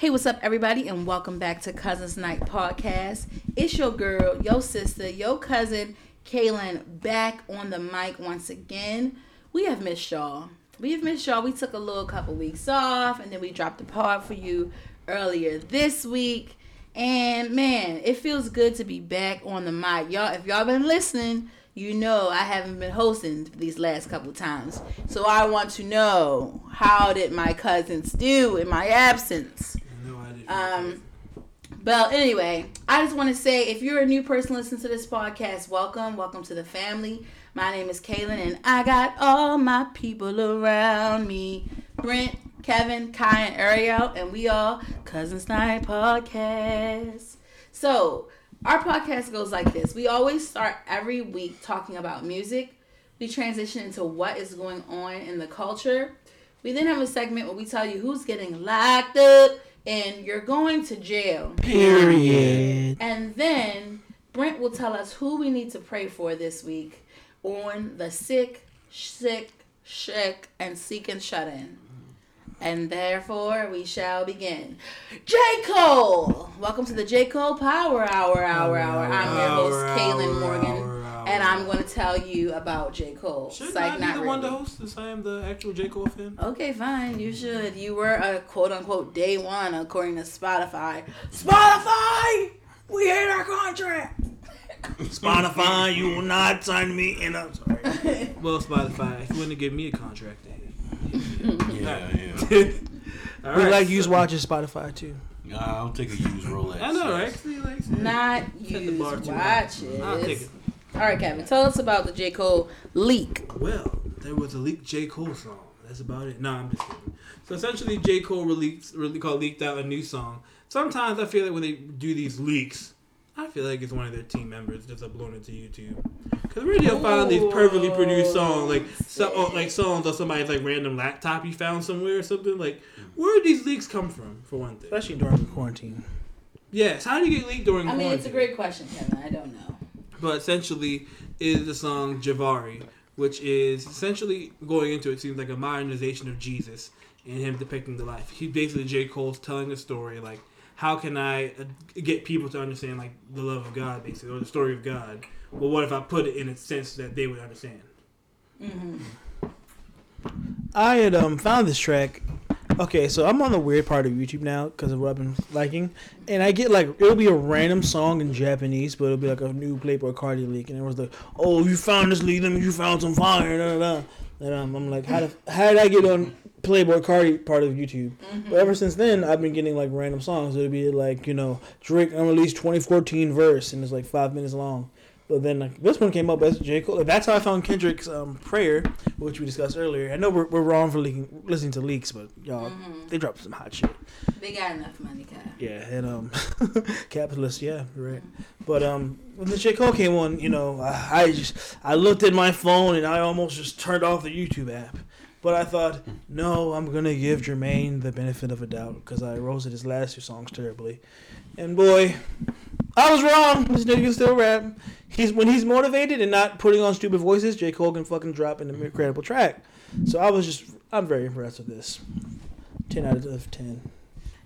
Hey, what's up, everybody, and welcome back to Cousins Night Podcast. It's your girl, your sister, your cousin, Kaylin, back on the mic once again. We have missed y'all. We have missed y'all. We took a little couple weeks off, and then we dropped the pod for you earlier this week. And man, it feels good to be back on the mic, y'all. If y'all been listening, you know I haven't been hosting these last couple times. So I want to know how did my cousins do in my absence? Um, but anyway, I just want to say if you're a new person listening to this podcast, welcome. Welcome to the family. My name is Kaylin, and I got all my people around me Brent, Kevin, Kai, and Ariel, and we all Cousins Night Podcast. So, our podcast goes like this we always start every week talking about music, we transition into what is going on in the culture. We then have a segment where we tell you who's getting locked up and you're going to jail. Period. And then Brent will tell us who we need to pray for this week on the sick, sick, sick, and seek and shut in. And therefore, we shall begin. J. Cole! Welcome to the J. Cole Power Hour, Hour, Hour. I'm your host, Kaylin Morgan. And I'm going to tell you about J. Cole. Should Psych, I be not the really. one to host since I am the actual J. Cole fan? Okay, fine. You should. You were a quote unquote day one according to Spotify. Spotify! We hate our contract! Spotify, you will not sign me in a. Sorry. well, Spotify, if you want to give me a contract, yeah, yeah. All we right, like so. use watches Spotify too. I'll take a used Rolex. I know, right? Like, Not used watches. I'll take it. All right, Kevin, tell us about the J. Cole leak. Well, there was a leaked J. Cole song. That's about it. No, I'm just kidding. So essentially, J. Cole released, really called leaked out a new song. Sometimes I feel like when they do these leaks, I feel like it's one of their team members just uploading it to YouTube. Cause radio found these perfectly produced songs, like so, oh, like songs on somebody's like random laptop you found somewhere or something. Like, where did these leaks come from? For one thing, especially during the quarantine. Yes. How do you get leaked during? I mean, quarantine? it's a great question, Kevin. I don't know. But essentially, is the song Javari, which is essentially going into it seems like a modernization of Jesus and him depicting the life. He basically J Cole's telling a story like how can I uh, get people to understand like the love of God, basically, or the story of God? Well, what if I put it in a sense that they would understand? Mm-hmm. I had um found this track. Okay, so I'm on the weird part of YouTube now because of what I've been liking, and I get like it'll be a random song in Japanese, but it'll be like a new Playboi Carti leak, and it was like, "Oh, you found this leak, and you found some fire," da, da, da. and um, I'm like, "How did how did I get on Playboi Carti part of YouTube. Mm-hmm. But ever since then, I've been getting like random songs. It'll be like you know Drake unreleased 2014 verse, and it's like five minutes long. But then like, this one came up as J Cole. That's how I found Kendrick's um, prayer, which we discussed earlier. I know we're, we're wrong for leaking, listening to leaks, but y'all mm-hmm. they dropped some hot shit. They got enough money, Cap. Yeah, and um, capitalist. Yeah, right. But um, when the J Cole came on, you know, I, I just I looked at my phone and I almost just turned off the YouTube app. But I thought, no, I'm gonna give Jermaine the benefit of a doubt because I roasted his last two songs terribly, and boy, I was wrong. This nigga can still rap. He's when he's motivated and not putting on stupid voices. J Cole can fucking drop an incredible track. So I was just, I'm very impressed with this. Ten out of ten.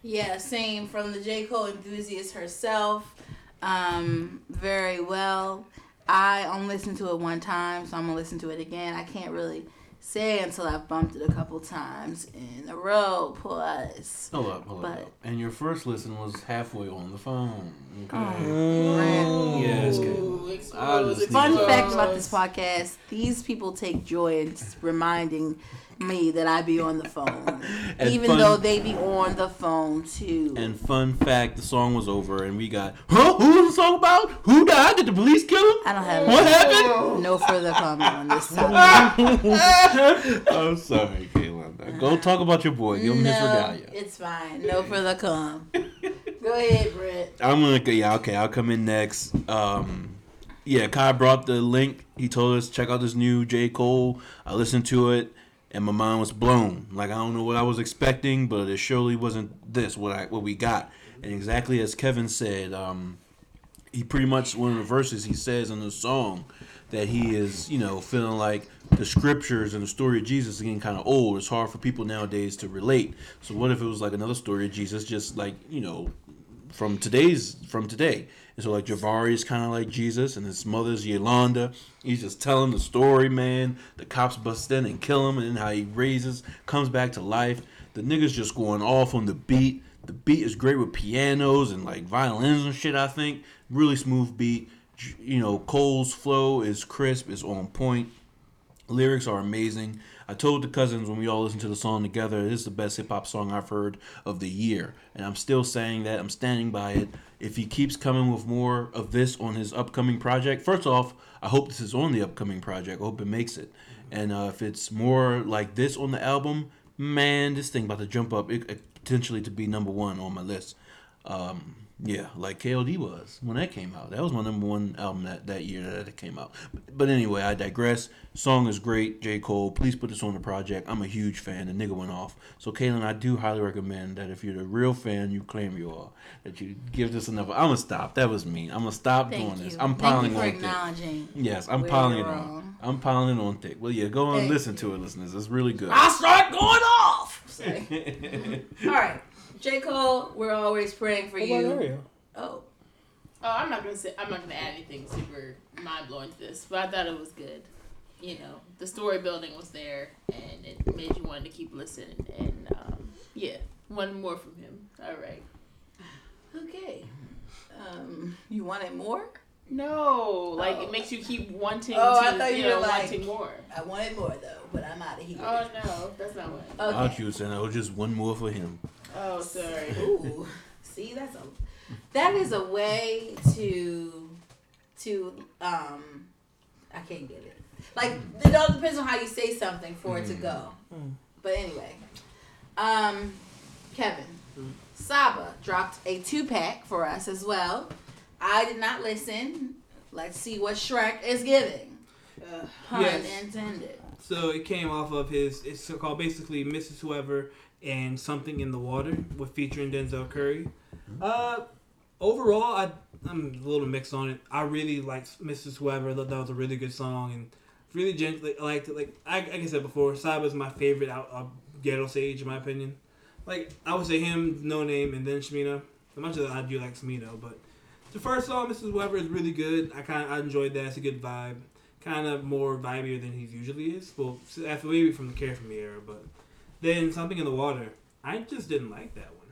Yeah, same from the J Cole enthusiast herself. Um, very well. I only listened to it one time, so I'm gonna listen to it again. I can't really say until I've bumped it a couple times in a row. Plus, hold up, hold but, up. And your first listen was halfway on the phone. Okay. Oh, mm. yes. Okay. Fun fact about this podcast: these people take joy in reminding me that I be on the phone, even fun, though they be on the phone too. And fun fact, the song was over, and we got, huh? Who was the song about? Who died? Did the police kill him? I don't have what happened. No further comment on this topic. I'm sorry, Caitlin. Go talk about your boy. Give him no, his regalia. It's fine. No further come. Go ahead, Brett. I'm gonna go. yeah okay. I'll come in next. Um, yeah, Kai brought the link. He told us check out this new J Cole. I listened to it and my mind was blown. Like I don't know what I was expecting, but it surely wasn't this what I what we got. And exactly as Kevin said, um, he pretty much one of the verses he says in the song that he is, you know, feeling like the scriptures and the story of Jesus is getting kind of old. It's hard for people nowadays to relate. So what if it was like another story of Jesus, just like you know, from today's from today? And so like Javari is kind of like Jesus, and his mother's Yolanda. He's just telling the story, man. The cops bust in and kill him, and then how he raises, comes back to life. The niggas just going off on the beat. The beat is great with pianos and like violins and shit. I think really smooth beat. You know, Cole's flow is crisp, is on point. Lyrics are amazing. I told the cousins when we all listened to the song together, this is the best hip hop song I've heard of the year. And I'm still saying that. I'm standing by it. If he keeps coming with more of this on his upcoming project, first off, I hope this is on the upcoming project. I hope it makes it. And uh, if it's more like this on the album, man, this thing about to jump up it, potentially to be number one on my list. Um, yeah, like KOD was when that came out. That was my number one album that, that year that it came out. But, but anyway, I digress. Song is great. J. Cole, please put this on the project. I'm a huge fan. The nigga went off. So, Kaylin, I do highly recommend that if you're the real fan you claim you are, that you give this another. I'm going to stop. That was mean. I'm going to stop Thank doing you. this. I'm Thank piling you for on thick. Yes, I'm piling it on. I'm piling it on thick. Well, yeah, go and Thank listen to it, listeners. It's really good. I start going off. All right, J Cole, we're always praying for What about you. Ariel? Oh, Oh, I'm not gonna say I'm not gonna add anything super mind blowing to this, but I thought it was good. You know, the story building was there, and it made you want to keep listening. And um, yeah, wanted more from him. All right. okay. Um, you wanted more? No, like Oh. it makes you keep wanting Oh, to, I thought you know, were like- wanting more. I wanted more though, but I'm out of here. Oh no, that's not what. I okay. thought you were saying that was just one more for him. Oh, sorry. Ooh, see, that's a that is a way to to um, I can't get it. Like it all depends on how you say something for it to go. Mm. But anyway, um, Kevin Saba dropped a two pack for us as well. I did not listen. Let's see what Shrek is giving. Uh, pun Yes. intended. So it came off of his. It's called basically Mrs. Whoever and Something in the Water with featuring Denzel Curry. Uh, overall, I I'm a little mixed on it. I really liked Mrs. Whoever. I thought that was a really good song and really gently liked it. Like I, like I said before, Saba's my favorite out of Ghetto Sage in my opinion. Like I would say him, Noname, and then Smino. As much as I do like Smino, but the first song, Mrs. Whoever, is really good. I kind of I enjoyed that. It's a good vibe kind of more vibier than he usually is. Well, after maybe from the Care for Me era, but then something in the water. I just didn't like that one.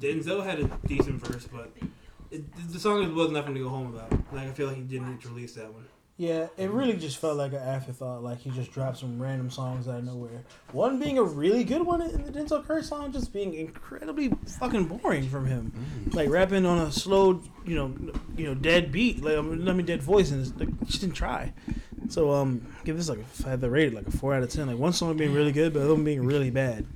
Denzel had a decent verse, but it, the song was nothing to go home about. Like I feel like he didn't need to release that one. Yeah, it really just felt like an afterthought. Like he just dropped some random songs out of nowhere. One being a really good one, and the Denzel Curry song just being incredibly fucking boring from him. Mm. Like rapping on a slow, you know, you know, dead beat. Like I mean, dead voice, and it's, like, just didn't try. So um, give this like a, if I had the rated like a four out of ten. Like one song being really good, but the other one being really bad.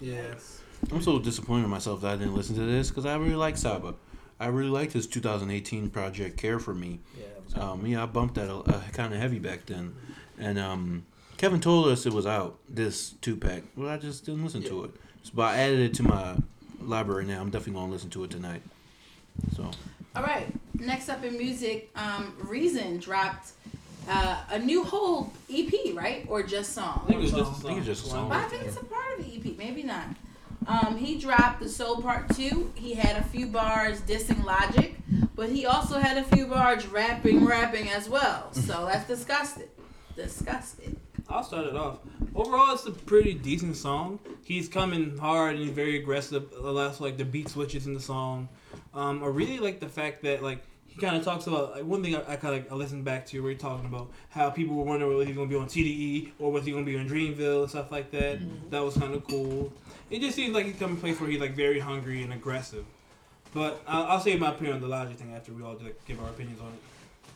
Yes. I'm so disappointed in myself that I didn't listen to this because I really like Saba. I really liked his 2018 project, Care for Me. Yeah. Um, yeah, I bumped that uh, kind of heavy back then, and um, Kevin told us it was out this two pack. Well, I just didn't listen to it. So, but I added it to my library now. I'm definitely gonna listen to it tonight. So All right. Next up in music, um, Reason dropped uh, a new whole EP, right? Or just song? I think it was just a I song. think it's just a song. But I think it's a part of the EP. Maybe not. Um, he dropped the Soul Part Two. He had a few bars dissing Logic, but he also had a few bars rapping, rapping as well. So that's disgusting. Disgusting. I'll start it off. Overall, it's a pretty decent song. He's coming hard and he's very aggressive. The last like the beat switches in the song. Um, I really like the fact that like he kind of talks about like, one thing I, I kind of I listened back to where he talking about how people were wondering whether he's gonna be on TDE or was he gonna be on Dreamville and stuff like that. Mm-hmm. That was kind of cool. It just seems like he's coming to a place where he's like very hungry and aggressive. But I'll, I'll say my opinion on the Logic thing after we all like, give our opinions on it.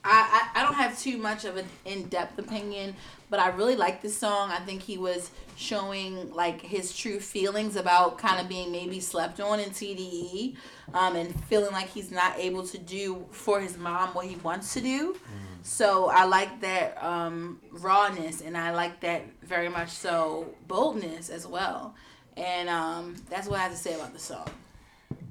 I, I, I don't have too much of an in-depth opinion, but I really like this song. I think he was showing like his true feelings about kind of being maybe slept on in TDE, um, and feeling like he's not able to do for his mom what he wants to do. So I like that um, rawness, and I like that very much so boldness as well. And um, that's what I have to say about the song.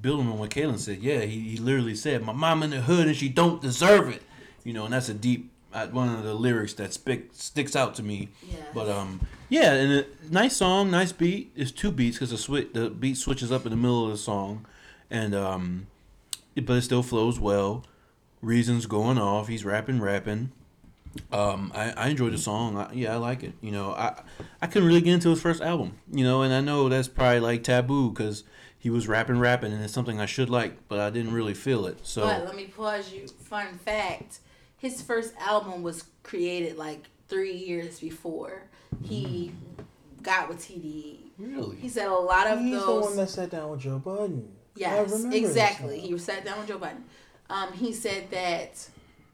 building on what Kaylin said, yeah, he, he literally said, "My mom in the hood and she don't deserve it," you know, and that's a deep uh, one of the lyrics that spick, sticks out to me. Yeah. But um, yeah, and a nice song, nice beat. It's two beats because the switch the beat switches up in the middle of the song, and um, it, but it still flows well. Reasons going off. He's rapping, rapping. Um, I, I enjoyed the song. I, yeah, I like it. You know, I I couldn't really get into his first album. You know, and I know that's probably like taboo because he was rapping, rapping, and it's something I should like, but I didn't really feel it. So But let me pause you. Fun fact: his first album was created like three years before he got with TDE. really, He said a lot of He's the one that sat down with Joe Budden. I Yes, exactly. He sat down with Joe Budden. Um, he said that,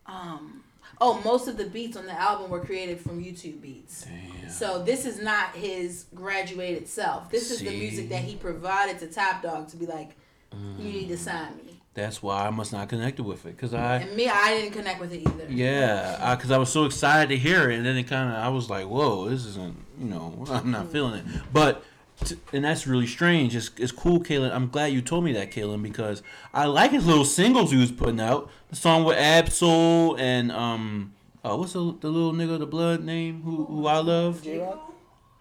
um, oh, most of the beats on the album were created from YouTube beats. Damn. So this is not his graduated self. This is the music that he provided to Top Dawg to be like, Mm. you need to sign me. That's why I must not connected with it because I. And me, I didn't connect with it either. Yeah, because I, was so excited to hear it, and then it kind of I was like, "Whoa, this isn't," you know, I'm not feeling it. But t- and that's really strange. It's, it's cool, Kaylin. I'm glad you told me that, Kaylin, because I like his little singles he was putting out. The song with Ab-Soul and um, uh, what's the, the little nigga, the blood name who who I love? Jay Rock?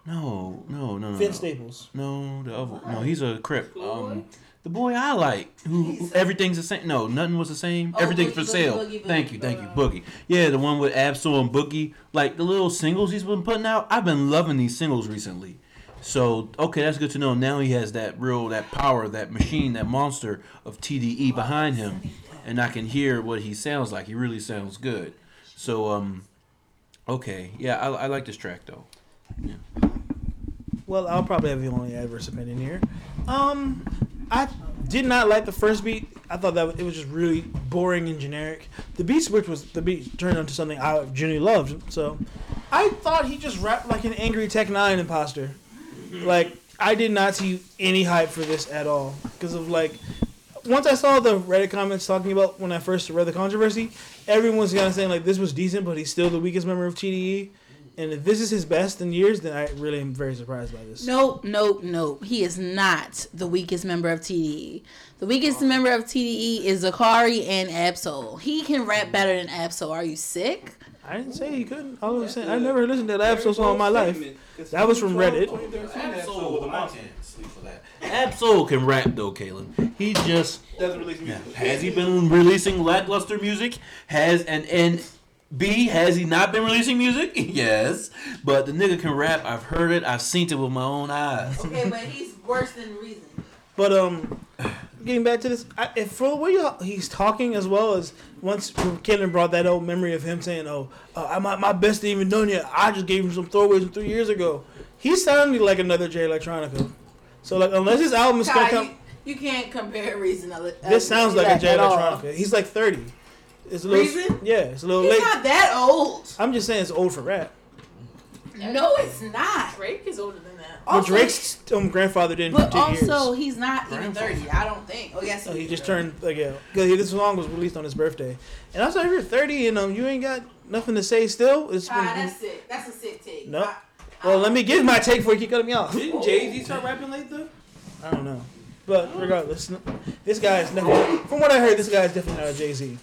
No, no, no, no. Vince no. Staples. No, the other. No, he's a crip. Um, the boy I like, who, who everything's the same. No, nothing was the same. Oh, Everything's Boogie, for Boogie, sale. Boogie, thank you, thank you, Boogie. Yeah, the one with Ab-Soul and Boogie, like the little singles he's been putting out. I've been loving these singles recently. So okay, that's good to know. Now he has that real, that power, that machine, that monster of TDE behind him, and I can hear what he sounds like. He really sounds good. So um, okay, yeah, I, I like this track though. Yeah. Well, I'll probably have the only adverse opinion here. Um, I did not like the first beat. I thought that it was just really boring and generic. The beat switch was the beat turned into something I genuinely loved. So, I thought he just rapped like an angry Tech N9ne imposter. Like I did not see any hype for this at all because of like. Once I saw the Reddit comments talking about when I first read the controversy, everyone's kind of saying like this was decent, but he's still the weakest member of TDE. And if this is his best in years, then I really am very surprised by this. Nope, nope, nope. He is not the weakest member of TDE. The weakest member of TDE is Zacari and Ab-Soul. He can rap hmm. better than Ab-Soul. Are you sick? I didn't say he couldn't. All I was saying, I never listened to that Ab-Soul song in my life. That was from Reddit. Ab-Soul, can't sleep for that. Ab-Soul can rap though, Kaylin. He just Doesn't release music. has he been releasing lackluster music? Has and and B has he not been releasing music? yes, but the nigga can rap. I've heard it. I've seen it with my own eyes. Okay, but he's worse than Reason. But um, getting back to this, I, if for the way you- he's talking as well as once Kaden brought that old memory of him saying, "Oh, uh, I, my my best ain't even done yet. I just gave him some throwaways from three years ago." He sounded like another Jay Electronica. So like, unless his album is gonna come, you, you can't compare Reason. to- this sounds like a Jay at all. Electronica. He's like thirty. It's a little, Reason? yeah, it's a little He's late. not that old. I'm just saying it's old for rap. No, it's not. Drake is older than that. But Also- Drake's um, grandfather didn't But for 10 years. also, he's not even thirty. I don't think. Oh yes, So he just turned like yeah, because this song was released on his birthday, and also if you're 30 and um you ain't got nothing to say still, it's Ah, been, that's sick. That's a sick take. Nope. I- well let me give my take before you keep cutting me off. Didn't Jay Z start rapping late though? I don't know, but regardless, n- this guy is definitely from what I heard, this guy is definitely not a Jay Z.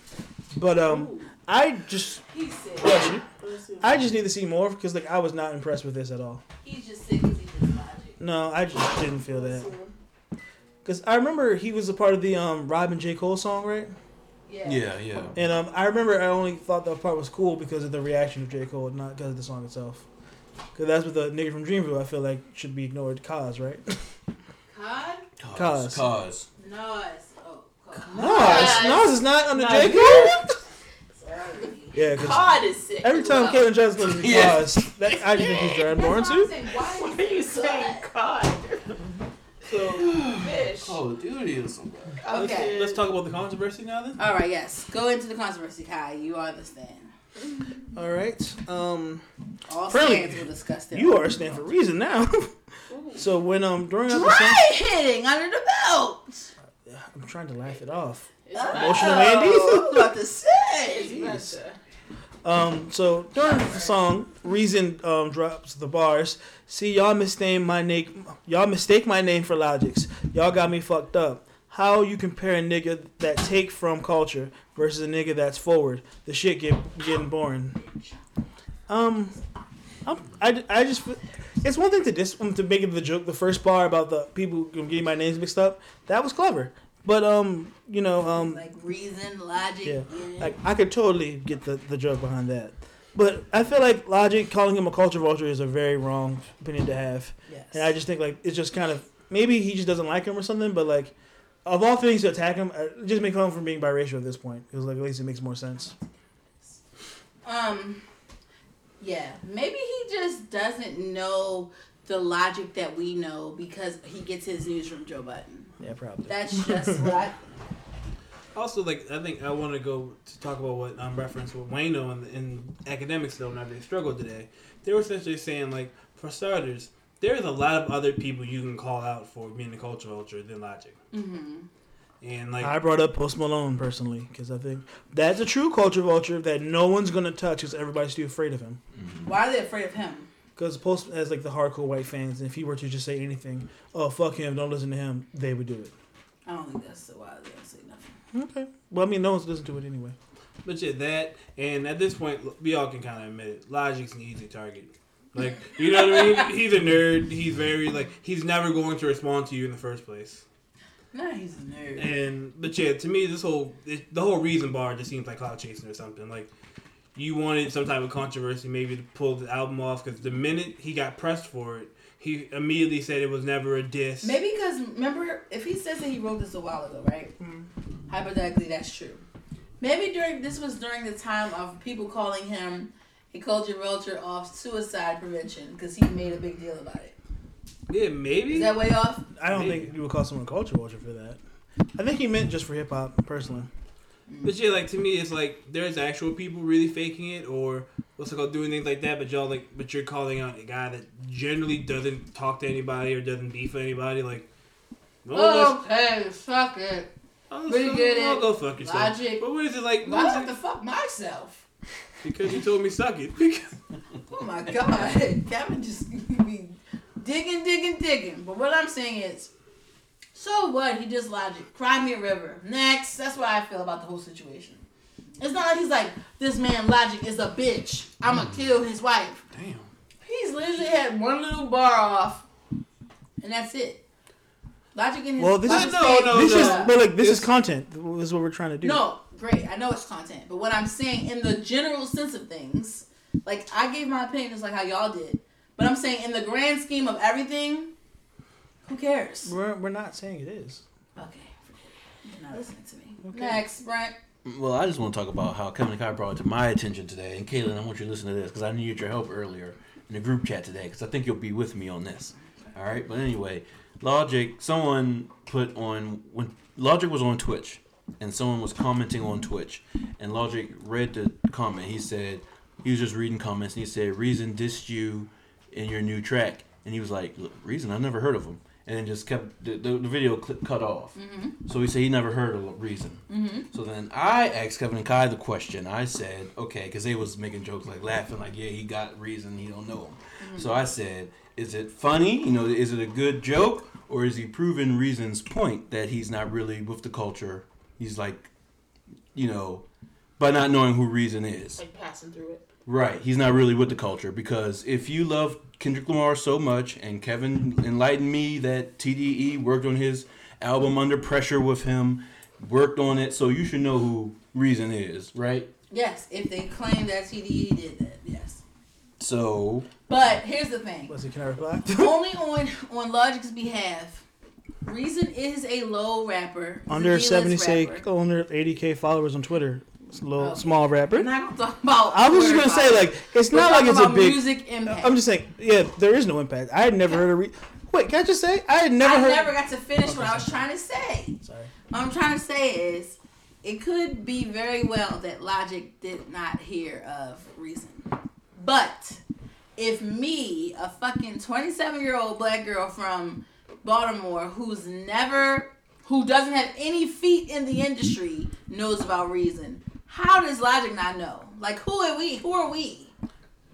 But um, I just He's sick. bless you. I just need to see more because like I was not impressed with this at all. He's just sick because he just logic. No, I just didn't feel that. Because I remember he was a part of the um Rob and J Cole song, right? Yeah. Yeah, yeah. And um, I remember I only thought that part was cool because of the reaction of J. Cole, not because of the song itself. Because that's what the nigga from Dreamville I feel like should be ignored. Cause, right? Cause. Cause. Cause. Nas. Cod. Nas, Nas is not under Nas. J. Cole? Sorry. Yeah, because is sick. every time Wow. Caitlyn tries to listen to Yeah. Cause, that, I just think he's Jared That's Bourne too. saying. Why Why are you saying God? So Fish. Call of Duty or something. Okay. let's talk about the controversy now then. All right, yes. Go into the controversy, Kai. You understand. All right. Um, All Apparently, stands will discuss them. you are a stand for reason now. so when um during our Dry hitting under the belt. I'm trying to laugh it off. It's Oh, about Emotional Andy? I was about to say. about Um, so during the song, Reason um, drops the bars. See, y'all mistake my name. Y'all mistake my name for Logic's. Y'all got me fucked up. how you compare a nigga that take from culture versus a nigga that's forward. The shit get getting boring. Um, I'm, I, I just it's one thing to dis um, to make it the joke the first bar about the people getting my names mixed up. That was clever, but um, you know um, like reason, logic. yeah, like I could totally get the the joke behind that. But I feel like Logic calling him a culture vulture is a very wrong opinion to have. yes. And I just think like it's just kind of maybe he just doesn't like him or something. But like of all things to attack him, uh, just make fun of him for being biracial at this point because like at least it makes more sense. Um, yeah, maybe he just doesn't know the logic that we know because he gets his news from Joe Budden. Yeah, probably. That's just what I. Also, like I think I want to go to talk about what um, referenced with Wayno in, in Akademiks though, whenever they struggle today. They were essentially saying like, for starters, there's a lot of other people you can call out for being a culture vulture than Logic, hmm and like I brought up Post Malone personally because I think that's a true culture vulture that no one's gonna touch because everybody's too afraid of him. Why are they afraid of him? Because Post has like the hardcore white fans, and if he were to just say anything, oh fuck him, don't listen to him, they would do it. I don't think that's why they don't say nothing. Okay. Well, I mean, no one's listening to it anyway. But yeah, that and at this point, we all can kind of admit it. Logic's an easy target. Like you know what I mean? He's a nerd. He's very like he's never going to respond to you in the first place. Nah, he's a nerd. And but yeah, to me, this whole it, the whole reason bar just seems like cloud chasing or something. Like you wanted some type of controversy, maybe to pull the album off because the minute he got pressed for it, he immediately said it was never a diss. Maybe because remember, if he says that he wrote this a while ago, right? Mm-hmm. Hypothetically, that's true. Maybe during this was during the time of people calling him he a culture vulture off suicide prevention because he made a big deal about it. Yeah, maybe. Is that way off? I don't Maybe. think you would call someone a culture vulture for that. I think he meant just for hip hop, personally. But yeah, like to me, it's like there's actual people really faking it, or what's it called, doing things like that. But y'all like, but you're calling out a guy that generally doesn't talk to anybody or doesn't beef with anybody. Like, well, oh, okay, fuck it. oh, we so- get well, it. go fuck yourself. Logic. But what is it like? Why what do I is have to fuck myself? Because you told me suck it. Because Oh my god, Kevin just be digging, digging, digging. But what I'm saying is, so what? He just logic. Cry me a river. Next. That's what I feel about the whole situation. It's not like he's like this man logic is a bitch. I'ma mm. kill his wife. damn. He's literally had one little bar off, and that's it. Logic in his Well, this is- no, no, this no. is, but like, this This- is content. This is what we're trying to do. No, great. I know it's content, but what I'm saying in the general sense of things, like I gave my opinion just like how y'all did, but I'm saying in the grand scheme of everything, who cares? we're, we're not saying it is. Okay, forget it. You're not listening to me. Okay. Next, Brent. Well, I just want to talk about how Kevin and Kai brought it to my attention today. And Kaylin, I want you to listen to this because I needed your help earlier in the group chat today because I think you'll be with me on this. All right. But anyway, Logic, someone put on when Logic was on Twitch and someone was commenting on Twitch and Logic read the comment. He said he was just reading comments and he said Reason dissed you in your new track and he was like, Reason, I never heard of him. And then just kept the, the, video clip cut off. Mm-hmm. So he said he never heard of Reason. Mm-hmm. So then I asked Kevin and Kai the question. I said, okay, because they was making jokes like laughing, like, yeah, he got reason, he don't know him. So I said, is it funny? You know, is it a good joke, or is he proving Reason's point that he's not really with the culture? He's like, you know, by not knowing who Reason is. Like passing through it. Right. He's not really with the culture because if you love Kendrick Lamar so much and Kevin enlightened me that TDE worked on his album Under Pressure with him, worked on it, so you should know who Reason is, right? Yes, if they claim that TDE did that, yes. So, But here's the thing. Let's see, can I reply? Only on on Logic's behalf, Reason is a low rapper. He's under D-list 70k, rapper. under 80k followers on Twitter. A little Okay. small rapper. We're not gonna talk about. I was just gonna say like it's We're not like it's a big. music impact. I'm just saying, yeah, there is no impact. I had never heard of. Re- Wait, can I just say I had never I heard. never got to finish what I was trying to say. Sorry. What I'm trying to say is, it could be very well that Logic did not hear of Reason. But if me, a fucking 27 year old black girl from Baltimore who's never, who doesn't have any feet in the industry, knows about Reason, how does Logic not know? Like, who are we? Who are we?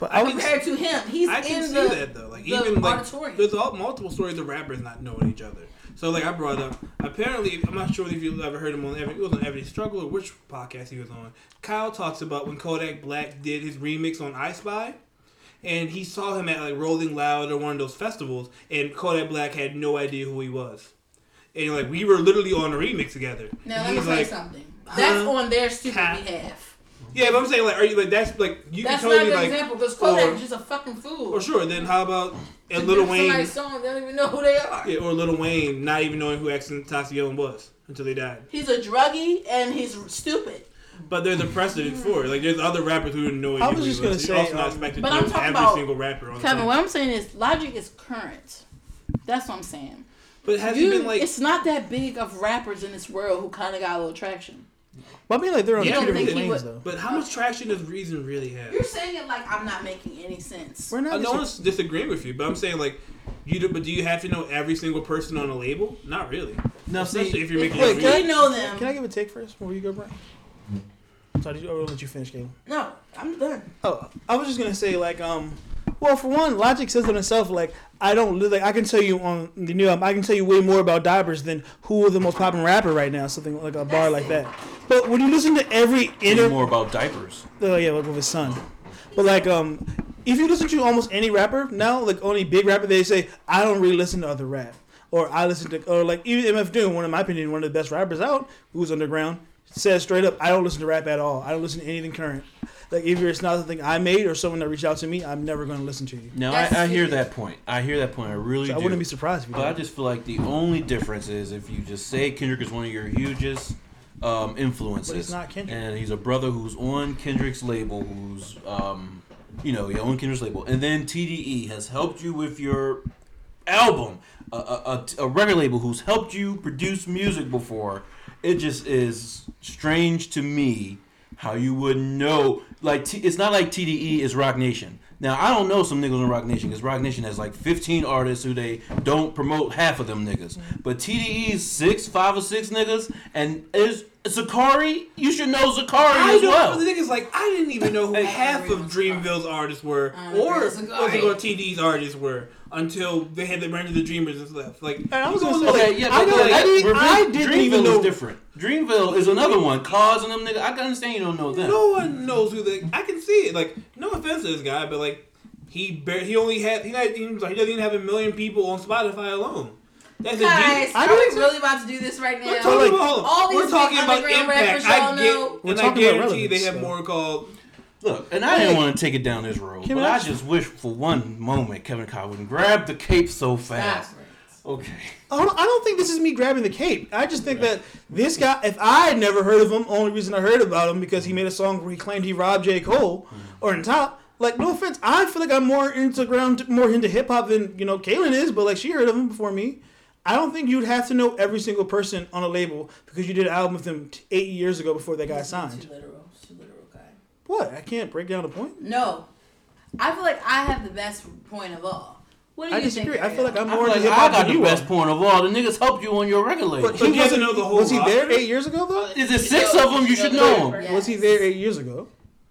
But I was. Compared to him, he's I can in see that though. Like the even like auditorium. there's all, multiple stories of rappers not knowing each other. So like I brought up, apparently I'm not sure if you've ever heard him on every it was on Every Struggle or which podcast he was on. Kyle talks about when Kodak Black did his remix on I Spy. And he saw him at like Rolling Loud or one of those festivals, and Kodak Black had no idea who he was. And like we were literally on a remix together. Now let me say like, something. That's on their stupid cat. behalf. Yeah, but I'm saying like, are you like that's like you That's can not a totally good like, example because Kodak or- is just a fucking fool. or sure. And then how about and Little Wayne? Song, they don't even know who they are. Yeah, or Little Wayne not even knowing who Tentacion was until they died. He's a druggie and he's stupid. But there's a precedent for it. Like there's other rappers who didn't know. I who was he just gonna You're say, also not um, expected but to I'm know talking every about- single rapper on Kevin, what I'm saying is Logic is current. That's what I'm saying. But has You- he been like? it's not that big of rappers in this world who kind of got a little traction. But I mean, like they're on You two different think lanes would- though. But how much traction does Reason really have? You're saying it like I'm not making any sense. We're I not. no dis- one's disagreeing with you, but I'm saying like, you do, but do you have to know every single person on a label? Not really. No, Especially see, if you're making. Wait, can I- know them. Can I give a take first before you go, Brian? Sorry, did you, I'll let you finish, Caleb. no, I'm done. Oh, I was just gonna say like um, well for one, Logic says it himself like I don't li- like I can tell you on the new album I can tell you way more about diapers than who the most popular rapper right now, something like a bar like that. But when you listen to every Think inter, more about diapers. oh yeah, like with his son, but like um, if you listen to almost any rapper now, like only big rapper, they say I don't really listen to other rap, or I listen to or like even MF Doom, one of my opinion, one of the best rappers out, who's underground, says straight up I don't listen to rap at all. I don't listen to anything current. Like if it's not something I made or someone that reached out to me, I'm never going to listen to you. Now, That's I, I hear that point. I hear that point. I really So I wouldn't be surprised if you But I just feel like the only difference is if you just say Kendrick is one of your hugest um, influences, But it's not Kendrick. and he's a brother who's on Kendrick's label, who's um, you know, he on Kendrick's label, and then TDE has helped you with your album, a, a, a, a record label who's helped you produce music before. It just is strange to me how you would know. Like, T, it's not like TDE is Roc Nation. Now, I don't know some niggas on Roc Nation because Roc Nation has like 15 artists who they don't promote half of them niggas. But TDE's six, five or six niggas, and is Zacari. You should know Zacari I as don't. well. The thing is, like, I didn't even know who half agree of with Dreamville's artists were, I agree or with what's Zacari. it called, TD's artists were, until they had the Run of the Dreamers and stuff. Like, I was you gonna say, look- Okay, yeah, I know- like, I didn't- Revenge- I didn't even Dreamville know- is different. Dreamville is another one. Cause and them niggas. I can understand you don't know them. no one knows who the. I can see it. Like, no offense to this guy, but like, he bar- he only had he, not, he, was like, he doesn't even have a million people on Spotify alone. That's Guys, G- I are don't- we really about to do this right now? We're now? talking about, all these we're talking big about underground impact. rappers I y'all get, know. We're and I talking about guarantee they have though. more called. Look, and I didn't want to take it down this road, Can but I- I just wish for one moment Kevin Kyle wouldn't grab the cape so fast. Okay. I don't, I don't think this is me grabbing the cape. I just think that this guy, if I had never heard of him, only reason I heard about him because he made a song where he claimed he robbed J. Cole mm-hmm. or in top. Like, no offense, I feel like I'm more into ground, more into hip hop than you know Kaylin is, but like she heard of him before me. I don't think you'd have to know every single person on a label because you did an album with them t- eight years ago before they got Too signed. literal. Too literal, guy. What? I can't break down the point. No, I feel like I have the best point of all. What do I you disagree. think? I feel like I'm I more feel into like hip I hop got than the you best are. point of all. The niggas helped you on your record label. But he you have to wasn't- know the whole Was he there roster? eight years ago though? Is it six of them? You should know them. Yes. Was he there eight years ago?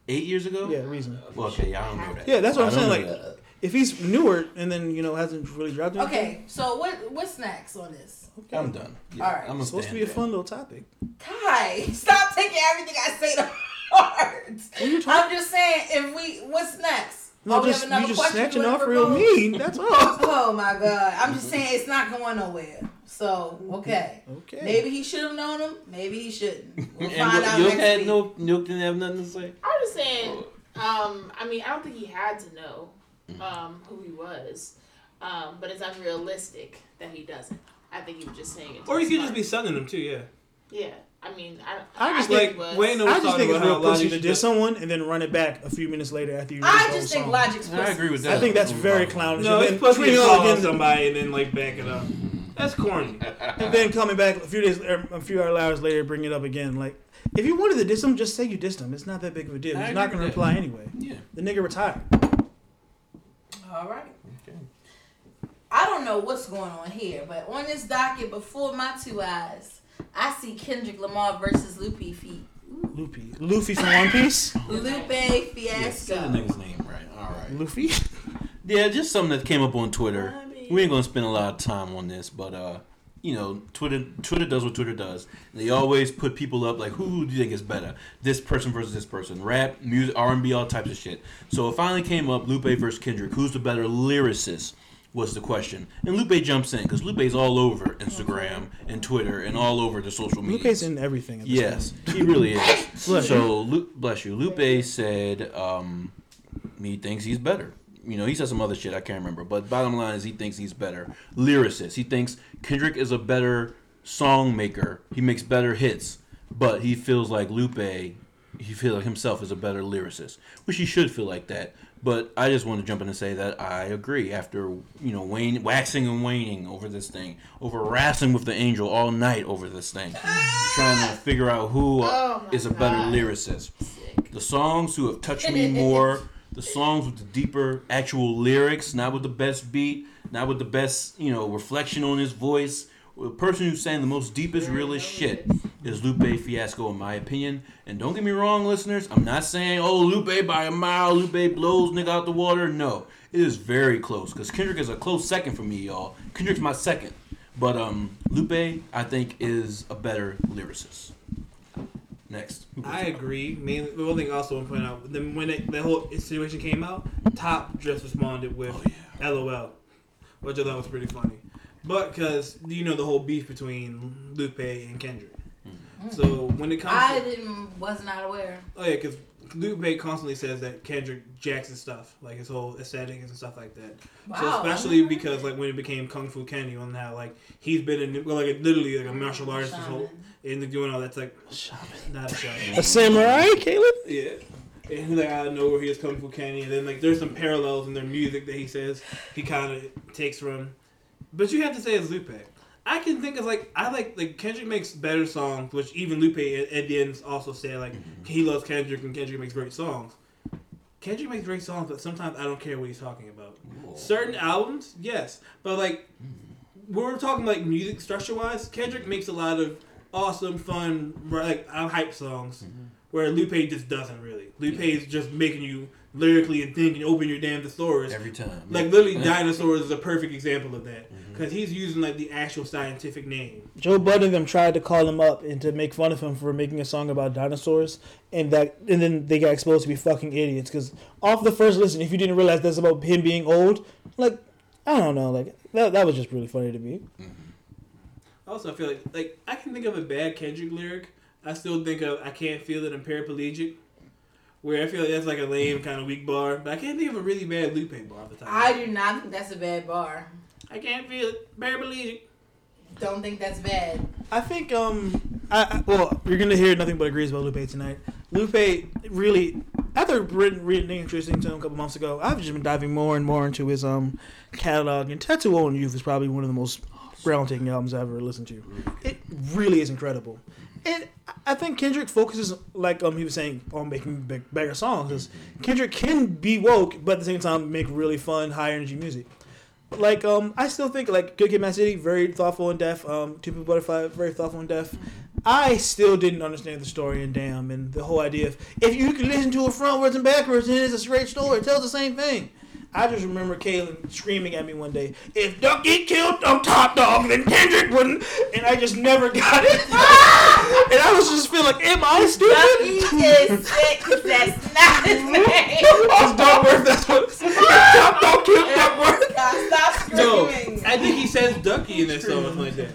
Eight years ago? Yeah, reason. Well, okay, yeah, I don't know that. Yeah, that's what I I'm saying. Like, that. If he's newer and then you know hasn't really dropped anything, Okay, so what what's next on this? okay. I'm done. Yeah, All right. I'm gonna supposed to stand be a fun little topic. Kai, stop taking everything I say to heart. What are you talking? I'm just saying, if we, what's next? No, Oh, we just have another you just snatching you wanna off real propose? mean. That's all. Oh my god, I'm just saying it's not going nowhere. So okay, Okay. maybe he should have known him. Maybe he shouldn't. We'll And find what- out Yoke next had week. no, Yoke didn't have nothing to say. I'm just saying. Um, I mean, I don't think he had to know um, who he was, um, but it's unrealistic that he doesn't. I think he was just saying it. to Or he could just be selling them too. Yeah. Yeah, I mean, I, I just think like he was. Wayne was I just think it's real pussy to should diss someone and then run it back a few minutes later after you. I release the just think song. Logic's I agree with that. I think that's very clownish. No, it's then supposed to tweeting be out calling again, somebody and then like back it up. That's corny. and then coming back a few days, er, a few hours later, bring it up again. Like, if you wanted to diss him, just say you dissed him. It's not that big of a deal. I He's not going to with reply anyway. Yeah. The nigga retired. All right. Okay. I don't know what's going on here, but on this docket before my two eyes, I see Kendrick Lamar versus Lupe feet. Luffy, Luffy from One Piece. Lupe Yeah, Fiasco. say the nigga's name right. All right. Luffy. Yeah, just something that came up on Twitter. I mean- We ain't gonna spend a lot of time on this, but uh, you know, Twitter Twitter does what Twitter does. They always put people up like, who do you think is better? This person versus this person. Rap, music, R and B, all types of shit. So it finally came up: Lupe versus Kendrick. Who's the better lyricist? Was the question, and Lupe jumps in because Lupe's all over Instagram and Twitter and all over the social media. Lupe's in everything. Yes, he really is. So, Lu- bless you. Lupe said um, he thinks he's better. You know, he said some other shit I can't remember, but bottom line is he thinks he's better. Lyricist. He thinks Kendrick is a better song maker. He makes better hits, but he feels like Lupe. He feels like himself is a better lyricist, which he should feel like that. But I just want to jump in and say that I agree. After you know, wane, waxing and waning over this thing, over wrestling with the angel all night over this thing, trying to figure out who Oh is a better God. lyricist. Sick. The songs who have touched me more, the songs with the deeper actual lyrics, not with the best beat, not with the best, you know, reflection on his voice. The person who's saying the most deepest, realest shit is Lupe Fiasco, in my opinion. And don't get me wrong, listeners, I'm not saying, oh, Lupe by a mile, Lupe blows nigga out the water. No, it is very close because Kendrick is a close second for me, y'all. Kendrick's my second. But um, Lupe, I think, is a better lyricist. Next. I agree. Mainly, the one thing I also want to point out, then when it, the whole situation came out, Top just responded with Oh, "LOL," which I thought was pretty funny. But because you know the whole beef between Lupe and Kendrick, mm-hmm. so when it comes, I to, didn't was not aware. oh yeah, because Lupe constantly says that Kendrick jacks his stuff, like his whole aesthetic and stuff like that. So Wow. especially because like when it became Kung Fu Kenny on how like he's been in well, like literally like a martial artist his whole and doing all that's like not a shaman. A samurai, Caleb? Yeah. And he's like out of nowhere, he has coming from, Kenny, and then like there's some parallels in their music that he says he kind of takes from. But you have to say it's Lupe. I can think of like I like like Kendrick makes better songs, which even Lupe at, at the end also said like mm-hmm. he loves Kendrick and Kendrick makes great songs. Kendrick makes great songs, but sometimes I don't care what he's talking about. Certain albums, yes, but like when we're talking like music structure wise, Kendrick makes a lot of awesome, fun, like uh, hype songs, where Lupe just doesn't really. Lupe is just making you lyrically and thinking, open your damn thesaurus. Every time. Like literally, dinosaurs is a perfect example of that because he's using like the actual scientific name. Joe Budden and them tried to call him up and to make fun of him for making a song about dinosaurs, and that and then they got exposed to be fucking idiots. Because off the first listen, if you didn't realize that's about him being old, like I don't know, like that that was just really funny to me. Also, I feel like like I can think of a bad Kendrick lyric. I still think of I can't feel it. I'm paraplegic. Where I feel like that's like a lame kind of weak bar, but I can't think of a really bad Lupe bar off the top. I do not think that's a bad bar. I can't feel it. Paraplegic. Don't think that's bad. I think um I, I well you're gonna hear nothing but agrees about Lupe tonight. Lupe really after reading, reading interesting to him a couple months ago, I've just been diving more and more into his um catalog and Tetsuo & Youth is probably one of the most groundtaking albums I've ever listened to. It really is incredible. And I think Kendrick focuses, like um, he was saying, on making big, songs. songs. 'cause Kendrick can be woke, but at the same time make really fun, high energy music. Like um, I still think like Good Kid, Mad City, very thoughtful and deaf. Um, To Pimp a Butterfly, very thoughtful and deaf. I still didn't understand the story in Damn and the whole idea of if you can listen to it frontwards and backwards, then it's a straight story. It tells the same thing. I just remember Kaylin screaming at me one day, "If Ducky killed them top dog, then Kendrick wouldn't." And I just never got it. and I was just feeling like, "Am I stupid? Ducky stupid?" is sick 'cause that's not his name. It's Duckworth. That's what. Top Dawg killed Duckworth. God, stop No, screaming. I think he says Ducky in that song or something like that.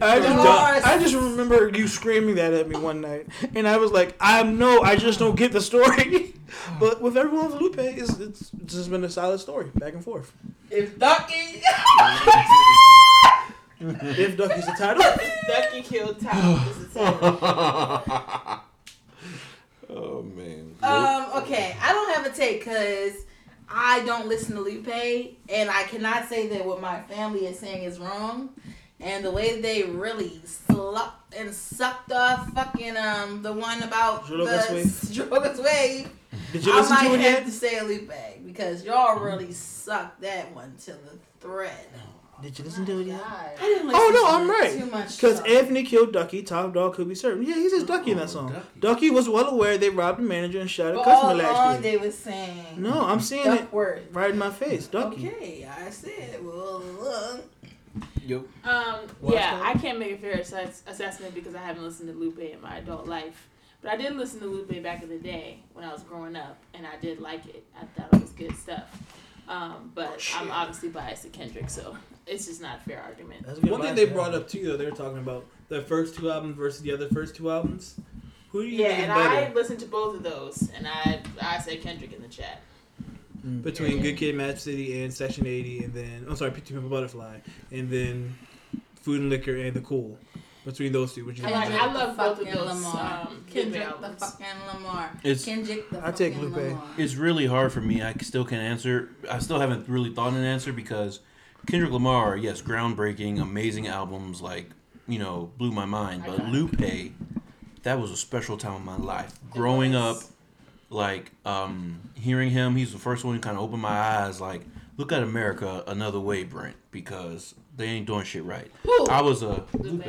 I just, Yes. I just remember you screaming that at me one night, and I was like, "I know, I just don't get the story." but with everyone's Lupe, it's, it's it's just been a solid story, back and forth. If Ducky, If Ducky's the title, if Ducky killed Tom. This is it. Oh man. um, okay, I don't have a take because I don't listen to Lupe, and I cannot say that what my family is saying is wrong. And the way they really slucked and sucked off fucking um the one about Drogas the Wave? Drogas Wave, did you I listen might to it have yet? to say a Lupe because y'all really sucked that one to the thread. Did you listen to it yet? I didn't listen Oh no, to I'm it right. Too much. Because. Anthony killed Ducky, top dog could be served. Yeah, he says Ducky in that song. Ducky. Ducky was well aware they robbed a manager and shot a But customer all last along year. they were saying No, I'm seeing it Duckworth. right in my face. Ducky. Okay, I said, well, look. Yo, Um, yeah. I can't make a fair ass- assessment because I haven't listened to Lupe in my adult life. But I did listen to Lupe back in the day when I was growing up, and I did like it. I thought it was good stuff. Um, but I'm obviously biased to Kendrick, so it's just not a fair argument. That's a good One thing they brought up too, though, they were talking about the first two albums versus the other first two albums. Who do you Yeah, think is and better I listened to both of those, and I I said Kendrick in the chat. Between Good Kid, Mad City, and Section 80, and then I'm sorry, Pizza Pimple Butterfly, and then Food and Liquor and The Cool. Between those two, which you I like- I love both of fucking those, Lamar. um, Lupe Kendrick the albums. fucking Lamar. It's- Kendrick the I take Lupe. Lamar. it's really hard for me. I still can't answer. I still haven't really thought an answer because Kendrick Lamar, yes, groundbreaking, amazing albums, like you know, blew my mind. But Lupe, that was a special time in my life. Growing up, was. Like um, hearing him, he's the first one who kind of opened my eyes. Like, look at America another way, Brent, because they ain't doing shit right. Who? I was a Lupe.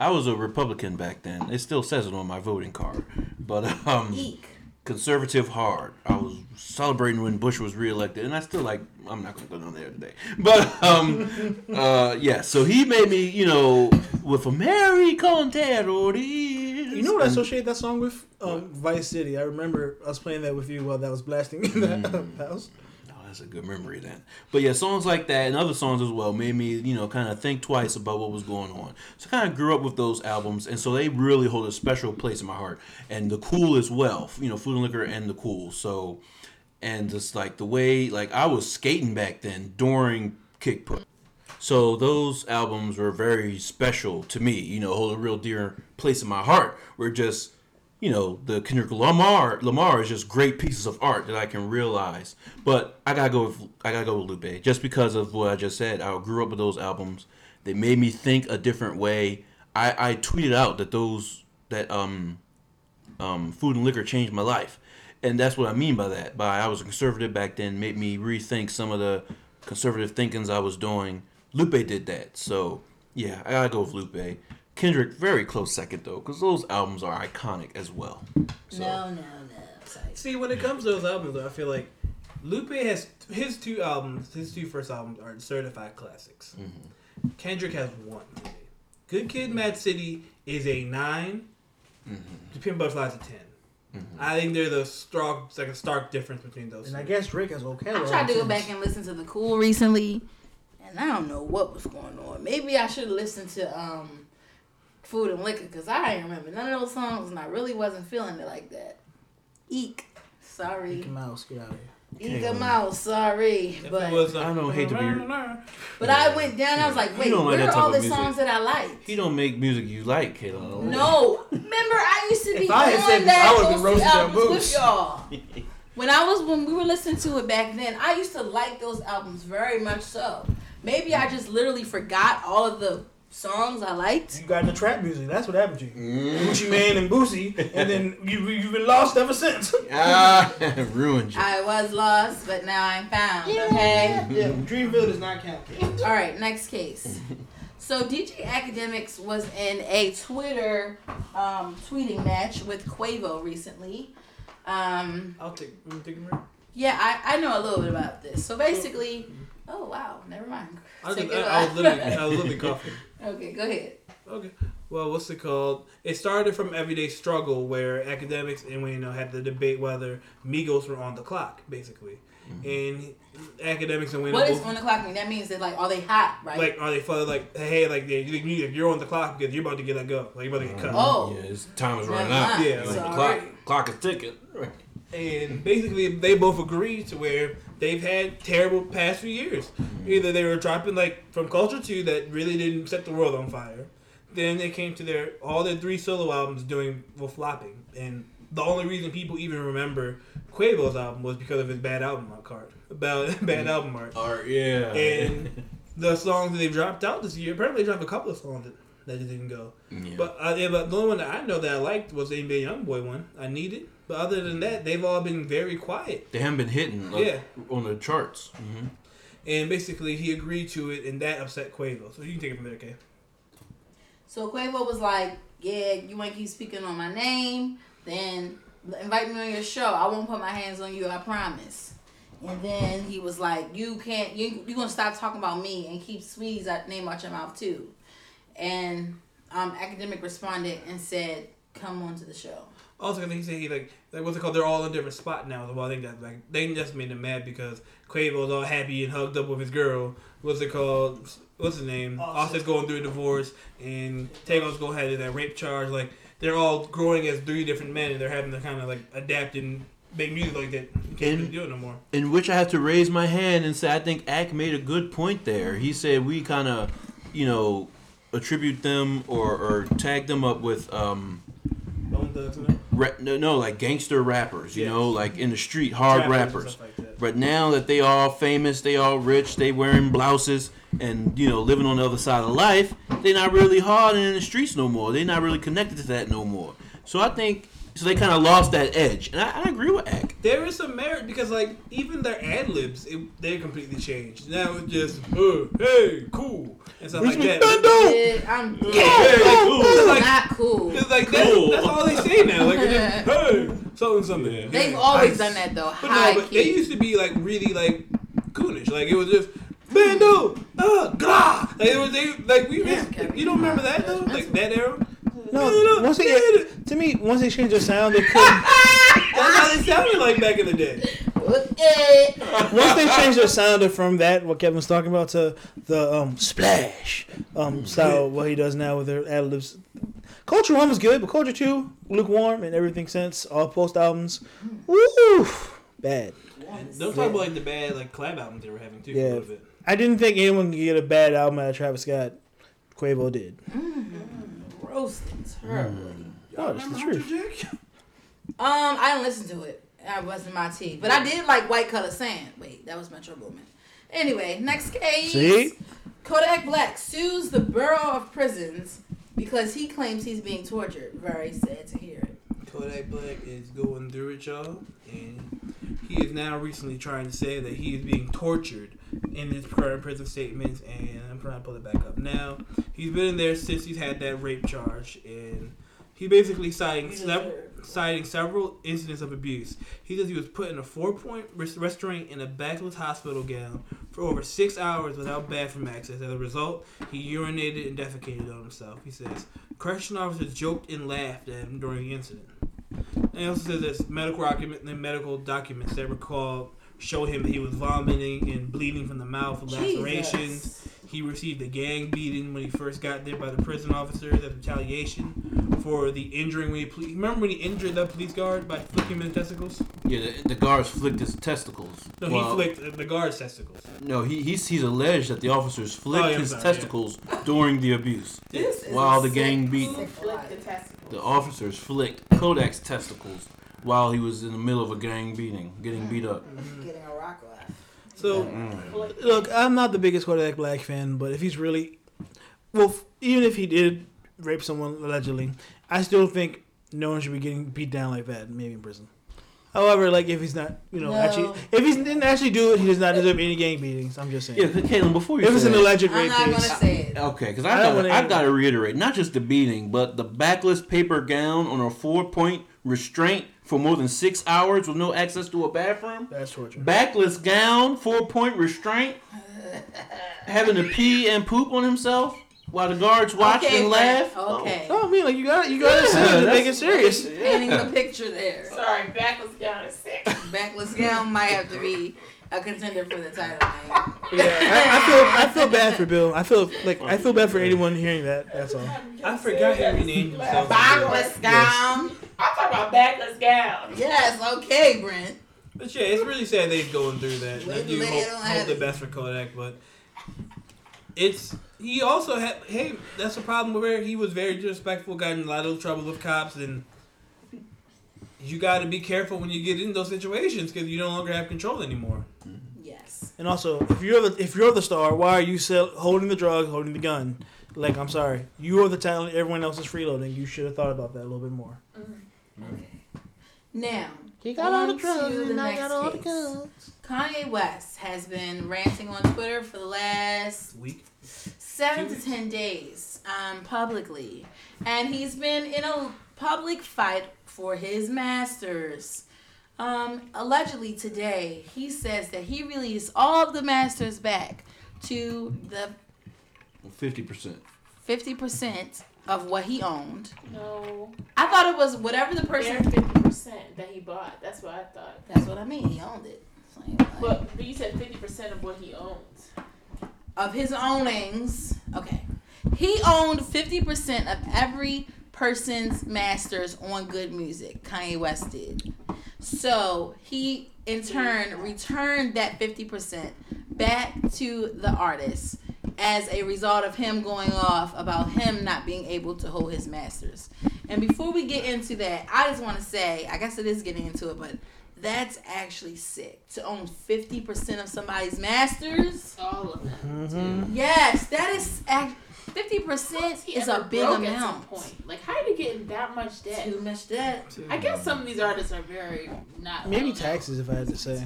I was a Republican back then. It still says it on my voting card, but um, Eek. Conservative hard. I was celebrating when Bush was reelected, and I still like. I'm not going to go down there today, but um, uh, yeah. So he made me, you know, with American terror. You know what I associate that song with? Um, Vice City. I remember I was playing that with you while that was blasting in the Mm. house. That's a good memory then. But yeah, songs like that and other songs as well made me, you know, kind of think twice about what was going on. So I kind of grew up with those albums, and so they really hold a special place in my heart. And the Cool as well, you know, Food and Liquor and the Cool. So, and just like the way, like I was skating back then during Kick Push. So those albums were very special to me. You know, hold a real dear place in my heart. We're just you know, the Kendrick Lamar Lamar is just great pieces of art that I can realize. But I gotta go with I gotta go with Lupe just because of what I just said. I grew up with those albums. They made me think a different way. I, I tweeted out that those that um um food and liquor changed my life. And that's what I mean by that. By I was a conservative back then, made me rethink some of the conservative thinkings I was doing. Lupe did that. So yeah, I gotta go with Lupe. Kendrick, very close second though, because those albums are iconic as well. So, No, no, no. Sorry. See, when it comes to those albums, though, I feel like Lupe has his two albums. His two first albums are certified classics. Mm-hmm. Kendrick has one. Good Kid, Mad City is a 9 The Pimp Butterfly is a 10 I think there's a stark, it's like a stark difference between those. And two. I guess Drake has okay. I tried to go back and listen to the Cool recently, and I don't know what was going on. Maybe I should listen to um, Food and Liquor because I ain't remember none of those songs, and I really wasn't feeling it like that. Eek, sorry. Mickey Mouse, get out of here. Eek a mouse, sorry, If but it was, I don't hate to be- but I went down. I was like, You wait, don't like where that are all the music. songs that I like? He don't make music you like, Kayla. No, remember I used to be If I had said that I would've been those roasting albums with y'all. When I was when we were listening to it back then, I used to like those albums very much so. Maybe I just literally forgot all of the songs I liked. You got the trap music. That's what happened to you. Mm. Gucci Mane and Boosie, and then you, you've been lost ever since. Ah, ruined you. I was lost, but now I'm found. Okay. yeah, Dreamville does not count. All right, next case. So DJ Akademiks was in a Twitter um, tweeting match with Quavo recently. Um, I'll take. You take a break? yeah, I, I know a little bit about this. So basically, oh wow, never mind. I was, I, I was literally, I was literally coughing. Okay, go ahead. Okay. Well, what's it called? It started from Everyday Struggle, where Akademiks and Wayno had the debate whether Migos were on the clock, basically, mm-hmm. and Akademiks and Wayne What both- does on the clock mean? That means that like, are they hot, right? like are they feel like hey like they, you, you- you're on the clock because you're about to get let go, like you're about to get cut. Oh. yeah, his time is running out. Yeah, Like, like, the clock, clock is ticking. And basically, they both agreed to where they've had terrible past few years. Either they were dropping like from Culture Two that really didn't set the world on fire. Then they came to their all their three solo albums doing were flopping, and the only reason people even remember Quavo's album was because of his bad album art card, about bad album art. Art, yeah. And the songs that they dropped out this year, apparently they dropped a couple of songs that, that didn't go. yeah. But uh, yeah, but the only one that I know that I liked was the NBA YoungBoy one. I need it. But other than that, they've all been very quiet. they haven't been hitting like, Yeah. on the charts. hmm And basically, he agreed to it, and that upset Quavo. So you can take it from there, okay? So Quavo was like, "Yeah, you want to keep speaking on my name? Then invite me on your show. I won't put my hands on you. I promise." And then he was like, "You can't. You you gonna stop talking about me and keep Saweetie's out- name out your mouth too." And um, academic responded and said, "Come on to the show." Also, because he said he like like what's it called? They're all in a different spot now. Well, I think that like they just made him mad because Quavo's all happy and hugged up with his girl. What's it called? What's his name? Offset. Offset's going through a divorce, and Takeoff's go ahead that rape charge. Like they're all growing as three different men, and they're having to kind of like adapt and make music like that. You can't really do it no more. In which I have to raise my hand and say I think Ack made a good point there. He said we kind of, you know, attribute them or, or tag them up with um, Bone Thugs and ra- no, no like gangster rappers, you Yes. know, like in the street hard Trappers and rappers. like. But now that they all famous, they all rich, they wearing blouses and you know living on the other side of life, they're not really hard in the streets no more. They're not really connected to that no more. So I think so they kind of lost that edge, and I, I agree with Ack. There is some merit because, like, even their ad libs, they completely changed. Now it's just, uh, hey, cool, and stuff like that. Dead, I'm dead. Hey, cool. It's like, Not cool. it's like Cool. that's, that's all they say now. Like, they're just, hey, something, something. They've Yeah, always nice. done that though. But High no, but they used to be like really like coonish. Like it was just bando, uh, gra. Like it was they like we. Damn, missed- Kevin. you don't remember that though? Like that era. No, once they to me, once they changed their sound, they couldn't. That's how they sounded like back in the day. Okay. Once they changed their sound from that, what Kevin's talking about, to the um, splash um, style, what he does now with their ad libs. Culture One was good, but Culture Two, lukewarm, and everything since all post albums, woo, bad. And don't talk about like the bad like collab albums they were having too. For Yeah. a little bit. I didn't think anyone could get a bad album out of Travis Scott. Quavo did. Roasted terribly. Oh, that's the truth. Jack? Um, I didn't listen to it. That wasn't my tea. But I did like White Color Sand. Wait, that was Metro Boomin. Anyway, next case. See? Kodak Black sues the Bureau of Prisons because he claims he's being tortured. Very sad to hear it. Kodak Black is going through it, y'all, and he is now recently trying to say that he is being tortured in his current prison statements. And I'm trying to pull it back up now. He's been in there since he's had that rape charge, and he's basically citing several, citing several incidents of abuse. He says he was put in a four-point restraint in a backless hospital gown for over six hours without bathroom access. As a result, he urinated and defecated on himself. He says correction officers joked and laughed at him during the incident. And he also says there's medical document, medical documents that recall show him he was vomiting and bleeding from the mouth with lacerations. Jesus. He received a gang beating when he first got there by the prison officers as retaliation for the injuring when he ple- remember when he injured the police guard by flicking him in the testicles? Yeah, the, the guards flicked his testicles. No, Well, he flicked the guard's testicles. No, he, he's he's alleged that the officers oh, flicked Oh, yeah, his sorry, yeah. testicles during the abuse. This While a the gang sick, beat- the The officers flicked Kodak's testicles while he was in the middle of a gang beating, getting beat up. Getting a rock laugh. So Mm. Look, I'm not the biggest Kodak Black fan, but if he's really, well, f- even if he did rape someone allegedly, I still think no one should be getting beat down like that, maybe in prison. However, like if he's not, you know, No. actually, if he didn't actually do it, he does not deserve any gang beatings. I'm just saying. Yeah, Caitlin, before you if it's an that- alleged I'm rape not gonna say it. Okay, because I I got wanna I hear got to reiterate, not just the beating, but the backless paper gown on a four point restraint for more than six hours with no access to a bathroom. that's torture. Backless gown, four point restraint, having to pee and poop on himself while the guards watch okay, and laugh. Brent, Okay. Oh, I mean, like you got, you got to Yeah, it to make it serious. Painting the picture there. Sorry, backless gown down at six. Backless gown might have to be a contender for the title. Man. Yeah, I, I feel, I feel bad for Bill. I feel like I feel bad for anyone hearing that. That's all. I forgot he renamed himself. Backless gown. I'm talking about backless gown. Yes. Okay, Brent. But yeah, it's really sad they're going through that. Wait I do they hope, hope the best for Kodak, but it's he also had. Hey, that's a problem where he was very disrespectful, got in a lot of trouble with cops, and you got to be careful when you get in those situations because you no longer have control anymore. Yes. And also, if you're the if you're the star, why are you sell, holding the drug, holding the gun? Like, I'm sorry, you are the talent. Everyone else is freeloading. You should have thought about that a little bit more. Okay. Now, He on to the next case. Kanye West has been ranting on Twitter for the last Week. seven Two to ten days um, publicly. And he's been in a public fight for his masters. Um, allegedly today, he says that he released all of the masters back to the Fifty percent. fifty percent of what he owned. No, I thought it was whatever the person. fifty percent that he bought. That's what I thought. That's what I mean. He owned it. Like, But, but you said fifty percent of what he owns. of his ownings. Okay. He owned 50% of every person's masters on good music. Kanye West did. So he in turn returned that 50% back to the artist as a result of him going off about him not being able to hold his masters. And before we get into that, I just want to say, I guess it is getting into it, but that's actually sick to own 50% of somebody's masters. All of them. Mm-hmm. Yes, that is act- fifty Plus, percent is a big broke At some amount. point. Like, how did he get in that much debt? Too much debt. I guess some of these artists are very not. Maybe I taxes, if I had to say.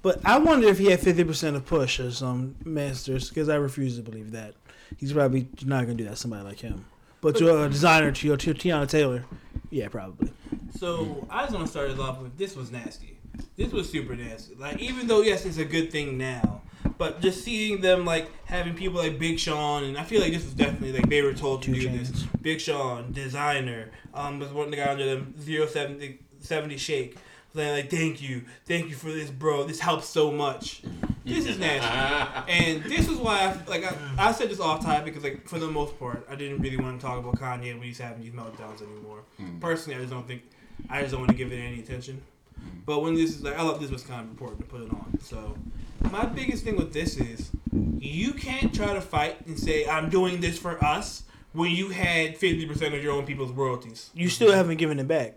But I wonder if he had fifty percent of Pusha some masters, because I refuse to believe that. He's probably not gonna do that. to Somebody like him, but to a Desiigner, to, to Teyana Taylor, yeah, probably. So I just want to start it off with this was nasty. This was super nasty. Like even though yes, it's a good thing now, but just seeing them like having people like Big Sean and I feel like this was definitely like they were told to Two do Chainz. this. Big Sean, Desiigner, um, was one of the guy under them zero seventy seventy shake. Saying like, thank you, thank you for this, bro. This helps so much. This is nasty. And this is why, I, like, I, I said this off topic because, like, for the most part, I didn't really want to talk about Kanye when he's having these meltdowns anymore. Personally, I just don't think, I just don't want to give it any attention. But when this is like, I love this was kind of important to put it on. So, my biggest thing with this is, you can't try to fight and say I'm doing this for us when you had fifty percent of your own people's royalties. You still haven't given it back.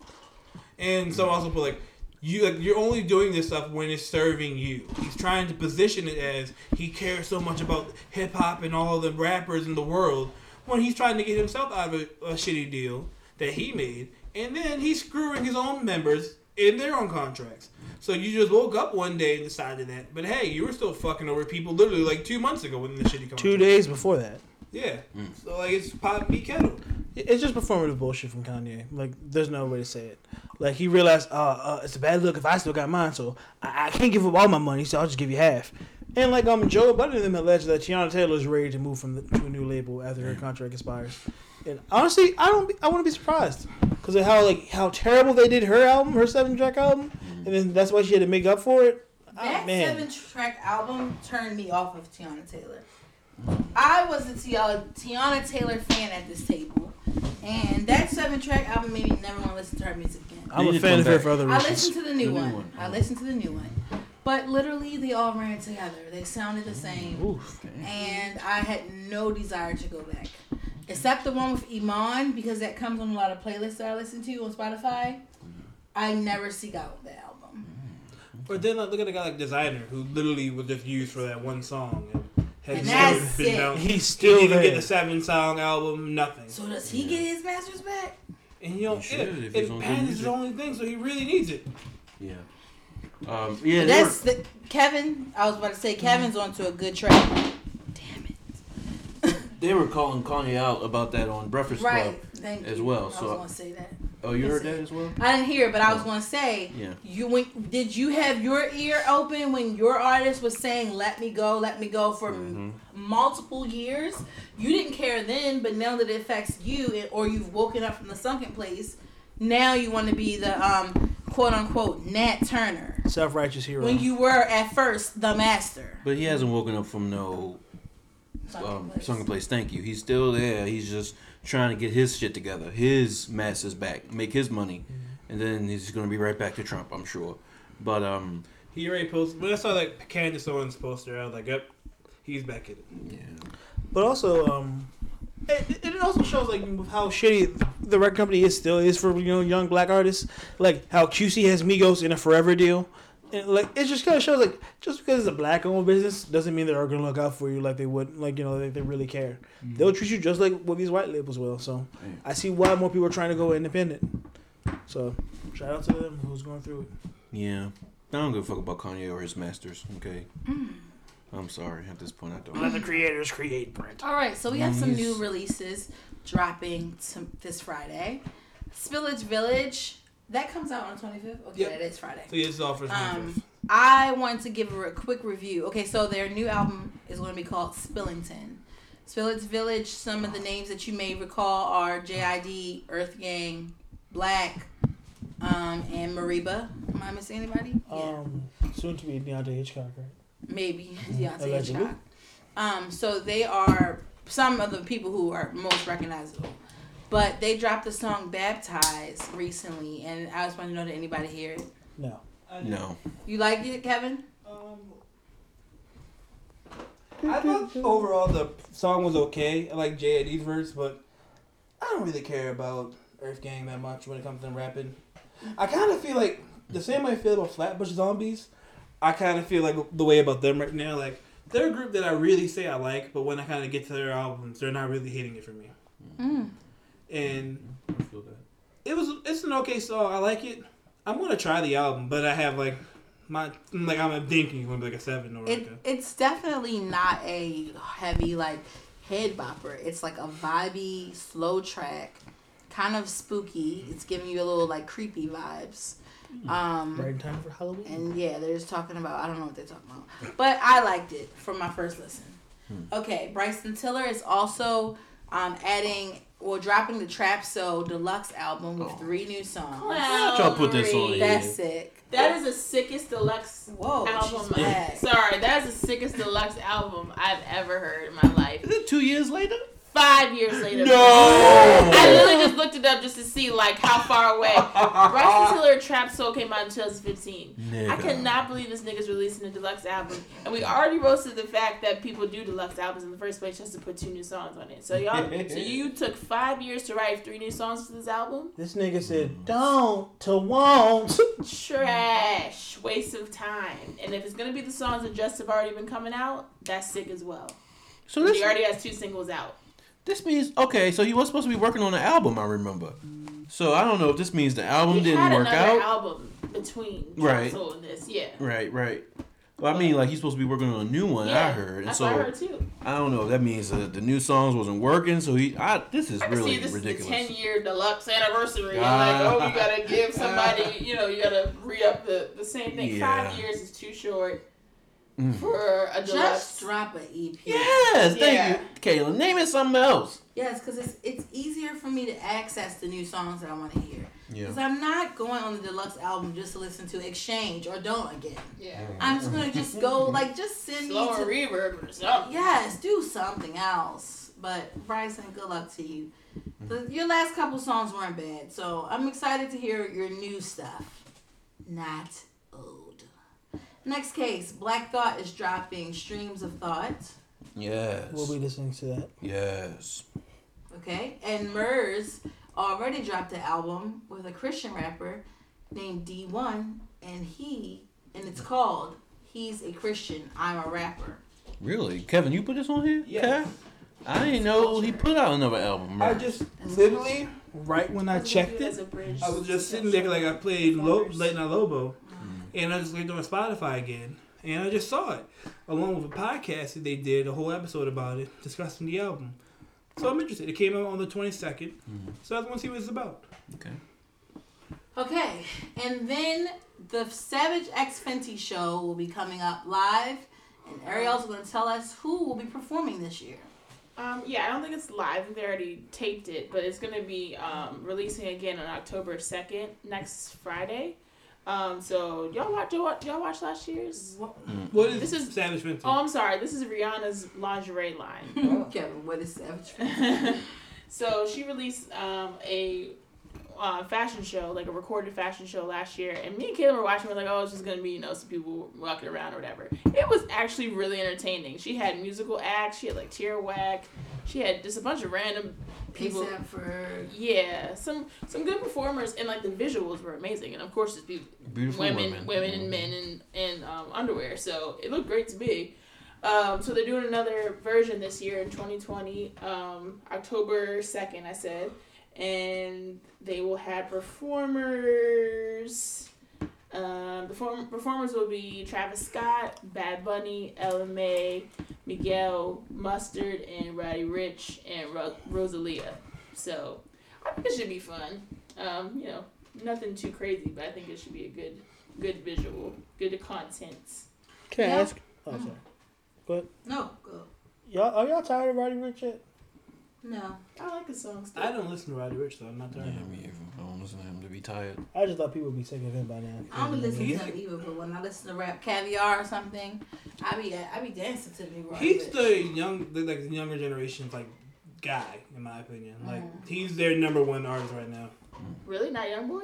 And so also put like you like you're only doing this stuff when it's serving you. He's trying to position it as he cares so much about hip hop and all the rappers in the world when he's trying to get himself out of a, a shitty deal that he made, and then he's screwing his own members in their own contracts. So you just woke up one day and decided that, but hey, you were still fucking over people literally like two months ago when the shitty contract. Two days before that. Yeah. So like it's pop me kettle. It's just performative bullshit from Kanye. Like, there's no way to say it. Like, he realized, uh, uh it's a bad look if I still got mine, so I, I can't give up all my money, so I'll just give you half. And like, um, Joe Budden and them alleged that Teyana Taylor is ready to move from the, to a new label after her contract expires. And honestly, I don't, be, I wouldn't be surprised because of how like how terrible they did her album, her seven track album, mm-hmm. and then that's why she had to make up for it. Ah, that Oh, man. seven track album turned me off of Teyana Taylor. I was a Teyana, uh, Teyana Taylor fan at this table, and that seven track album made me never want to listen to her music again. I'm a fan of her for other reasons. I reasons. listened to the new, The new one. one. I listened to the new one. But literally, they all ran together. They sounded the same. Oof. And I had no desire to go back. Except the one with Iman, because that comes on a lot of playlists that I listen to on Spotify. I never seek out that album. Mm, or then like, look at a guy like Desiigner who literally was just used for that one song and has And never that's been it. down. He's He still didn't there. get the seven song album, nothing. So does he get his masters back? And you know, He should, yeah, if he's on and good is his music. only thing, so he really needs it. Yeah. Um, yeah. That's were- the Kevin. I was about to say Kevin's onto a good track. Damn it. They were calling Kanye out about that on Breakfast Right. Club Thank as you. well. I was So, gonna say that. oh, you heard that as well? I didn't hear, it, but I was gonna say. Yeah. You when did you have your ear open when your artist was saying "Let me go, let me go" for m- multiple years? You didn't care then, but now that it affects you, and- or you've woken up from the sunken place, now you want to be the um, quote unquote Nat Turner Self righteous hero. when you were at first the master. But he hasn't woken up from no Sunken um, place. sunken place. Thank you. He's still there. He's just trying to get his shit together, his masses back, make his money, and then he's gonna be right back to Trump, I'm sure. But um, He already posted. When I saw that Candace Owens poster, I was like, "Yep, he's back in it." yeah. But also, um, it, it also shows like how shitty the record company is still is for you know young black artists. Like how QC has Migos in a forever deal, and like it just kind of shows like just because it's a black owned business doesn't mean they're gonna look out for you like they would like you know like they really care. Mm-hmm. They'll treat you just like what these white labels will. So Yeah. I see why more people are trying to go independent. So shout out to them who's going through it. Yeah. I don't give a fuck about Kanye or his masters. Okay. Mm. I'm sorry. At this point, I don't. Let the creators create, Brent. All right, so we have some new releases dropping to this Friday. Spillage Village That comes out on the 25th? Okay, Yep. that is Friday. So yeah, this is all for Um, I want to give a quick review. Okay, so their new album is going to be called Spilligion. Spillage Village, some of the names that you may recall are JID, Earth Gang, Black, um, and Mereba. Am I missing anybody? Yeah. Um, soon to be Deontay Hitchcock, right? Maybe Deontay Allegedly. Hitchcock. Um, so they are some of the people who are most recognizable. But they dropped the song Baptized recently, and I just want to know did anybody hear it? No. No. You like it, Kevin? Um, I thought overall the song was okay. I like JID's verse, but I don't really care about Earth Gang that much when it comes to rapping. I kind of feel like the same way I feel about Flatbush Zombies. I kind of feel like the way about them right now. Like they're a group that I really say I like, but when I kind of get to their albums, they're not really hitting it for me. Mm. And I feel that. it was it's an okay song. I like it. I'm gonna try the album, but I have like my like I'm thinking it's gonna be like a seven or It like a it's definitely not a heavy like head bopper. It's like a vibey slow track, kind of spooky. It's giving you a little like creepy vibes. Um, Right in time for Halloween. and yeah, they're just talking about I don't know what they're talking about, but I liked it from my first listen. Okay, Bryson Tiller is also um, adding or dropping the Trap So deluxe album with three new songs. Wow, Y'all put this on Marie. here. That's sick. That is the sickest deluxe Whoa, album. she's. Sorry, that is the sickest deluxe album I've ever heard in my life. Is it two years later? Five years later. No! I literally just looked it up just to see like how far away. Bryson Tiller Trap Soul came out in 2015. I cannot believe this nigga's releasing a deluxe album. And we already roasted the fact that people do deluxe albums in the first place just to put two new songs on it. So y'all so you took five years to write three new songs to this album? This nigga said, mm. don't to won't. Trash. Waste of time. And if it's gonna be the songs that just have already been coming out, that's sick as well. So this he already has two singles out. This means okay. So he was supposed to be working on an album. I remember. So I don't know if this means the album he didn't work out. album between Right. And this, yeah. Right, right. Well, I mean, like he's supposed to be working on a new one. yeah, I heard, and That's so what I heard too. I don't know. if That means that the new songs wasn't working. So he, I, this is I really see this ridiculous. is the 10 year deluxe anniversary. Ah. like, oh, you gotta give somebody, you know, you gotta re up the, the same thing. Yeah. Five years is too short Mm. for a deluxe. Just drop an EP. Yes, thank Yeah. you, Kayla. Name it something else. Yes, because it's it's easier for me to access the new songs that I want to hear. Yeah. Because I'm not going on the deluxe album just to listen to Exchange or Don't Again. Yeah. I'm just gonna just go like just send me Slower to reverb or something. yes, do something else. But Bryson, good luck to you. The, your last couple songs weren't bad, so I'm excited to hear your new stuff. Not old. Next case, Black Thought is dropping Streams of Thought. Yes. We'll be listening to that. yes. Okay, and Murs already dropped an album with a Christian rapper named D1, and he and it's called "He's a Christian, I'm a Rapper." Really, Kevin? You put this on here? Yeah. Okay. I didn't know he put out another album. I just literally Right when I checked it, I was just sitting there like I played Lo- Flowers. Late Night Lobo, and I just looked on Spotify again, and I just saw it along with a podcast that they did a whole episode about it, discussing the album. So I'm interested. It came out on the 22nd, so I want to see what it's about. Okay. Okay, and then the Savage X Fenty show will be coming up live, and Ariel's going to tell us who will be performing this year. Um, yeah, I don't think it's live. They already taped it, but it's gonna be um, releasing again on October second, next Friday. Um, so y'all watch y'all, watch- y'all watch last year's? What is This is- Savage Fenty? Oh, I'm sorry. This is Rihanna's lingerie line. Kevin, what is Savage Fenty? so she released um, a uh, fashion show, like a recorded fashion show last year, and me and Kayla were watching. We're like, oh, it's just gonna be you know some people walking around or whatever. It was actually really entertaining. She had musical acts. She had like Tierra Whack. She had just a bunch of random people. Except for Yeah, some some good performers, and like the visuals were amazing, and of course it's be- Beautiful women, women. women, and men in in um, underwear. So it looked great to me. Um, so they're doing another version this year in 2020, um, October 2nd, I said, and they will have performers. Um, the form- performers will be Travis Scott, Bad Bunny, Ella Mai, Miguel, Mustard, and Roddy Ricch, and Ro- Rosalia. So I think it should be fun. Um, you know, nothing too crazy, but I think it should be a good, good visual, good content. Can I Yeah. ask? Oh, sorry. No, go. Y'all are y'all tired of Roddy Ricch yet? No. I like his songs. still. I don't listen to Roddy Ricch though. I'm not tired. of me either. I don't listen to him to be tired. I just thought people would be sick of him by now. I don't be listening He's- to him either, but when I listen to rap caviar or something, I be I be dancing to the new Roddy He's Ricch. the young, the, like the younger generation's like guy, in my opinion. Like Mm. he's their number one artist right now. Really, not young boy.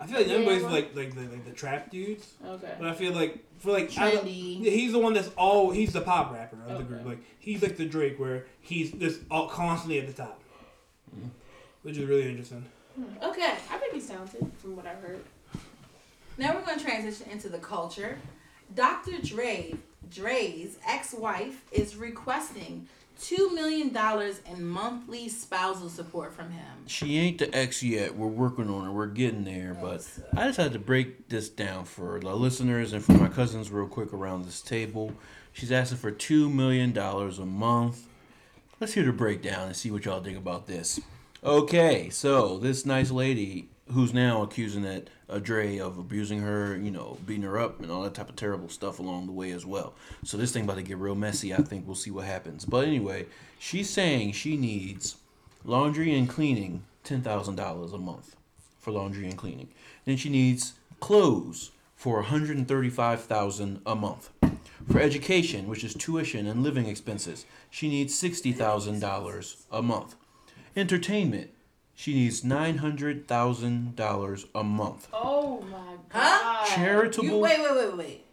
I feel like Young Yeah, Boy's well- like like the, like the trap dudes, Okay. but I feel like for like trendy. Yeah, he's the one that's all. He's the pop rapper of the group. Like he's like the Drake, where he's just all constantly at the top, mm-hmm. which is really interesting. Hmm. Okay, I think he's talented, from what I've heard. now we're gonna transition into the culture. Dr. Dre, Dre's ex-wife, is requesting two million dollars in monthly spousal support from him. She ain't the ex yet. We're working on her. We're getting there. But I just had to break this down for the listeners and for my cousins real quick around this table. She's asking for two million dollars a month. Let's hear the breakdown and see what y'all think about this. Okay, so this nice lady who's now accusing that uh, Dre of abusing her, you know, beating her up and all that type of terrible stuff along the way as well. So this thing about to get real messy. I think we'll see what happens. But anyway, she's saying she needs laundry and cleaning ten thousand dollars a month for laundry and cleaning. Then she needs clothes for one hundred and thirty-five thousand a month. For education, which is tuition and living expenses, she needs sixty thousand dollars a month. Entertainment, she needs nine hundred thousand dollars a month. Oh my god! Huh? god. Charitable You wait, wait, wait, wait.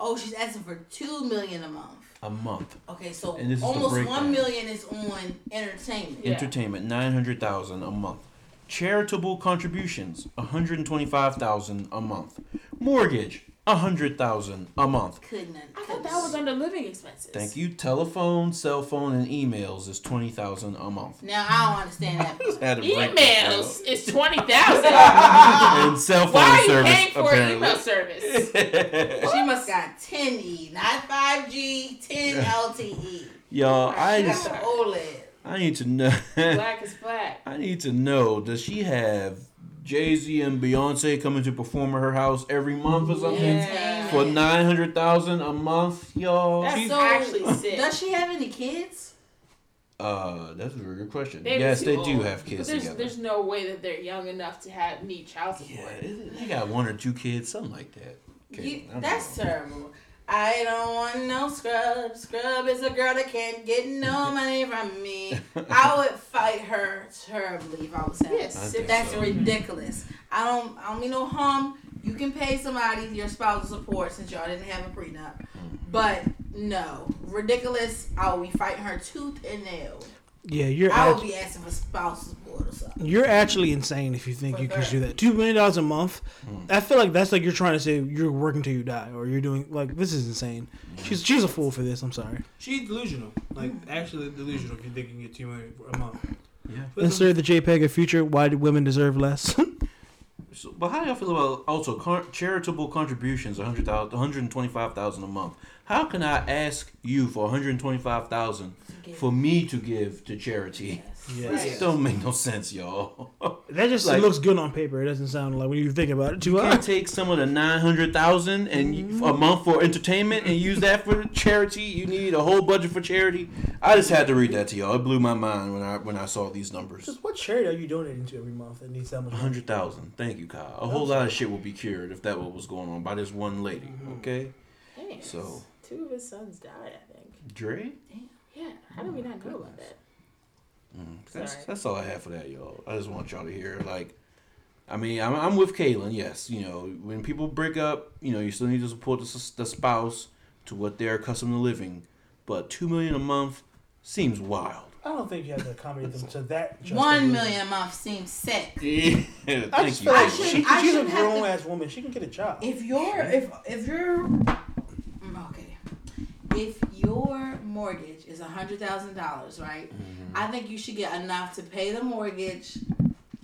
Oh, she's asking for two million a month. a month. Okay, so And this almost breakdown. one million is on entertainment. Yeah. Entertainment, nine hundred thousand a month. Charitable contributions, one hundred and twenty-five thousand a month. Mortgage, a hundred thousand a month. Couldn't. I thought that was under living expenses. Thank you. Telephone, cell phone, and emails is twenty thousand a month. Now I don't understand that. part. Had to break that Emails is twenty thousand. down. and cell phone Why are you service paying for apparently. email service? She must got 10E, not 5G, 10 LTE. Y'all, I She just OLED. I need to know. Black is black. I need to know. Does she have Jay Z and Beyonce coming to perform at her house every month or something? Yeah. For nine hundred thousand a month, y'all. That's She's- So, actually sick. Does she have any kids? uh, that's a very good question. They're yes, too they do old. have But kids there's, together. there's no way that they're young enough to have need child yeah, support. it- they got one or two kids, something like that. Okay, You- that's know. terrible. I don't want no scrub. Scrub is a girl that can't get no money from me. I would fight her terribly if I was him. Yes, That's so. ridiculous. I don't. I don't mean no harm. You can pay somebody your spousal support since y'all didn't have a prenup, Mm. but no, ridiculous. I will be fighting her tooth and nail. Yeah, you're I would act- be asking for spousal support or something. you're actually insane if you think For you can do that. Two million dollars a month. Hmm. I feel like that's like you're trying to say you're working till you die, or you're doing like this is insane. She's she's a fool for this. I'm sorry. She's delusional, like actually delusional. If you think you can get two million for a month. Yeah. But Insert the JPEG of future. Why do women deserve less? So, but how do y'all feel about also con- charitable contributions, 100,000, 125,000 a month? How can I ask you for 125,000 for me to give to charity? Yeah. This don't make no sense, y'all. that just Like- looks good on paper. It doesn't sound like when you think about it too You hard. can't take some of the 900,000 and you- a mm-hmm. month for entertainment and use that for charity. You need a whole budget for charity. I just had to read that to y'all. It blew my mind when I when I saw these numbers. Just what charity are you donating to every month that needs that much? Hundred thousand. Thank you, Kyle. A whole lot of shit would be cured if that what was going on by this one lady. Mm-hmm. Okay, Damn. So- two of his sons died. I think. Dre. Damn. Yeah. How did we not know about that? Mm, that's Sorry. that's all I have for that, y'all. I just want y'all to hear. Like, I mean, I'm, I'm with Kaylin. Yes, you know, when people break up, you know, you still need to support the, the spouse to what they're accustomed to living. But two million a month seems wild. I don't think you have to accommodate them to that. just One a million a month seems sick. Yeah, I thank just you. feel like I she, shouldn't- she's a shouldn't have to- grown ass woman. She can get a job. If you're if if you're mm, okay, if your mortgage is a hundred thousand dollars, right? Mm-hmm. I think you should get enough to pay the mortgage,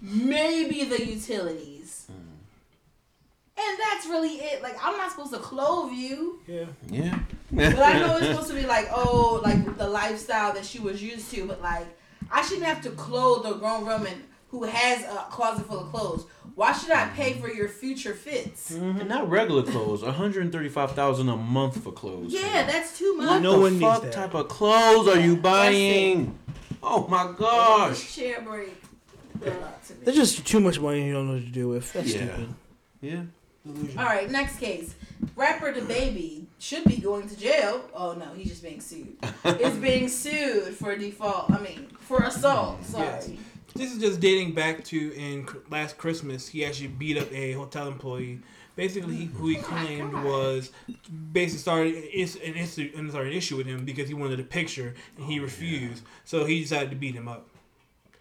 maybe the utilities, Mm-hmm. and that's really it. Like I'm not supposed to clothe you, yeah. Yeah, but I know it's supposed to be like oh like the lifestyle that she was used to, but like I shouldn't have to clothe a grown woman who has a closet full of clothes. Why should I pay for your future fits? Mm-hmm. And not regular clothes. One hundred thirty-five thousand a month for clothes. Yeah, that's too much. What No the one needs fuck that. type of clothes are you buying? Oh my gosh. Chair break. Good luck. There's just too much money you don't know what to do with. That's Yeah. stupid. Yeah. All right, next case. Rapper DaBaby should be going to jail. Oh no, he's just being sued. is being sued for default. I mean, for assault. Sorry. Yes. This is just dating back to in last Christmas. He actually beat up a hotel employee. Basically, he, who he oh claimed was basically started is an issue, and started an issue with him because he wanted a picture and he oh, refused. So he decided to beat him up,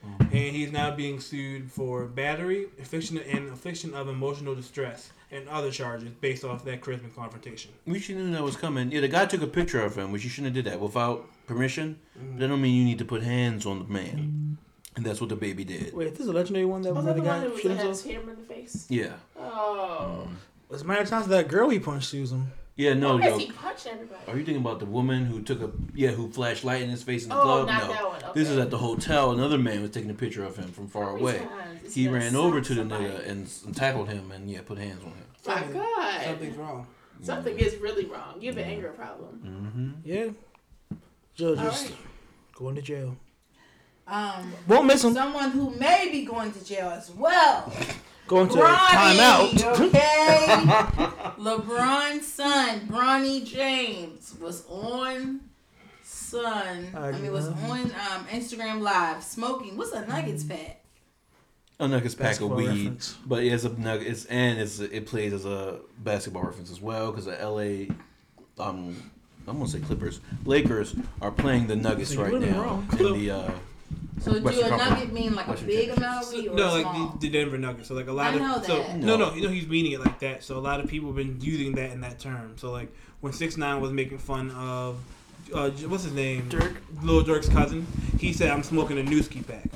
mm-hmm. and he's now being sued for battery, affliction, and affliction of emotional distress, and other charges based off that Christmas confrontation. We should knew that was coming. Yeah, the guy took a picture of him, which you shouldn't have did that without permission. Mm. That don't mean you need to put hands on the man. And that's what DaBaby did. Wait, this is a legendary one that Was that the the one guy that was shit that had himself? his hammer in the face? Yeah. Oh. Um, As a matter of times, that girl he punched sues him. Yeah, no, Why yo. does he punch everybody? Are you thinking about the woman who took a yeah, who flashed light in his face in the Oh, club? not no. that one. Okay. This is at the hotel. Another man was taking a picture of him from far How many away. times He gonna ran over slap to the somebody? nigga and, and tackled him and yeah, put hands on him. My God. Something's wrong. Something mm-hmm. is really wrong. You have an mm-hmm. anger problem. Mm-hmm. Yeah. Joe All just right. going to jail. Um, Won't miss him. someone who may be going to jail as well. Going to Bronny, timeout. okay? LeBron's son, Bronny James, was on Sun. I, mean, was on um, Instagram Live smoking. What's a Nuggets pack? A Nuggets pack of Basketball weed, reference. but it's a nugget. It's and it's it plays as a basketball reference as well because the L.A. Um, I'm gonna say Clippers, Lakers are playing the Nuggets So right now wrong. in the. Uh, So do a Conference. nugget mean like a big amount of weed or no, a like the, the Denver Nuggets. So like a lot I of know so that. no, No. no, you know he's meaning it like that. So a lot of people have been using that in that term. So like when Six Nine was making fun of uh, what's his name, Durk. Lil Durk's cousin, he said I'm smoking a Nuski pack.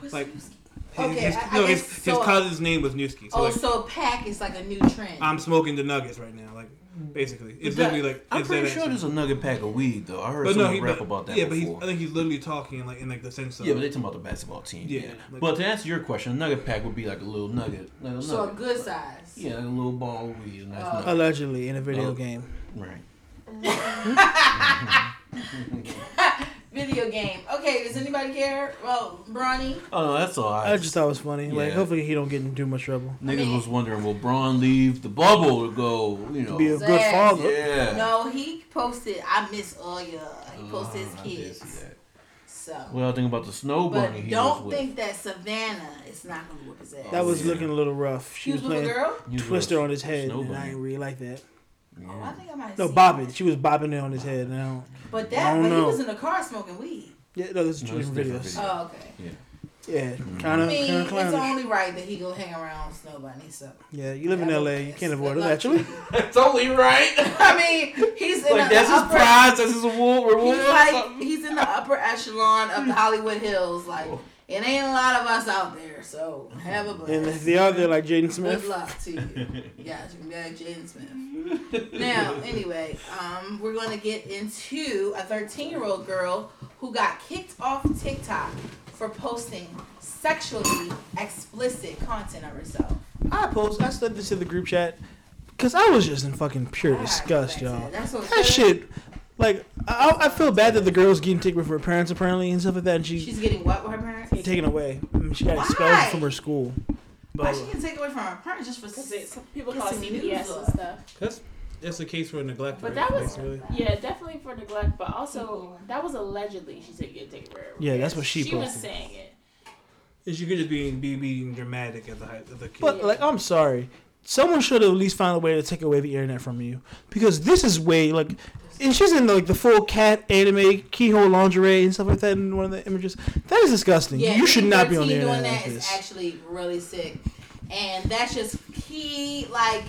What's like- Nuski? His, Okay, his, I- I no, his, guess his so- cousin's name was Nuski. So oh, like so pack is like a new trend. I'm smoking the Nuggets right now. Like basically, it's that- literally like I'm it's pretty that sure action. there's a Nugget pack of weed though. I heard But no, someone he rap but, about that yeah, but he's. I think he's literally talking like in like the sense of yeah, but they talking about the basketball team. Yeah, Yeah. like- but to answer your question, a Nugget pack would be like a little nugget, like a so a nugget. good size. Yeah, like a little ball of weed. Nice Oh. Allegedly in a video Oh. game. Right. Video game. Okay, does anybody care? Well, Bronny. Oh no, that's all. I, I just thought it was funny. Like, hopefully he don't get in too much trouble. niggas mean- was wondering, will Bron leave the bubble to go? You know. Be a good Zach. father. yeah. No, he posted. I miss all ya. He oh, posted his I did kids. So, What y'all think about the snow bunny? but he don't was with? think that Savannah is not gonna whoop his ass. That was oh, Yeah. looking a little rough. She She was was with a playing girl. Twister on his head, Snow and I Bunny. ain't really like that. Yeah. Oh, I think I might. have No, seen bobbing. that. She was bobbing it on his head. Now, But I that, don't but he was in the car smoking weed. yeah, no, this is No, two it's different different videos. video. Oh, okay. Yeah, Mhm. kind of. I mean, kind of it's only right that he go hang around with Snow Bunny. So Yeah, you live in LA, you can't avoid Good it luck to naturally. you. That's only right. I mean, he's in like the that's his upper, prize. That's his award. Reward. He's like he's in the upper echelon of the Hollywood Hills. Like it ain't a lot of us out there, so have a blast. And if they are there, like Jaden Smith. Good luck to you. Yeah, you can be like Jaden Smith. Now, anyway, um, we're going to get into a 13 year old girl who got kicked off TikTok for posting sexually explicit content of herself. I post. I said this in the group chat because I was just in fucking pure I disgust, go back to y'all. that. That's what That shit, like, I, I feel bad that the girl's getting taken away from her parents apparently and stuff like that, and she's She's getting what with her parents? taken away. I mean, she got Why? expelled from her school. Why But she can take away from her parents just for Because it, some people Get call it some and stuff. That's that's a case for neglect. But right, that was basically. yeah, definitely for neglect. But also that was allegedly she said get taken care of. Yeah, that's what she She was saying it. Is you could just be be being dramatic at the height of the kid. But like, I'm sorry. Someone should have at least found a way to take away the internet from you because this is way like, and she's in like the full cat anime keyhole lingerie and stuff like that in one of the images. That is disgusting. Yeah, you should not be on the internet doing like that is this. actually really sick, and that's just key like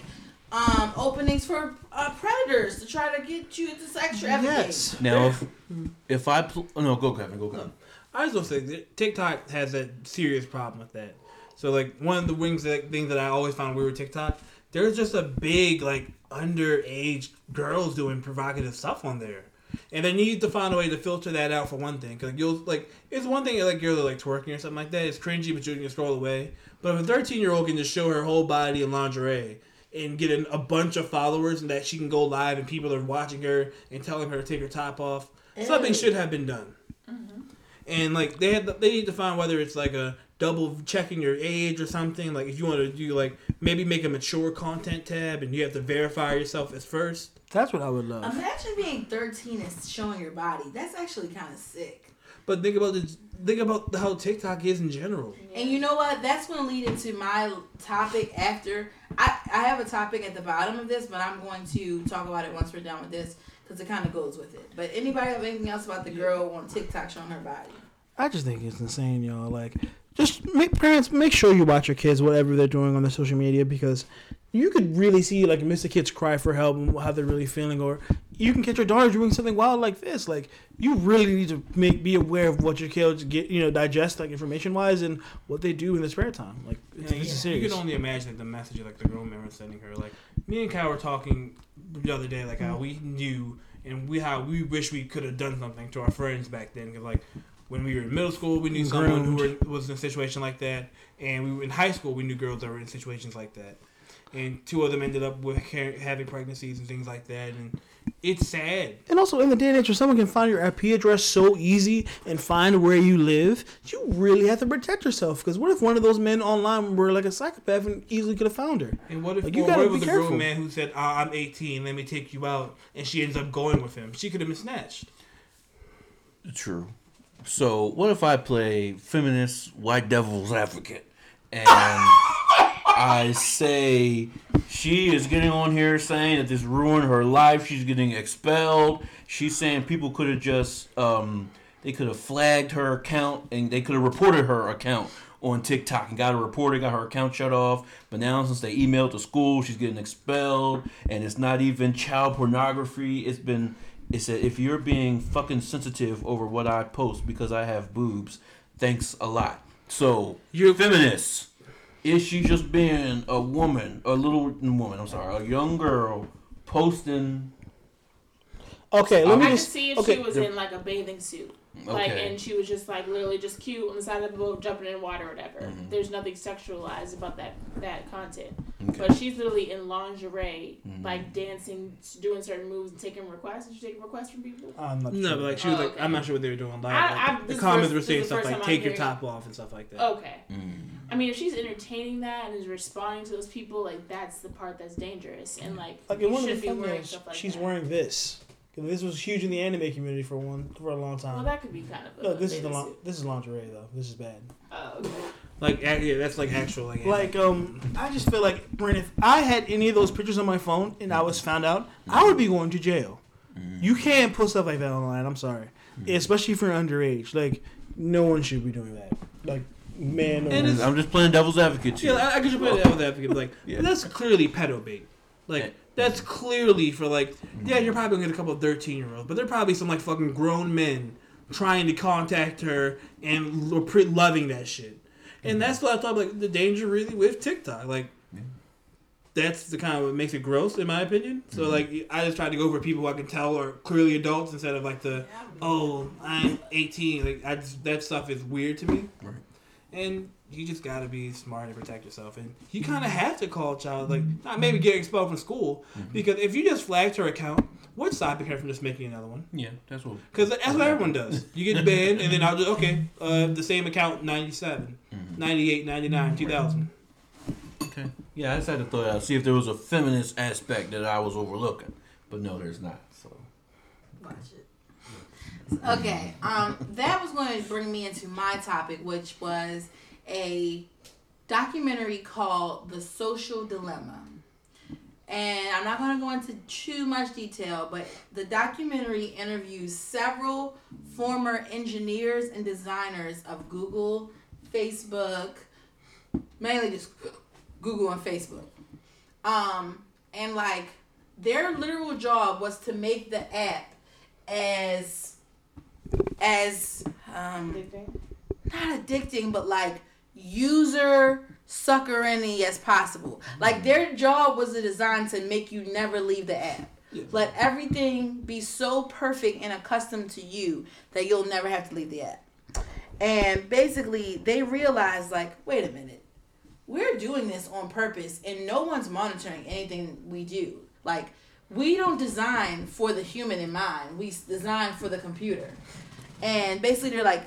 um, openings for uh, predators to try to get you into sexual Yes. Now, if if I pl- oh, no, go Kevin, go Kevin. I was gonna say that TikTok has a serious problem with that. So like one of the wings that things that I always found weird with TikTok, there's just a big like underage girls doing provocative stuff on there. And they need to find a way to filter that out for one thing, because you'll like it's one thing like you're like twerking or something like that. It's cringy, but you can scroll away. But if a thirteen year old can just show her whole body in lingerie and get an, a bunch of followers, and that she can go live and people are watching her and telling her to take her top off, something should have been done. Mm-hmm. And like they had, they need to find whether it's like a double checking your age or something. Like if you want to do like maybe make a mature content tab and you have to verify yourself as first. That's what I would love. Imagine being 13 and showing your body. That's actually kind of sick. But think about the think about how TikTok is in general. And you know what? That's going to lead into my topic after. I, I have a topic at the bottom of this, but I'm going to talk about it once we're done with this because it kind of goes with it. But anybody have anything else about the girl on TikTok showing her body? I just think it's insane, y'all. Like, just make parents make sure you watch your kids whatever they're doing on the social media because you could really see like Mr. kids cry for help and how they're really feeling, or you can catch your daughter doing something wild like this. Like, you really need to make be aware of what your kids get, you know, digest like information wise and what they do in their spare time. Like, it's, Yeah, this is you can only imagine like, the message like the grown man was sending her. Like me and Kyle were talking the other day, like how mm. we knew and we how we wish we could have done something to our friends back then. Cause like when we were in middle school, we knew someone who were, was in a situation like that, and we were in high school, we knew girls that were in situations like that. And two of them ended up with having pregnancies and things like that, and it's sad. And also, in the day and age where someone can find your IP address so easy and find where you live, you really have to protect yourself. Because what if one of those men online were like a psychopath and easily could have found her? And what if, Like, you or gotta what if it was a careful. grown man who said, ah, "I'm 18, let me take you out," and she ends up going with him? She could have been snatched. True. So what if I play feminist white devil's advocate and I say she is getting on here saying that this ruined her life. She's getting expelled. She's saying people could have just um, they could have flagged her account and they could have reported her account on TikTok and got her reported, got her account shut off. But now since they emailed the school, she's getting expelled, and it's not even child pornography. It's been it said if you're being fucking sensitive over what I post because I have boobs, thanks a lot. So You're- feminists. Is she just being a woman, a little woman? I'm sorry, a young girl posting? Okay, let me I could just. see if okay, she was in like a bathing suit. Like Okay. and she was just like literally just cute on the side of the boat jumping in water or whatever. Mhm. There's nothing sexualized about that that content. Okay. But she's literally in lingerie, Mhm. like dancing, doing certain moves and taking requests. Is she taking requests from people? I'm not No, sure. but like she was Oh, like, okay. I'm not sure what they were doing live. I- like, I- the comments were saying stuff like, time I'm "Take your top off" and stuff like that. Okay. Mm. I mean, if she's entertaining that and is responding to those people, like that's the part that's dangerous. And like, Like you in one of the should be wearing thumbnails, stuff like she's that. wearing this. 'Cause This was huge in the anime community for one for a long time. Well, that could be kind of. A no, this is the bathing lin- suit. this is lingerie though. This is bad. Oh, okay. Like, yeah, that's like actual like. Like um, I just feel like Brent, if I had any of those pictures on my phone and I was found out, I would be going to jail. You can't put stuff like that online. I'm sorry, especially if you're underage. Like, no one should be doing that. Like, man, or And. I'm just playing devil's advocate yeah, here. I, I could just put it out with advocate. Like, Yeah. that's clearly pedo bait. Like, Yeah. That's clearly for like, yeah, you're probably gonna get a couple of 13 year olds, but they're probably some like fucking grown men trying to contact her and pre- loving that shit. And that's what I thought like the danger really with TikTok. Like, Yeah. that's the kind of what makes it gross in my opinion. So mm-hmm. like, I just try to go for people who I can tell are clearly adults instead of like the oh I'm 18. Like, I just, that stuff is weird to me. Right. And you just gotta be smart and protect yourself. And you kind of have to call a child, like, not maybe get expelled from school, because if you just flagged her account, what's stopping her from just making another one? Yeah, that's what. Because that's what everyone does. You get banned, and then I'll just, okay, uh, the same account, 97, Mhm. 98, 99, 2000. Okay. Yeah, I just had to throw it out, see if there was a feminist aspect that I was overlooking, but no, there's not. So. Watch it. Okay, um, that was going to bring me into my topic, which was a documentary called The Social Dilemma. And I'm not going to go into too much detail, but the documentary interviews several former engineers and designers of Google, Facebook, mainly just Google and Facebook. Um, and like their literal job was to make the app as as um not addicting but like user suckering as possible like their job was to design to make you never leave the app Yeah. Let everything be so perfect and accustomed to you that you'll never have to leave the app. And basically, they realized, like, wait a minute, we're doing this on purpose, and no one's monitoring anything we do. Like, we don't design for the human in mind. We design for the computer. And basically, they're like,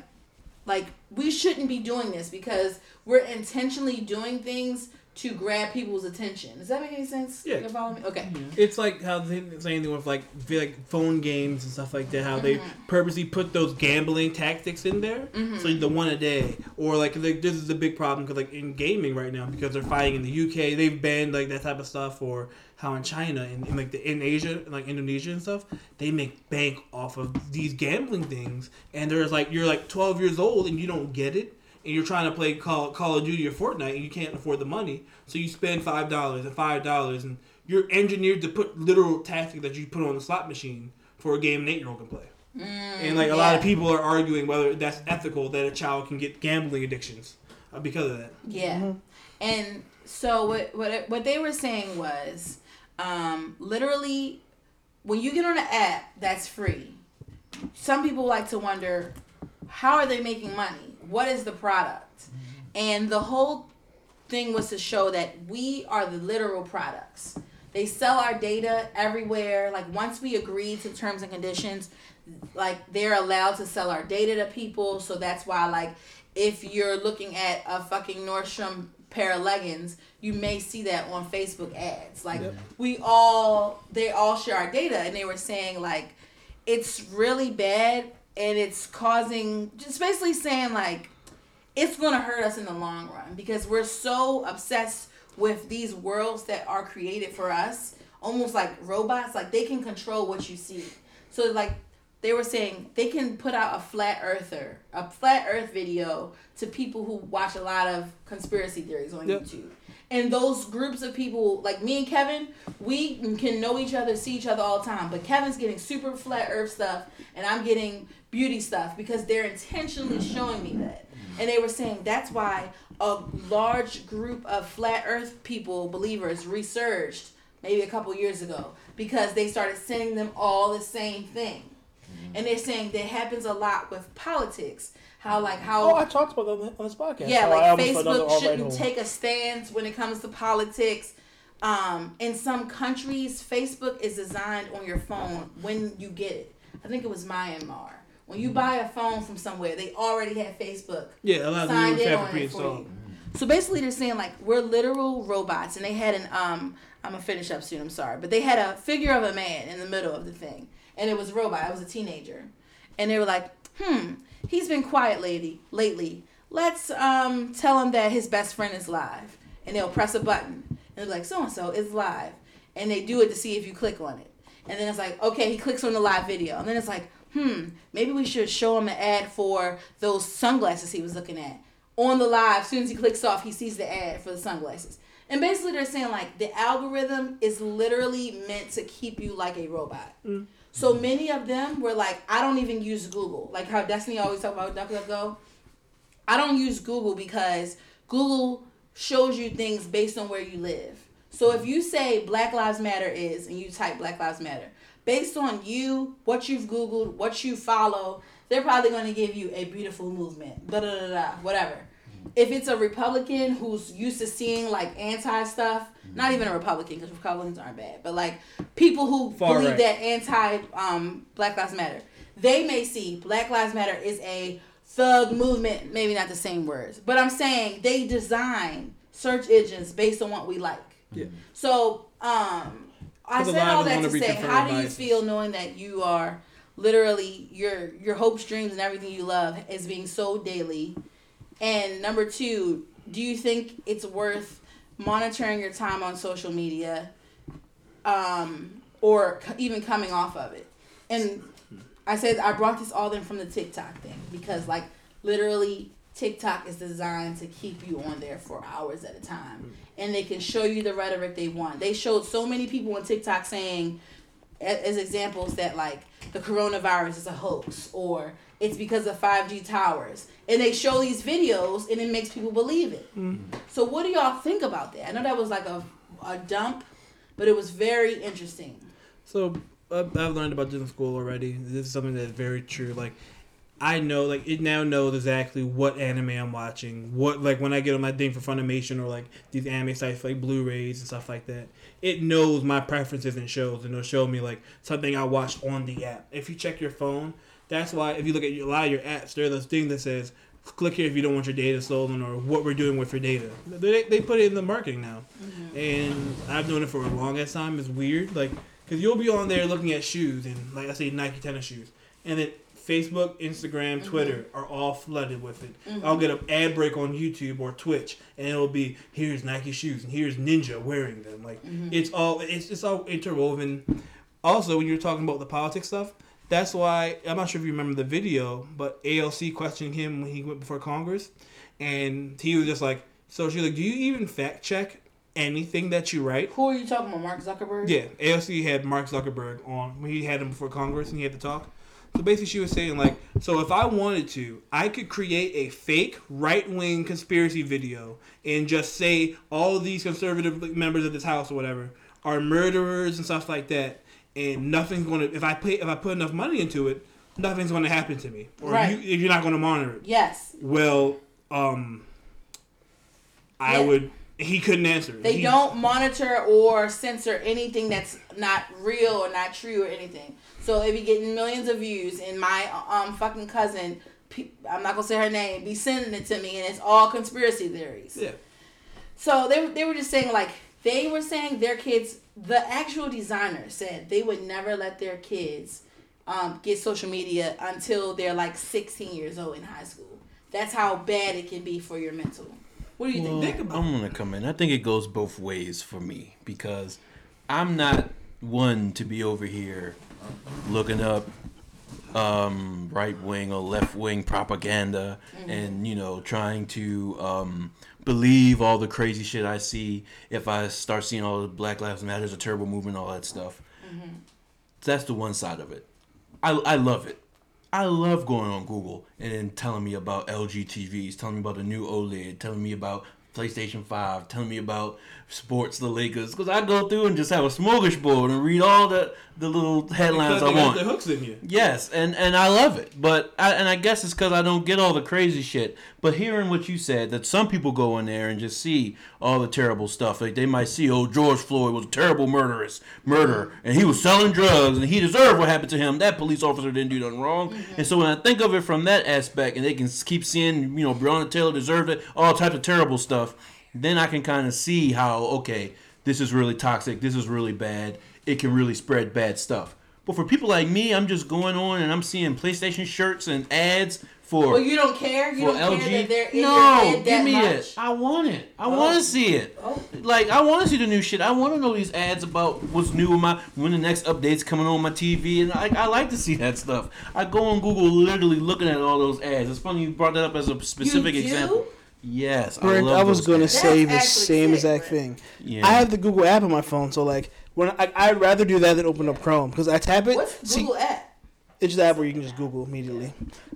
like we shouldn't be doing this because we're intentionally doing things to grab people's attention. Does that make any sense? Yeah. You follow me? Okay. It's like how the same thing with like like phone games and stuff like that. How they Mm-hmm. purposely put those gambling tactics in there. So the one a day, or like, like this is a big problem because like in gaming right now because they're fighting in the UK, they've banned like that type of stuff. Or how in China and in, like the, in Asia, like Indonesia and stuff, they make bank off of these gambling things. And there's like you're like 12 years old and you don't get it. And you're trying to play Call, Call of Duty or Fortnite, and you can't afford the money, so you spend five dollars and five dollars, and you're engineered to put literal tactics that you put on the slot machine for a game an eight year old can play. and like a lot of Mm, people are arguing whether that's ethical that a child can get gambling addictions uh, because of that. Yeah. And so what what what they were saying was, um, literally, when you get on an app that's free, some people like to wonder, how are they making money? What is the product? Mm-hmm. And the whole thing was to show that we are the literal products. They sell our data everywhere. Like once we agree to terms and conditions, like they're allowed to sell our data to people. So that's why like if you're looking at a fucking Nordstrom pair of leggings, you may see that on Facebook ads. Like we all they all share our data and they were saying like it's really bad and it's causing just basically saying like it's going to hurt us in the long run because we're so obsessed with these worlds that are created for us almost like robots like they can control what you see so like they were saying they can put out a flat earther a flat earth video to people who watch a lot of conspiracy theories on Yep. youtube and those groups of people like me and kevin we can know each other see each other all the time but kevin's getting super flat earth stuff and i'm getting beauty stuff because they're intentionally mm-hmm. showing me that mm-hmm. and they were saying that's why a large group of flat earth people believers resurged maybe a couple years ago because they started sending them all the same thing mm-hmm. and they're saying that happens a lot with politics how like how Oh, I talked about that on this podcast. yeah, Oh, like almost fell down the Facebook shouldn't hole. take a stance when it comes to politics. Um, in some countries, Facebook is designed on your phone when you get it. I think it was Myanmar. When you buy a phone from somewhere, they already have Facebook Yeah, a lot of in have on it for pre-installed. you. So basically, they're saying like we're literal robots, and they had an um. I'm gonna finish up soon. I'm sorry, but they had a figure of a man in the middle of the thing, and it was a robot. It was a teenager, and they were like, "Hmm, he's been quiet lately. Lately, let's um tell him that his best friend is live." And they'll press a button, and they're like, "So and so is live," and they do it to see if you click on it, and then it's like, "Okay, he clicks on the live video," and then it's like, "Hmm, maybe we should show him an ad for those sunglasses he was looking at." on the live, as soon as he clicks off, he sees the ad for the sunglasses. And basically, they're saying like the algorithm is literally meant to keep you like a robot. So many of them were like, I don't even use Google. Like how Destiny always talk about DuckDuckGo. I don't use Google because Google shows you things based on where you live. So if you say Black Lives Matter is and you type Black Lives Matter, based on you, what you've Googled, what you follow, they're probably going to give you a beautiful movement, da da da da, whatever. If it's a Republican who's used to seeing like anti stuff, not even a Republican because Republicans aren't bad, but like people who Far believe right. that anti um, Black Lives Matter, they may see Black Lives Matter is a thug movement, maybe not the same words, but I'm saying they design search engines based on what we like. Yeah. So, um, I said all that wanna say, how do you biases. feel knowing that you are literally your your hopes, dreams, and everything you love is being sold daily? And number two, do you think it's worth monitoring your time on social media, um, or c- even coming off of it? And I said I brought this all in from the TikTok thing because, like, literally, TikTok is designed to keep you on there for hours at a time, and they can show you the rhetoric they want. They showed so many people on TikTok saying, as examples, that like the coronavirus is a hoax or it's because of five G towers, and they show these videos, and it makes people believe it. So, what do y'all think about that? I know that was like a a dump, but it was very interesting. So uh, I've learned about this in school already. This is something that's very true. Like I know, like it now knows exactly what anime I'm watching. What like when I get on my thing for Funimation or like these anime sites like Blu-rays and stuff like that. It knows my preferences and shows, and it'll show me like something I watched on the app. If you check your phone, that's why if you look at a lot of your apps, there's this thing that says click here if you don't want your data stolen or what we're doing with your data. They, they put it in the marketing now, mm-hmm. and I've known it for a long ass time. It's weird, like because you'll be on there looking at shoes and like I say Nike tennis shoes, and then Facebook, Instagram, mm-hmm. Twitter are all flooded with it. Mm-hmm. I'll get an ad break on YouTube or Twitch, and it'll be here's Nike shoes and here's Ninja wearing them. Like mm-hmm. it's all it's it's all interwoven. Also, when you're talking about the politics stuff, that's why I'm not sure if you remember the video, but AOC questioning him when he went before Congress, and he was just like, "So she's like, do you even fact check anything that you write?" Who are you talking about, Mark Zuckerberg? Yeah, AOC had Mark Zuckerberg on when he had him before Congress and he had to talk. So basically, she was saying like, so if I wanted to, I could create a fake right wing conspiracy video and just say all of these conservative members of this house or whatever are murderers and stuff like that, and nothing's going to if I pay if I put enough money into it, nothing's going to happen to me, or Right. you, if you're not going to monitor it. Yes. Well, um, I Yeah. would. He couldn't answer. They He- don't monitor or censor anything that's not real or not true or anything. So if you're getting millions of views and my um fucking cousin, I'm not gonna say her name, be sending it to me and it's all conspiracy theories. Yeah. So they, they were just saying like they were saying their kids. The actual designer said they would never let their kids um, get social media until they're like 16 years old in high school. That's how bad it can be for your mental. What do you think? Think about I'm gonna come in. I think it goes both ways for me because I'm not one to be over here looking up um, right wing or left wing propaganda and you know trying to um, believe all the crazy shit I see if I start seeing all the Black Lives Matter is a terrible movement, all that stuff. That's the one side of it. I, I love it. I love going on Google and then telling me about LG TVs, telling me about the new OLED, telling me about PlayStation 5, telling me about sports, the Lakers. Because I go through and just have a smorgasbord and read all the, the little headlines I want. the hooks in you. Yes, and and I love it, but I, and I guess it's because I don't get all the crazy shit. But hearing what you said, that some people go in there and just see all the terrible stuff. Like they might see, oh, George Floyd was a terrible murderous murderer, and he was selling drugs, and he deserved what happened to him. That police officer didn't do nothing wrong. Mm-hmm. And so when I think of it from that aspect, and they can keep seeing, you know, Breonna Taylor deserved it, all types of terrible stuff, then I can kind of see how okay, this is really toxic. This is really bad. It can really spread bad stuff. But for people like me, I'm just going on and I'm seeing PlayStation shirts and ads for Well, you don't care. You don't LG. care that they're in no, your give me much. it. I want it. I oh. want to see it. Oh. Like I want to see the new shit. I want to know these ads about what's new in my when the next update's coming on my TV, and I, I like to see that stuff. I go on Google literally looking at all those ads. It's funny you brought that up as a specific example. Yes, I, Brent, love I was gonna say the same sick, exact Brent. thing. Yeah. I have the Google app on my phone, so like when I, I'd rather do that than open up Chrome because I tap it. What's see, Google app? it's the app where you can just Google immediately.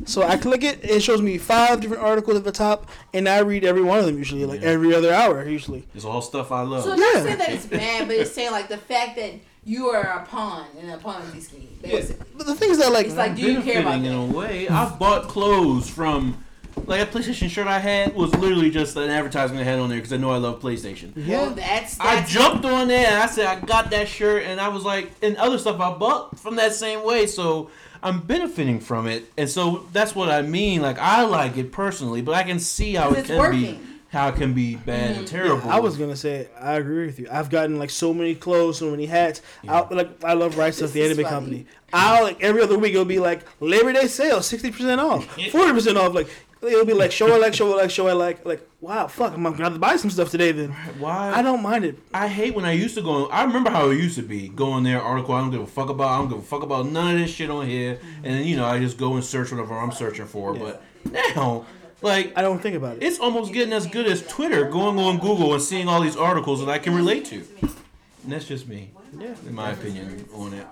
So I click it, it shows me five different articles at the top, and I read every one of them usually, like Yeah. every other hour usually. It's all stuff I love. So Yeah. not saying that it's bad, but it's saying like the fact that you are a pawn in a Ponzi scheme, basically. But the thing is that like, It's like, do you care about in that? a way. I've bought clothes from like a PlayStation shirt I had was literally just an advertisement I had on there because I know I love PlayStation. Well, that's I jumped on there and I said I got that shirt and I was like and other stuff I bought from that same way so I'm benefiting from it and so that's what I mean like I like it personally but I can see how 'Cause it can working. be how it can be bad and mm-hmm. terrible. I was gonna say I agree with you. I've gotten like so many clothes, so many hats. I, like I love Rice Stuff, the anime funny. company. I'll like every other week it'll be like Labor Day sale, sixty percent off, forty percent off. Like it'll be like show I like, show I like, show I like. Like wow, fuck, I'm gonna have to buy some stuff today. Then why I don't mind it. I hate when I used to go. I remember how it used to be. Going there, article. I don't give a fuck about. I don't give a fuck about none of this shit on here. And then you know, I just go and search whatever I'm searching for. But now, like, I don't think about it. it's almost getting as good as Twitter. Going on Google and seeing all these articles that I can relate to. And that's just me, Yeah. in my opinion, on it.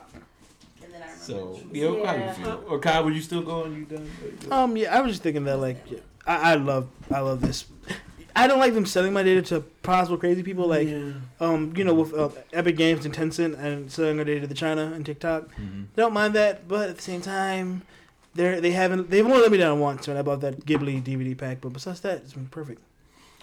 And then I remember So, yeah, how do you feel? Or Kai, would you still go? on? you done? Um, yeah, I was just thinking that like, yeah, I, I love, I love this. I don't like them selling my data to possible crazy people like Yeah. um you know with uh, Epic Games and Tencent and selling their data to China and TikTok. Mhm. Don't mind that, but at the same time, they're they haven't they've only let me down once when I bought that Ghibli DVD pack. But besides that, it's been perfect.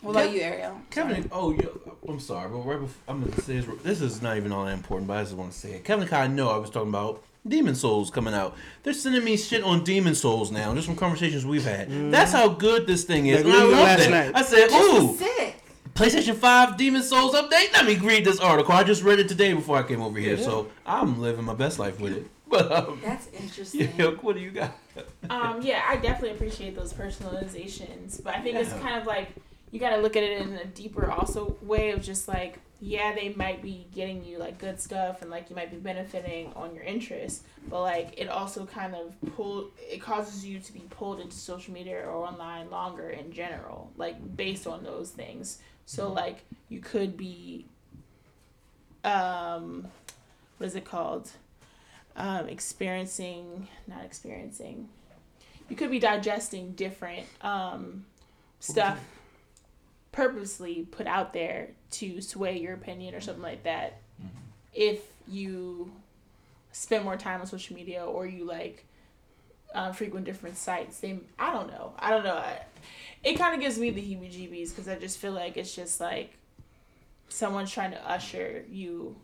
What about you, Ariel? Kevin, oh, yeah, I'm sorry, but right before I'm gonna say this, this is not even all that important, but I just want to say it. Kevin, I know I was talking about Demon's Souls coming out. They're sending me shit on Demon's Souls now, just from conversations we've had. That's how good this thing is. Like and I loved last it. night. I said, ooh, Sick. PlayStation 5 Demon's Souls update. Let me read this article. I just read it today before I came over here, so I'm living my best life with it. But um, That's interesting. yeah, what do you got? Um, yeah, I definitely appreciate those personalizations, but I think it's kind of like you got to look at it in a deeper also way of just like yeah, they might be getting you like good stuff and like you might be benefiting on your interests, but like it also kind of pull it causes you to be pulled into social media or online longer in general, like based on those things. So like you could be um what is it called? Um experiencing not experiencing you could be digesting different um, stuff purposely put out there to sway your opinion or something like that. If you spend more time on social media or you like um, frequent different sites they i don't know. I don't know. I, it kind of gives me the heebie jeebies because i just feel like it's just like someone's trying to usher you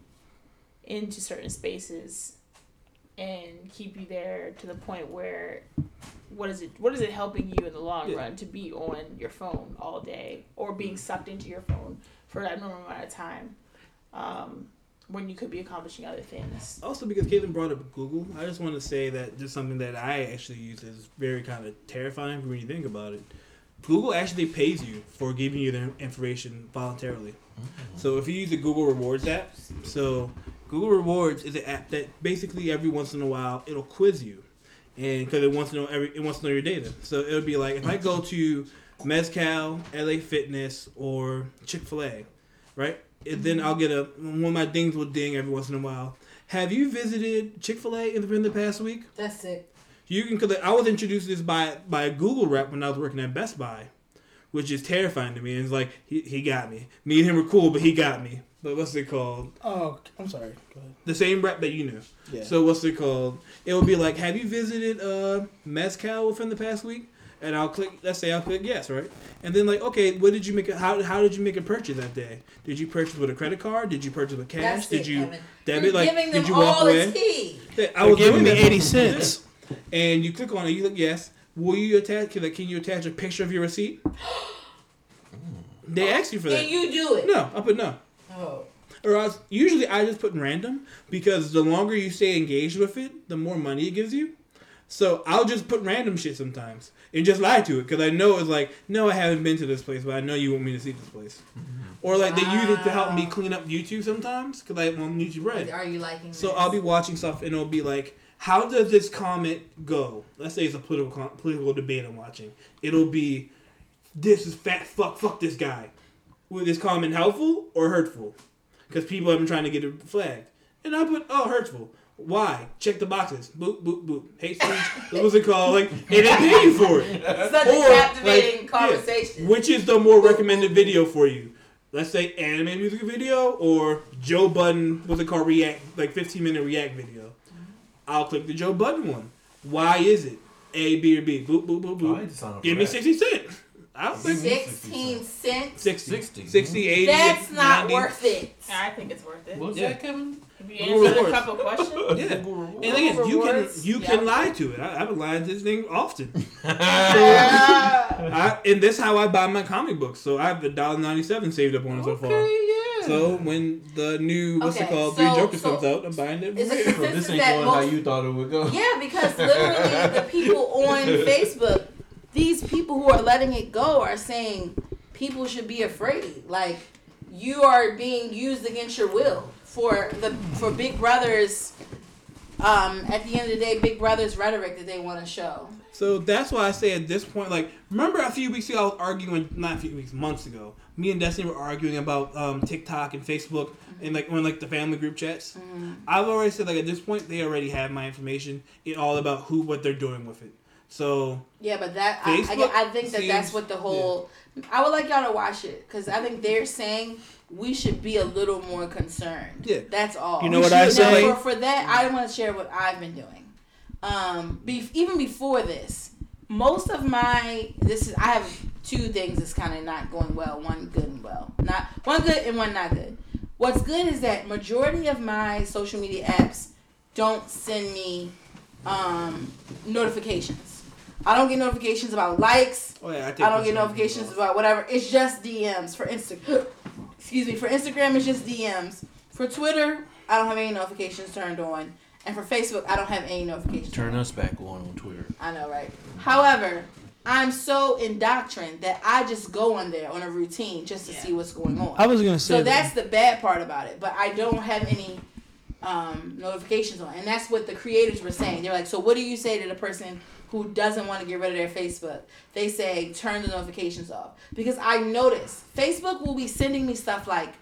into certain spaces and keep you there to the point where what is it what is it helping you in the long Yeah. run to be on your phone all day or being sucked into your phone for that normal amount of time um, when you could be accomplishing other things Also, because Caitlin brought up Google, I just want to say that just something that I actually use is very kind of terrifying when you think about it. Google actually pays you for giving you their information voluntarily. So if you use the Google Rewards app, so Google Rewards is an app that basically every once in a while it'll quiz you, and because it wants to know every it wants to know your data. So it would be like if I go to Mezcal, LA Fitness, or Chick Fil A, right? And then I'll get a one of my dings will ding every once in a while. Have you visited Chick Fil A in the, in the past week? That's it. You can. Cause I was introduced to this by by a Google rep when I was working at Best Buy, which is terrifying to me. And it's like he, he got me. Me and him were cool, but he got me. But what's it called? Oh, I'm sorry. Go ahead. The same rep that you knew. Yeah. So what's it called? It would be like, have you visited uh Mezcal within the past week? And I'll click. Let's say I'll click yes, right? And then like, okay, what did you make? A, how how did you make a purchase that day? Did you purchase with a credit card? Did you purchase with cash? That's did it, you Kevin. debit? You're Like, them did you walk all away? the tea. Yeah, I was giving doing me 80 cents. And you click on it. You click yes. Will you attach? Can, can you attach a picture of your receipt? They ask you for that. And you do it. No, I put no. Oh. Or else, usually I just put random because the longer you stay engaged with it, the more money it gives you. So I'll just put random shit sometimes and just lie to it because I know it's like, no, I haven't been to this place, but I know you want me to see this place. Mm-hmm. Or like they use it to help me clean up YouTube sometimes because I on YouTube Red. Are you liking So this? I'll be watching stuff and it'll be like, how does this comment go? Let's say it's a political political debate I'm watching. It'll be, this is fat fuck fuck this guy. Was this comment helpful or hurtful? Because people have been trying to get it flagged. And I put, oh, hurtful. Why? Check the boxes. Boop, boop, boop. Hate speech. what was it called? Like, and they pay you for it. Such Or, a captivating like, conversation. Which is the more recommended video for you? Let's say anime music video or Joe Budden, what's it called, react, like 15 minute react video. I'll click the Joe Budden one. Why is it? A, B, or B. Boop, boop, boop, boop. need to sign up Give me that. 60 cents. I'll click 16 cents. 60. 60. 60, 80. That's not 90. worth it. i think it's worth it What's Yeah. that, Kevin? if you Google answer a couple questions Yeah. Google And again, you can you Yeah. can lie to it. I, I've been lying to this thing often. I, and that's how I buy my comic books. So I have a dollar ninety seven saved up on it so far. yeah. So when the new what's it called so- Three Jokers so- comes out, I'm buying it. Is it So this consensus ain't that going how you thought it would go. Yeah, because literally the people on Facebook, these people who are letting it go are saying people should be afraid. Like you are being used against your will for the for Big Brother's um at the end of the day Big Brother's rhetoric that they want to show. So that's why I say at this point, like, remember a few weeks ago I was arguing, not a few weeks, months ago. Me and Destiny were arguing about um, TikTok and Facebook and like on like the family group chats. I've already said like at this point they already have my information. It's all about who what they're doing with it. So Yeah, but that I, Facebook I, I think that that's what the whole. I would like y'all to watch it because I think they're saying we should be a little more concerned. Yeah. that's all. You know We what I should- now, say? For, for that, I want to share what I've been doing. Um, be, even before this, most of my this is I have two things that's kind of not going well. One good and well, not one good and one not good. What's good is that majority of my social media apps don't send me um, notifications. I don't get notifications about likes. oh yeah, I, take I don't get this one. notifications about whatever. It's just DMs for Instagram. Excuse me. For Instagram, it's just DMs. For Twitter, I don't have any notifications turned on, and for Facebook, I don't have any notifications. Turn turned us back on on Twitter. I know, right? However, I'm so indoctrined that I just go on there on a routine just to Yeah. see what's going on. I was gonna say So that. that's the bad part about it. But I don't have any um, notifications on, and that's what the creators were saying. They're like, so what do you say to the person who doesn't want to get rid of their Facebook? They say turn the notifications off because I notice Facebook will be sending me stuff like.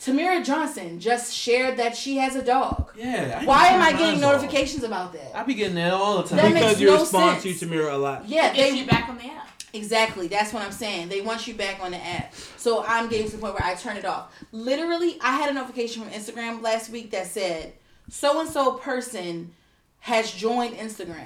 Tamira Johnson just shared that she has a dog. Yeah. Why am I getting notifications about that? I be getting that all the time. That because makes you no respond sense. to Tamira a lot. Yeah, It gets they you back on the app. Exactly. That's what I'm saying. They want you back on the app. So I'm getting to the point where I turn it off. Literally, I had a notification from Instagram last week that said so and so person has joined Instagram.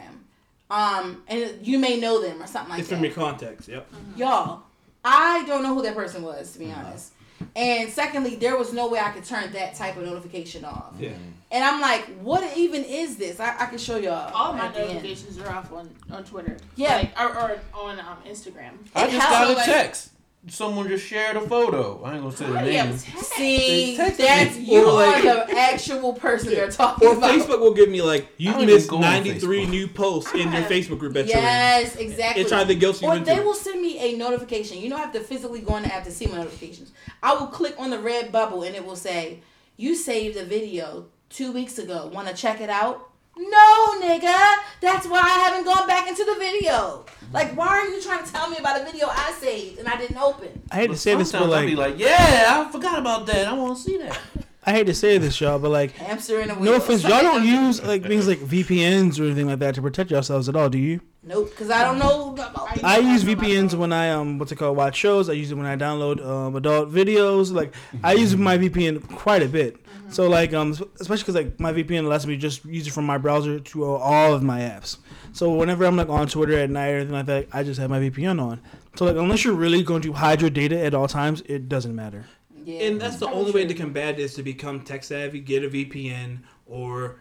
Um, and you may know them or something like It's that. from your contacts. Yep. Y'all, I don't know who that person was to be Uh-huh. honest. And secondly, there was no way I could turn that type of notification off. Yeah. And I'm like, what even is this? I, I can show y'all. All my at the end. notifications are off on, on Twitter. Yeah. Like, or, or on um, Instagram. I It just got a like- text. Someone just shared a photo. I ain't gonna say the name. text. See, that's me. you Or like- are the actual person they're talking Or about. Facebook will give me like you don't missed 93 new posts in your Facebook group that you're in. Yes, exactly. It's trying to guilt or into they will send me a notification. You don't have to physically go on the app to see my notifications. I will click on the red bubble and it will say, "You saved a video two weeks ago. Want to check it out?" No, nigga. That's why I haven't gone back into the video. Like, why are you trying to tell me about a video I saved and I didn't open? I hate to say this, but Sometimes I be like, like, yeah, I forgot about that. I want to see that. I hate to say this, y'all, but like, Hamster in a wheel. no offense, y'all don't use like things like VPNs or anything like that to protect yourselves at all, do you? Nope, because I don't know about. I use VPNs when I um what's it called watch shows. I use it when I download um adult videos. Like I use my VPN quite a bit. So like um especially because like my VPN lets me just use it from my browser to uh, all of my apps. So whenever I'm like on Twitter at night or anything like that, I just have my VPN on. So like unless you're really going to hide your data at all times, it doesn't matter. Yeah, And that's the probably only way to combat it is to become tech savvy, get a VPN, or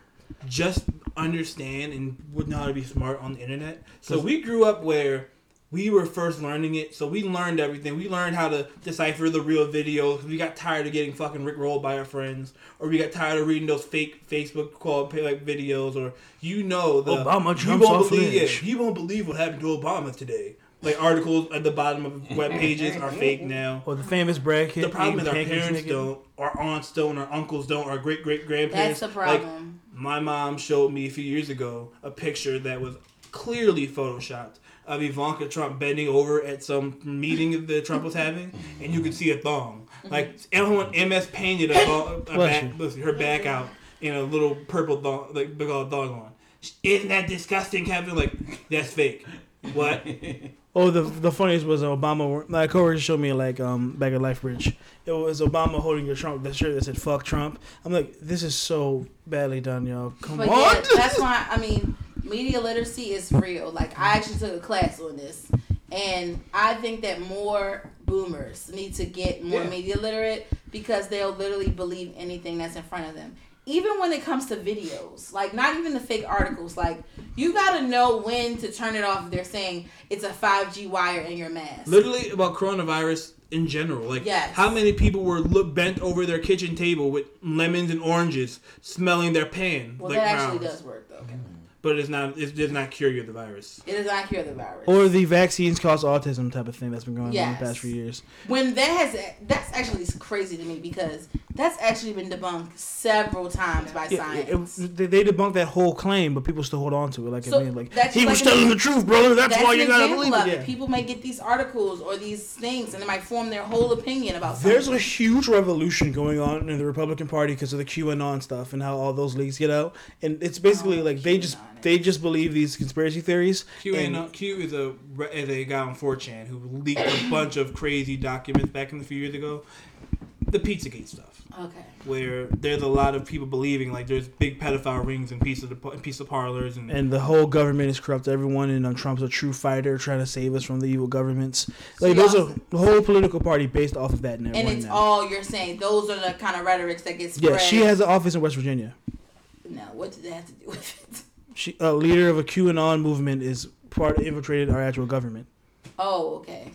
just understand and would know how to be smart on the internet. So we grew up where we were first learning it, so we learned everything. We learned how to decipher the real videos. We got tired of getting fucking rickrolled by our friends, or we got tired of reading those fake Facebook call like videos, or you know the Obama you won't off believe ledge. yeah, you won't believe what happened to Obama today. Like articles at the bottom of web pages are fake now. Or the famous Brad Kid. The problem is our parents naked. don't, our aunts don't, our uncles don't, our great great grandparents. That's the Like problem. my mom showed me a few years ago a picture that was clearly photoshopped of Ivanka Trump bending over at some meeting that Trump was having, and you could see a thong. Like everyone, MS painted a, thong, a back, listen, her back out in a little purple thong, like big old thong on. Isn't that disgusting, Kevin? Like that's fake. What? Oh, the the funniest was Obama. My coworker showed me like um back at Lifebridge. It was Obama holding a Trump the shirt that said "fuck Trump." I'm like, this is so badly done, y'all. Come But on. yeah, that's why I mean, media literacy is real. Like I actually took a class on this, and I think that more boomers need to get more Yeah. media literate because they'll literally believe anything that's in front of them. Even when it comes to videos, like not even the fake articles, like you gotta know when to turn it off if they're saying it's a 5G wire in your mask. Literally about coronavirus in general. Like, Yes. how many people were look, bent over their kitchen table with lemons and oranges, smelling their pan? well, like that actually rounds. does work though. Mm-hmm. But it's not. It does not cure you of the virus. It does not cure the virus. Or the vaccines cause autism type of thing that's been going on Yes. the past few years. when that has that's actually crazy to me because That's actually been debunked several times by Yeah, it- science. it- they, they debunked that whole claim, but people still hold on to it. Like, So, I mean, like that's he like was an telling the truth, brother. That's, That's why you gotta believe it. it. Yeah. People may get these articles or these things, and they might form their whole opinion about something. There's a huge revolution going on in the Republican Party because of the QAnon stuff and how all those leaks get out, and it's basically Oh, like they just QAnon. they just believe these conspiracy theories. Q and- and Q is a is a guy on 4chan who leaked a bunch of crazy documents back in a few years ago. The Pizzagate stuff, okay. where there's a lot of people believing like there's big pedophile rings in pizza in pizza parlors and, and the whole government is corrupt. Everyone, and um, Trump's a true fighter, trying to save us from the evil governments. Like So there's a y'all- the whole political party based off of that now. And it's now. all you're saying. Those are the kind of rhetorics that gets. spread. yeah. She has an office in West Virginia. No, what did that have to do with it? She a leader of a QAnon movement is part of infiltrated our actual government. Oh, okay.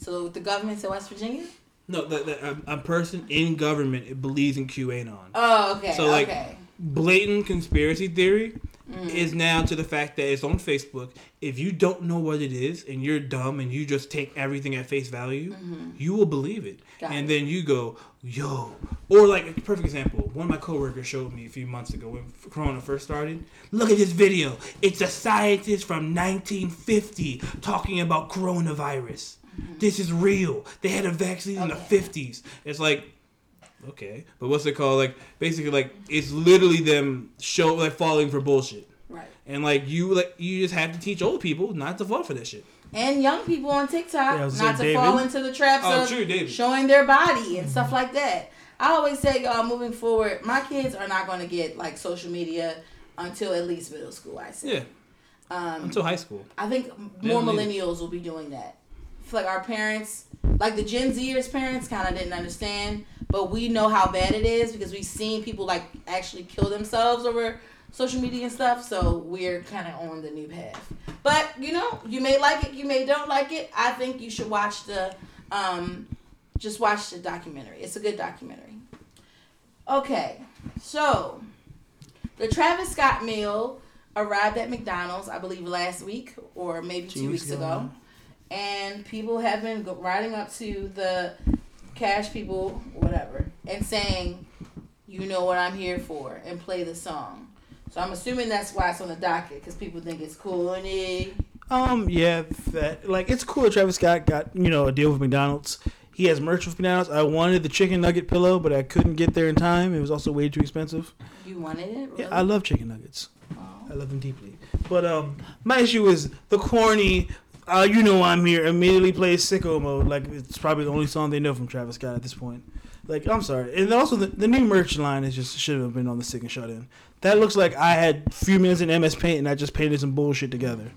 So the government's in West Virginia. No, the, the, a, a person in government believes in QAnon. Oh, okay. So, like, okay. Blatant conspiracy theory Mm. is now to the fact that it's on Facebook. If you don't know what it is and you're dumb and you just take everything at face value, you will believe it. Mm-hmm. Got and it. then you go, yo. Or like a perfect example, one of my coworkers showed me a few months ago when Corona first started. Look at this video. It's a scientist from 1950 talking about coronavirus. This is real. They had a vaccine in the Mm-hmm. 50s. It's like okay, but what's it called? Like basically, like it's literally them show like falling for bullshit. Right. And like you, like you just have to teach old people not to fall for that shit. And young people on TikTok Yeah, not to saying, fall into the traps Oh, of true, showing their body and stuff like that. I always say, y'all, moving forward, my kids are not going to get like social media until at least middle school. I say. Yeah, Um, until high school. I think more millennials will be doing that. Feel like our parents, like the Gen Zers' parents, kind of didn't understand, but we know how bad it is because we've seen people like actually kill themselves over social media and stuff. So we're kind of on the new path. But you know, you may like it, you may don't like it. I think you should watch the, um, just watch the documentary. It's a good documentary. Okay, so the Travis Scott meal arrived at McDonald's, I believe, last week or maybe two, weeks, ago. And people have been riding up to the cash people, whatever, and saying, "You know what I'm here for," and play the song. So I'm assuming that's why it's on the docket because people think it's corny. Um, yeah, that like it's cool. that Travis Scott got you know a deal with McDonald's. He has merch with McDonald's. I wanted the chicken nugget pillow, but I couldn't get there in time. It was also way too expensive. You wanted it? Really? Yeah, I love chicken nuggets. Oh. I love them deeply. But um, my issue is the corny. Uh, you know I'm here. Immediately plays sicko mode. Like it's probably the only song they know from Travis Scott at this point. Like I'm sorry, and also the, the new merch line is just should have been on the sick and shut in. That looks like I had a few minutes in MS Paint and I just painted some bullshit together.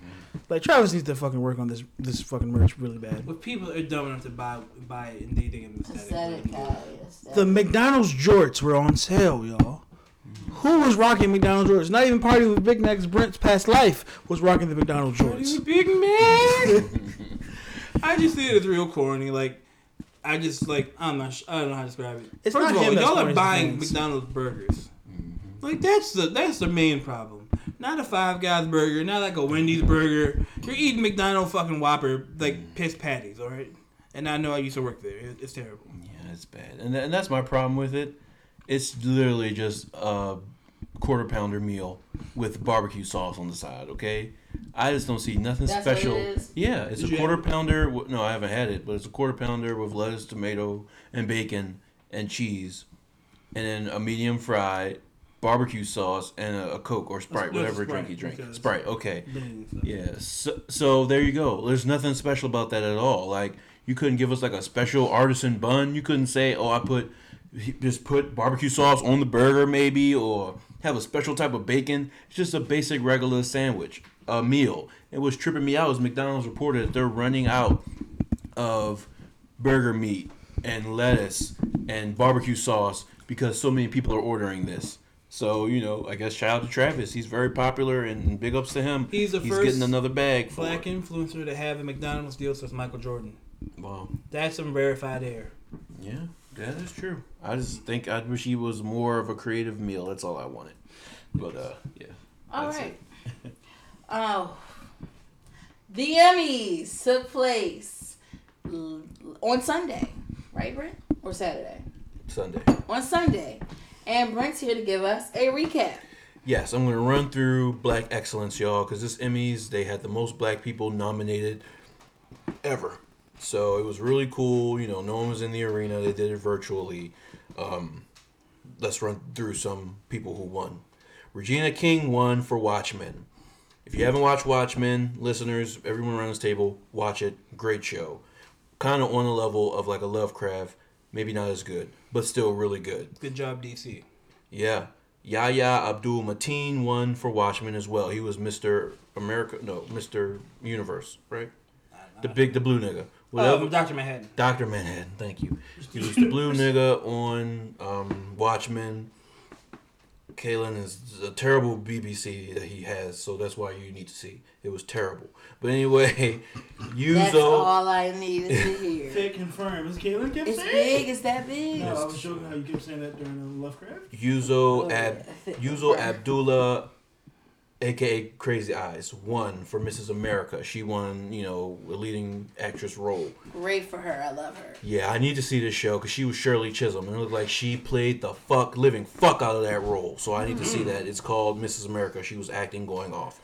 Like Travis needs to fucking work on this this fucking merch really bad. If people are dumb enough to buy buy it and they think it's aesthetic, Aesthetic, guy, aesthetic. The McDonald's jorts were on sale, y'all. Who was rocking McDonald's jorts? Not even Party with Big Necks Brent's past life was rocking the McDonald's jorts. Big man. I just see it as real corny. Like, I just like I'm not. sh- I don't know how to describe it. It's First not of all, him y'all are buying fans. McDonald's burgers. Mm-hmm. Like that's the that's the main problem. Not a Five Guys burger, not like a Wendy's burger. You're eating McDonald's fucking Whopper like mm. piss patties, all right? And I know I used to work there. It's terrible. Yeah, it's bad, and, and that's my problem with it. It's literally just a quarter pounder meal with barbecue sauce on the side. Okay, I just don't see nothing That's what it special. Yeah, it's Did a quarter have pounder. wi- No, I haven't had it, but it's a quarter pounder with lettuce, tomato, and bacon and cheese, and then a medium fry, barbecue sauce, and a, a Coke or Sprite, That's- whatever that's drink you drink. because- Sprite. Okay. Yeah. So, so there you go. There's nothing special about that at all. Like you couldn't give us like a special artisan bun. You couldn't say, "Oh, I put just put barbecue sauce on the burger, maybe," or have a special type of bacon. It's just a basic regular sandwich, a meal. It was tripping me out as McDonald's reported that they're running out of burger meat and lettuce and barbecue sauce because so many people are ordering this. So you know, I guess shout out to Travis. He's very popular and big ups to him. He's the He's first getting another bag for Black influencer to have a McDonald's deal since Michael Jordan. Wow. That's some rarefied air. Yeah, that is true. I just think I wish he was more of a creative meal. That's all I wanted. But uh, yeah. All That's right. Oh, the Emmys took place on Sunday, right, Brent, or Saturday? Sunday. on Sunday. And Brent's here to give us a recap. Yes, I'm gonna run through Black Excellence, y'all, because this Emmys they had the most black people nominated ever. So it was really cool. You know, no one was in the arena. They did it virtually. Um, let's run through some people who won. Regina King won for Watchmen. If you haven't watched Watchmen, listeners, everyone around this table, watch it. Great show. Kind of on the level of like a Lovecraft, maybe not as good, but still really good. Good job, DC. Yeah. Yahya Abdul Mateen won for Watchmen as well. He was Mr. America, no, Mr. Universe, right? The big, the blue nigga. Whatever. Uh, Doctor Manhattan. Dr. Manhattan, thank you. He was the blue nigga on um, Watchmen. Kaylin is a terrible BBC that he has, so that's why you need to see. It was terrible. But anyway, Uzo. That's all I needed to hear. Fake confirm. Is Caitlin kept it's saying? big. It's that big. No, I was joking how you kept saying that during um, Lovecraft. Uzo Ab yeah. Uzo Abdullah, aka Crazy Eyes, won for Mrs. America. She won, you know, a leading actress role. Great for her. I love her. Yeah, I need to see this show because she was Shirley Chisholm, and it looked like she played the fuck living fuck out of that role. So I need to see that. It's called Mrs. America. She was acting going off.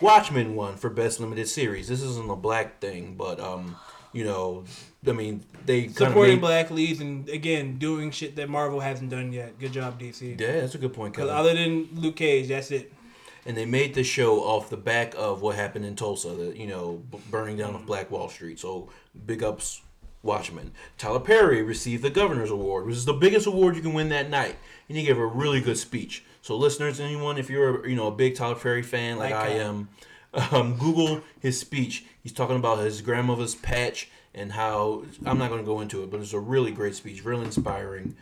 Watchmen won for best limited series. This isn't a black thing, but um, you know, I mean, they Supporting made. black leads and again doing shit that Marvel hasn't done yet. Good job, DC. Yeah, that's a good point, Because other than Luke Cage, that's it. And they made the show off the back of what happened in Tulsa, the you know b- burning down of Black Wall Street. So big ups, Watchmen. Tyler Perry received the Governor's Award, which is the biggest award you can win that night, and he gave a really good speech. So listeners, anyone, if you're you know a big Tyler Perry fan like I am, um, Google his speech. He's talking about his grandmother's patch and how I'm not going to go into it, but it's a really great speech, really inspiring.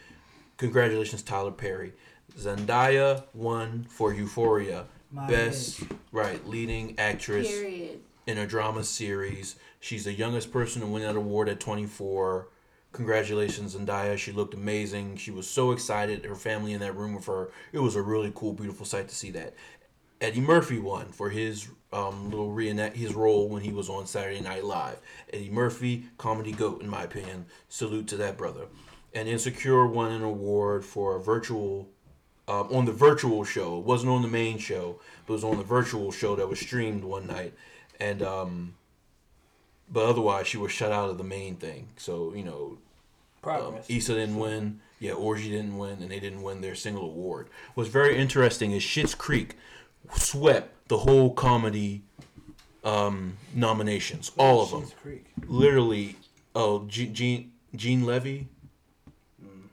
Congratulations, Tyler Perry. Zendaya won for Euphoria. My Best right leading actress Period. in a drama series. She's the youngest person to win that award at 24. Congratulations, Zendaya. She looked amazing. She was so excited. Her family in that room with her. It was a really cool, beautiful sight to see that. Eddie Murphy won for his um, little reenact his role when he was on Saturday Night Live. Eddie Murphy, comedy goat in my opinion. Salute to that brother. And Insecure won an award for a virtual um, on the virtual show. It wasn't on the main show, but it was on the virtual show that was streamed one night. And um, but otherwise, she was shut out of the main thing. So you know, um, Issa didn't win. Yeah, Orji didn't win, and they didn't win their single award. What's very interesting is Schitt's Creek swept the whole comedy um, nominations, all of them. Literally, oh, Ge- Gene Gene Levy.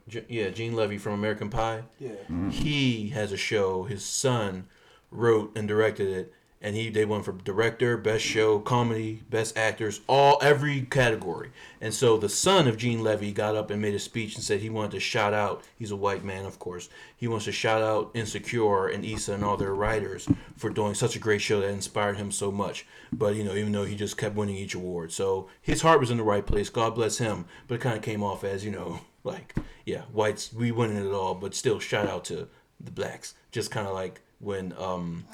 Ge- yeah, Gene Levy from American Pie Yeah. Mm-hmm. he has a show. His son wrote and directed it, and he they won for director, best show, comedy, best actors, all every category. And so the son of Gene Levy got up and made a speech and said he wanted to shout out. He's a white man, of course. He wants to shout out Insecure and Issa and all their writers for doing such a great show that inspired him so much. But you know, even though he just kept winning each award, so his heart was in the right place. God bless him. But it kind of came off as you know, like yeah, whites we winning it all, but still shout out to the blacks. Just kind of like when um,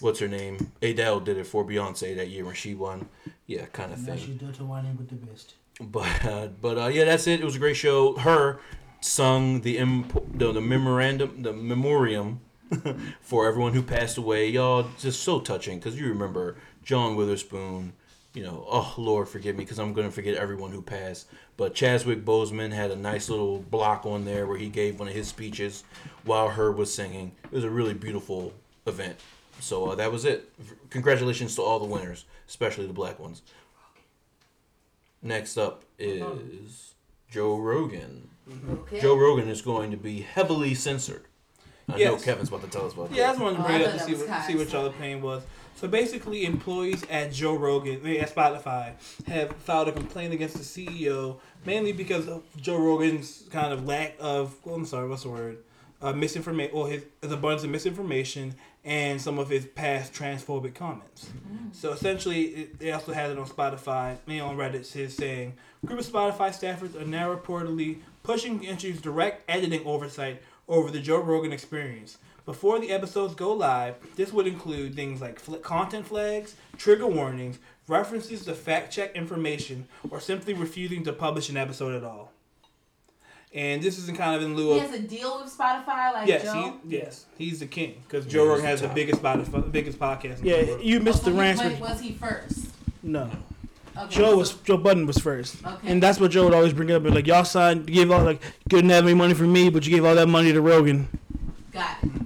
what's her name? Adele did it for Beyonce that year when she won. Yeah, kind of thing. she's done to whining with the best. But uh, but uh, yeah, that's it. It was a great show. H.E.R. sung the imp- the, the memorandum, the memoriam for everyone who passed away. Y'all just so touching because you remember John Witherspoon. You know, oh Lord, forgive me because I'm gonna forget everyone who passed. But Chadwick Boseman had a nice little block on there where he gave one of his speeches while H.E.R. was singing. It was a really beautiful event. So uh, that was it. Congratulations to all the winners, especially the black ones. Next up is Joe Rogan. Okay. Joe Rogan is going to be heavily censored. I know Kevin's about to tell us about it. Yeah, I that. just wanted to Oh, bring I it up to see what, see what y'all opinion was. So basically, employees at Joe Rogan, at Spotify, have filed a complaint against the CEO mainly because of Joe Rogan's kind of lack of, well, I'm sorry, what's the word? Uh, misinformation, or his, his abundance of misinformation and some of his past transphobic comments. So essentially, it, they also had it on Spotify, me on Reddit, says saying, group of Spotify staffers are now reportedly pushing to introduce direct editing oversight over the Joe Rogan experience. Before the episodes go live, this would include things like fl- content flags, trigger warnings, references to fact check information, or simply refusing to publish an episode at all. And this is in kind of in lieu of. He has a deal with Spotify, like yes, Joe. he, yes, he's the king because Joe he's Rogan has the top. biggest Spotify, biggest podcast. In the Yeah, world. you missed Oh, the so he- rants. but with- was he first? No, Okay, Joe so- was Joe Budden was first, Okay. and that's what Joe would always bring up. Like y'all signed, you gave all like you couldn't have any money from me, but you gave all that money to Rogan. got it. Mm-hmm.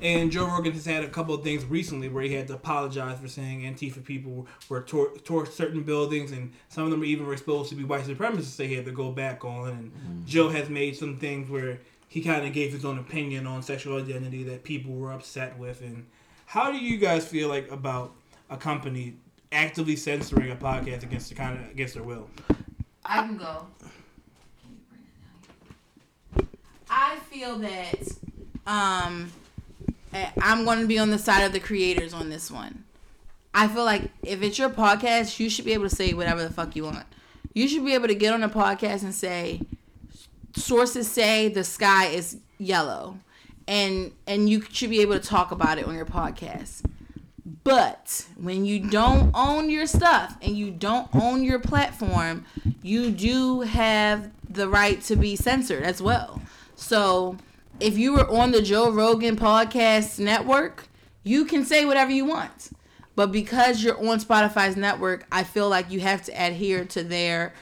And Joe Rogan has had a couple of things recently where he had to apologize for saying Antifa people were toward, toward certain buildings, and some of them even were supposed to be white supremacists. They had to go back on, and Joe has made some things where he kind of gave his own opinion on sexual identity that people were upset with. And how do you guys feel like about a company actively censoring a podcast against the kind of against their will? I can go. I feel that um, Eh, I'm going to be on the side of the creators on this one. I feel like if it's your podcast, you should be able to say whatever the fuck you want. You should be able to get on a podcast and say, sources say the sky is yellow, and and you should be able to talk about it on your podcast. But when you don't own your stuff and you don't own your platform, you do have the right to be censored as well. So if you were on the Joe Rogan podcast network, you can say whatever you want. But because you're on Spotify's network, I feel like you have to adhere to their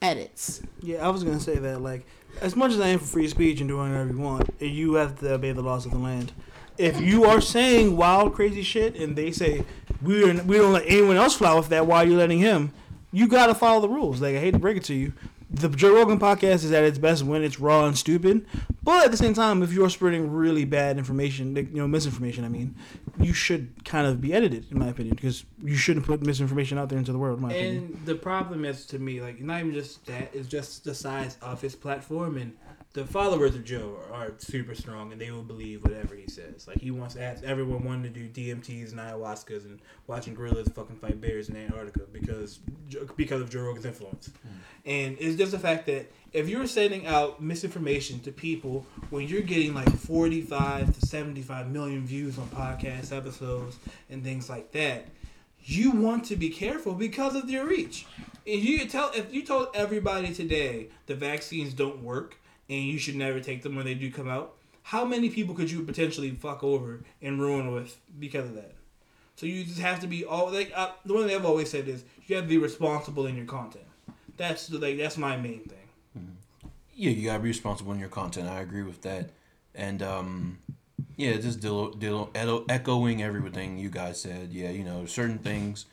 edits. Yeah, I was gonna say that. Like, as much as I am for free speech and doing whatever you want, you have to obey the laws of the land. If you are saying wild, crazy shit, and they say we we don't let anyone else fly with that, why are you letting him? You gotta follow the rules. Like, I hate to break it to you, the Joe Rogan podcast is at its best when it's raw and stupid. But at the same time, if you're spreading really bad information, you know, misinformation, I mean, you should kind of be edited, in my opinion, because you shouldn't put misinformation out there into the world. In my opinion. And the problem is to me, like not even just that, it's just the size of his platform and the followers of Joe are, are super strong and they will believe whatever he says. Like he wants to ask everyone wanting to do DMTs and ayahuascas and watching gorillas fucking fight bears in Antarctica because because of Joe Rogan's influence. Hmm. And it's just the fact that if you're sending out misinformation to people when you're getting like 45 to 75 million views on podcast episodes and things like that, you want to be careful because of your reach. If you tell if you told everybody today the vaccines don't work and you should never take them when they do come out, how many people could you potentially fuck over and ruin with because of that? So you just have to be all like uh, the one thing I've always said is you have to be responsible in your content. That's like that's my main thing. Yeah, you gotta be responsible in your content. I agree with that, and um, yeah, just deal, echo- echoing everything you guys said. Yeah, you know, certain things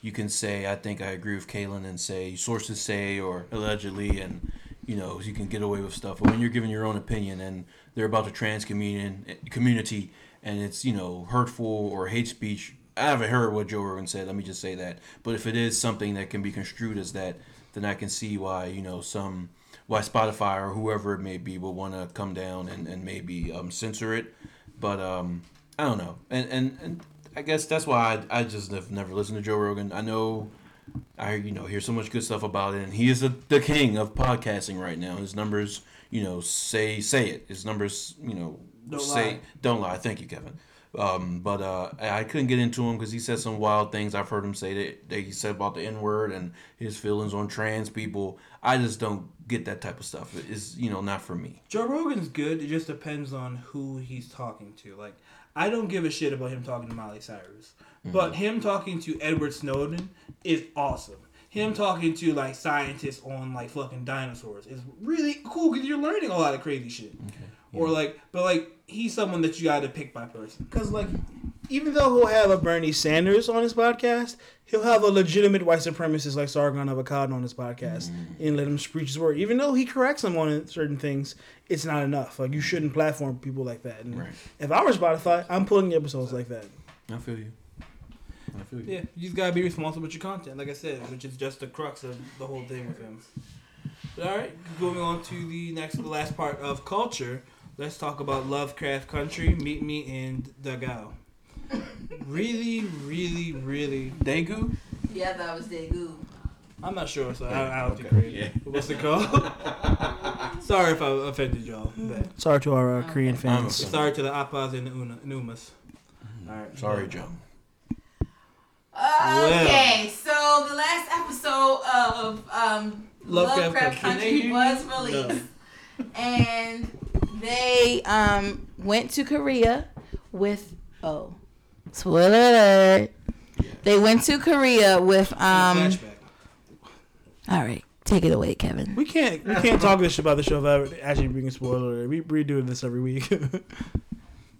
you can say. I think I agree with Kaylin and say sources say or allegedly, and you know, you can get away with stuff. But when you're giving your own opinion and they're about the trans communion community, and it's you know hurtful or hate speech. I haven't heard what Joe Rogan said. Let me just say that. But if it is something that can be construed as that, then I can see why you know some why Spotify or whoever it may be will want to come down and, and maybe um, censor it. But um, I don't know, and, and and I guess that's why I, I just have never listened to Joe Rogan. I know I you know hear so much good stuff about it, and he is the the king of podcasting right now. His numbers, you know, say say it. His numbers, you know, Don't say lie. don't lie. Thank you, Kevin. Um, but uh, I couldn't get into him because he said some wild things. I've heard him say that, that he said about the N word and his feelings on trans people. I just don't get that type of stuff. It's you know not for me. Joe Rogan's good. It just depends on who he's talking to. Like, I don't give a shit about him talking to Miley Cyrus, but mm-hmm. him talking to Edward Snowden is awesome. Him mm-hmm. talking to like scientists on like fucking dinosaurs is really cool because you're learning a lot of crazy shit. Or like, but like he's someone that you got to pick by person. Because, like, even though he'll have a Bernie Sanders on his podcast, he'll have a legitimate white supremacist like Sargon of Avocado on his podcast mm-hmm. and let him preach his word. Even though he corrects him on certain things, it's not enough. Like, you shouldn't platform people like that. And Right. if I were Spotify, I'm pulling episodes like that. I feel you. I feel you. Yeah, you just gotta be responsible with your content, like I said, which is just the crux of the whole thing with him. But all right, going on to the next, the last part of culture. Let's talk about Lovecraft Country. Meet me in Dagao. Really, really, really. Daegu? Yeah, that was Daegu. I'm not sure, so I, I don't Okay, think great. yeah. What's it called? Sorry if I offended y'all. But Sorry to our uh, Korean fans. sorry to the Appas and the Una, Numas. All right. Sorry, Joe. Okay, so the last episode of um, Lovecraft Lovecraft, Country. Country was No. released. and they um went to Korea with oh spoiler alert. They went to Korea with um. All right, take it away, Kevin. We can't we can't talk this about the show without actually bringing spoiler. alert. We we doing this every week.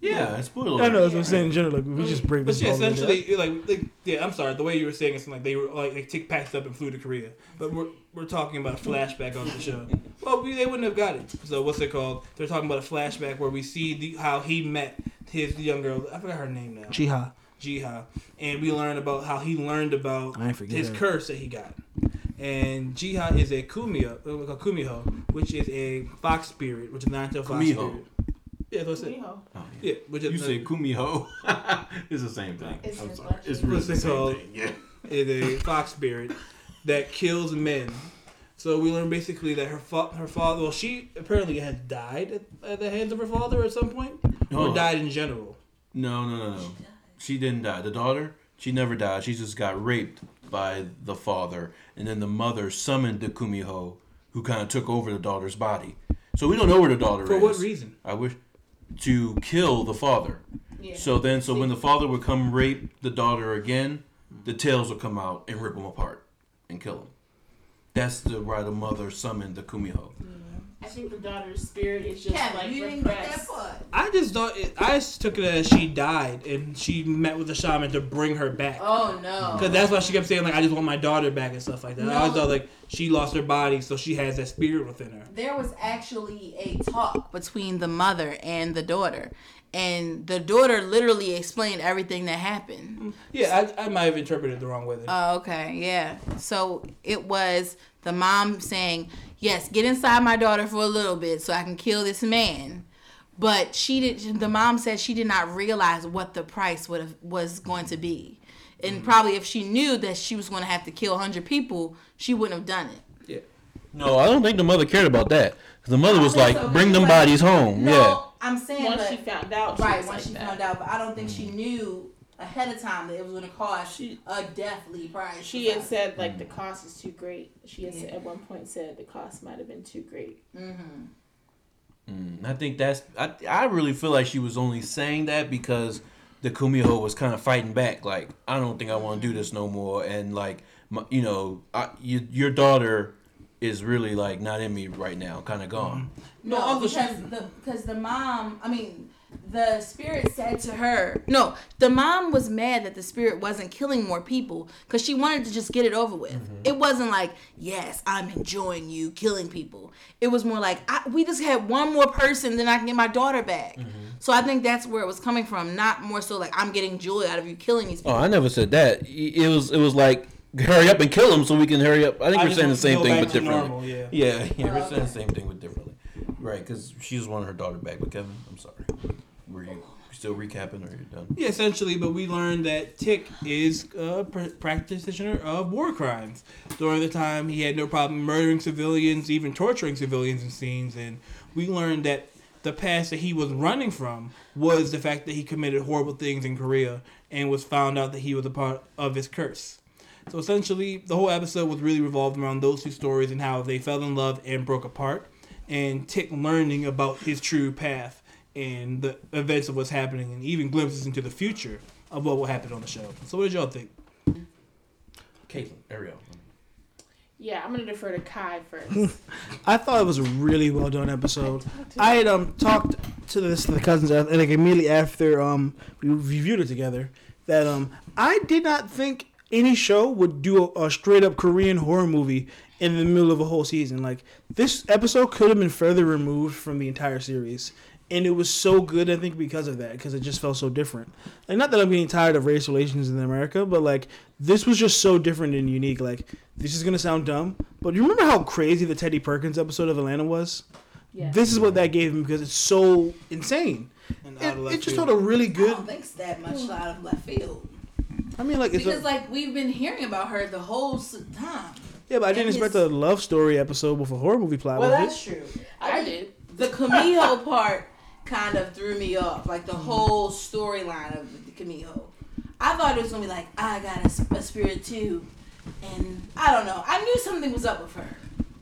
Yeah, it's spoiler. I know that's what I'm saying. In general, like, we just bring But this. yeah, spoiler alert. essentially, like, like, yeah, I'm sorry. The way you were saying it's like they were like, they Tick packed up and flew to Korea, but we're we're talking about a flashback of the show. Well, we, they wouldn't have got it. So what's it called? They're talking about a flashback where we see the, how he met his young girl. I forgot her name now. Ji-Ah. Ji-Ah, and we learn about how he learned about I forget his her. curse that he got. And Ji-Ah is a kumio, uh, a kumiho, which is a fox spirit, which is not a fox spirit. Yeah, that's what I Oh, Yeah, which is You say kumiho. it's the same thing. It's I'm sorry. It's really What's the same thing. Yeah. is a fox spirit that kills men. So we learn basically that her fa- her father, well, she apparently had died at, at the hands of her father at some point, or Oh. died in general. No, no, no, no. She didn't die. The daughter, she never died. She just got raped by the father, and then the mother summoned the kumiho, who kind of took over the daughter's body. So we don't know where the daughter is. For is. what reason? I wish to kill the father. Yeah. So then, so when the father would come rape the daughter again, the tails would come out and rip them apart and kill them. That's the why the mother summoned the kumiho. Mm. I think the daughter's spirit is just Kevin, like you didn't get that part. I just thought it, I just took it as she died and she met with the shaman to bring her back. Oh no. Because that's why she kept saying like I just want my daughter back and stuff like that. I always thought like she lost her body, so she has that spirit within her. there was actually a talk between the mother and the daughter and the daughter literally explained everything that happened mm, Yeah, I, I might have interpreted the wrong way. Then. oh okay yeah so it was the mom saying yes get inside my daughter for a little bit so i can kill this man but she did the mom said she did not realize what the price would have was going to be and mm. probably if she knew that she was going to have to kill 100 people she wouldn't have done it yeah. No, I don't think the mother cared about that. The mother was like, so, "Bring them but- bodies home." no Yeah. I'm saying Once but- she found out, she right once like she that. found out but i don't think she knew ahead of time that it was going to cost She- a deathly price She had said like the cost is too great. She had said, at one point said the cost might have been too great. mm-hmm. Mm, I think that's. I I really feel like she was only saying that because the kumiho was kind of fighting back. Like, I don't think I want to do this no more. And like, my, you know, I, you, your daughter is really like not in me right now, kind of gone. Mm-hmm. No, No, because she- the because the mom, I mean, the spirit said to her, no, the mom was mad that the spirit wasn't killing more people because she wanted to just get it over with. Mm-hmm. It wasn't like, yes, I'm enjoying you killing people. It was more like, I, we just had one more person, then I can get my daughter back. Mm-hmm. So I think that's where it was coming from, not more so like I'm getting joy out of you killing these Oh. I never said that. It was it was like hurry up and kill him so we can hurry up. I think I we're saying the same thing but differently. normal, yeah. Yeah, yeah, we're saying the same thing but differently. Right, because she just wanted her daughter back. But Kevin, I'm sorry. Were you still recapping or you done? Yeah, essentially, but we learned that Tick is a pr- practitioner of war crimes. During the time, he had no problem murdering civilians, even torturing civilians in scenes, and we learned that the past that he was running from was the fact that he committed horrible things in Korea and was found out that he was a part of his curse. So essentially, the whole episode was really revolved around those two stories and how they fell in love and broke apart, and Tick learning about his true path and the events of what's happening, and even glimpses into the future of what will happen on the show. So, what did y'all think? Caitlin, Ariel. Yeah, I'm gonna defer to Kai first. I thought it was a really well done episode. I had um talked to this to the cousins and like immediately after um we reviewed it together that um I did not think any show would do a, a straight up Korean horror movie in the middle of a whole season. Like this episode could have been further removed from the entire series. And it was so good, I think, because of that, because it just felt so different. Like, not that I'm getting tired of race relations in America, but like, this was just so different and unique. Like, this is gonna sound dumb, but you remember how crazy the Teddy Perkins episode of Atlanta was? Yeah. This is what that gave him because it's so insane. And It, of left it just field. told a really I good. don't think it's that much out of left field I mean, like it's because a, like we've been hearing about her the whole time. yeah, but I didn't and expect his- a love story episode with a horror movie plot. Well, that's it. true. I did. The kumiho part kind of threw me off, like the whole storyline of the kumiho. I thought it was gonna be like I got a, a spirit too, and I don't know. I knew something was up with her,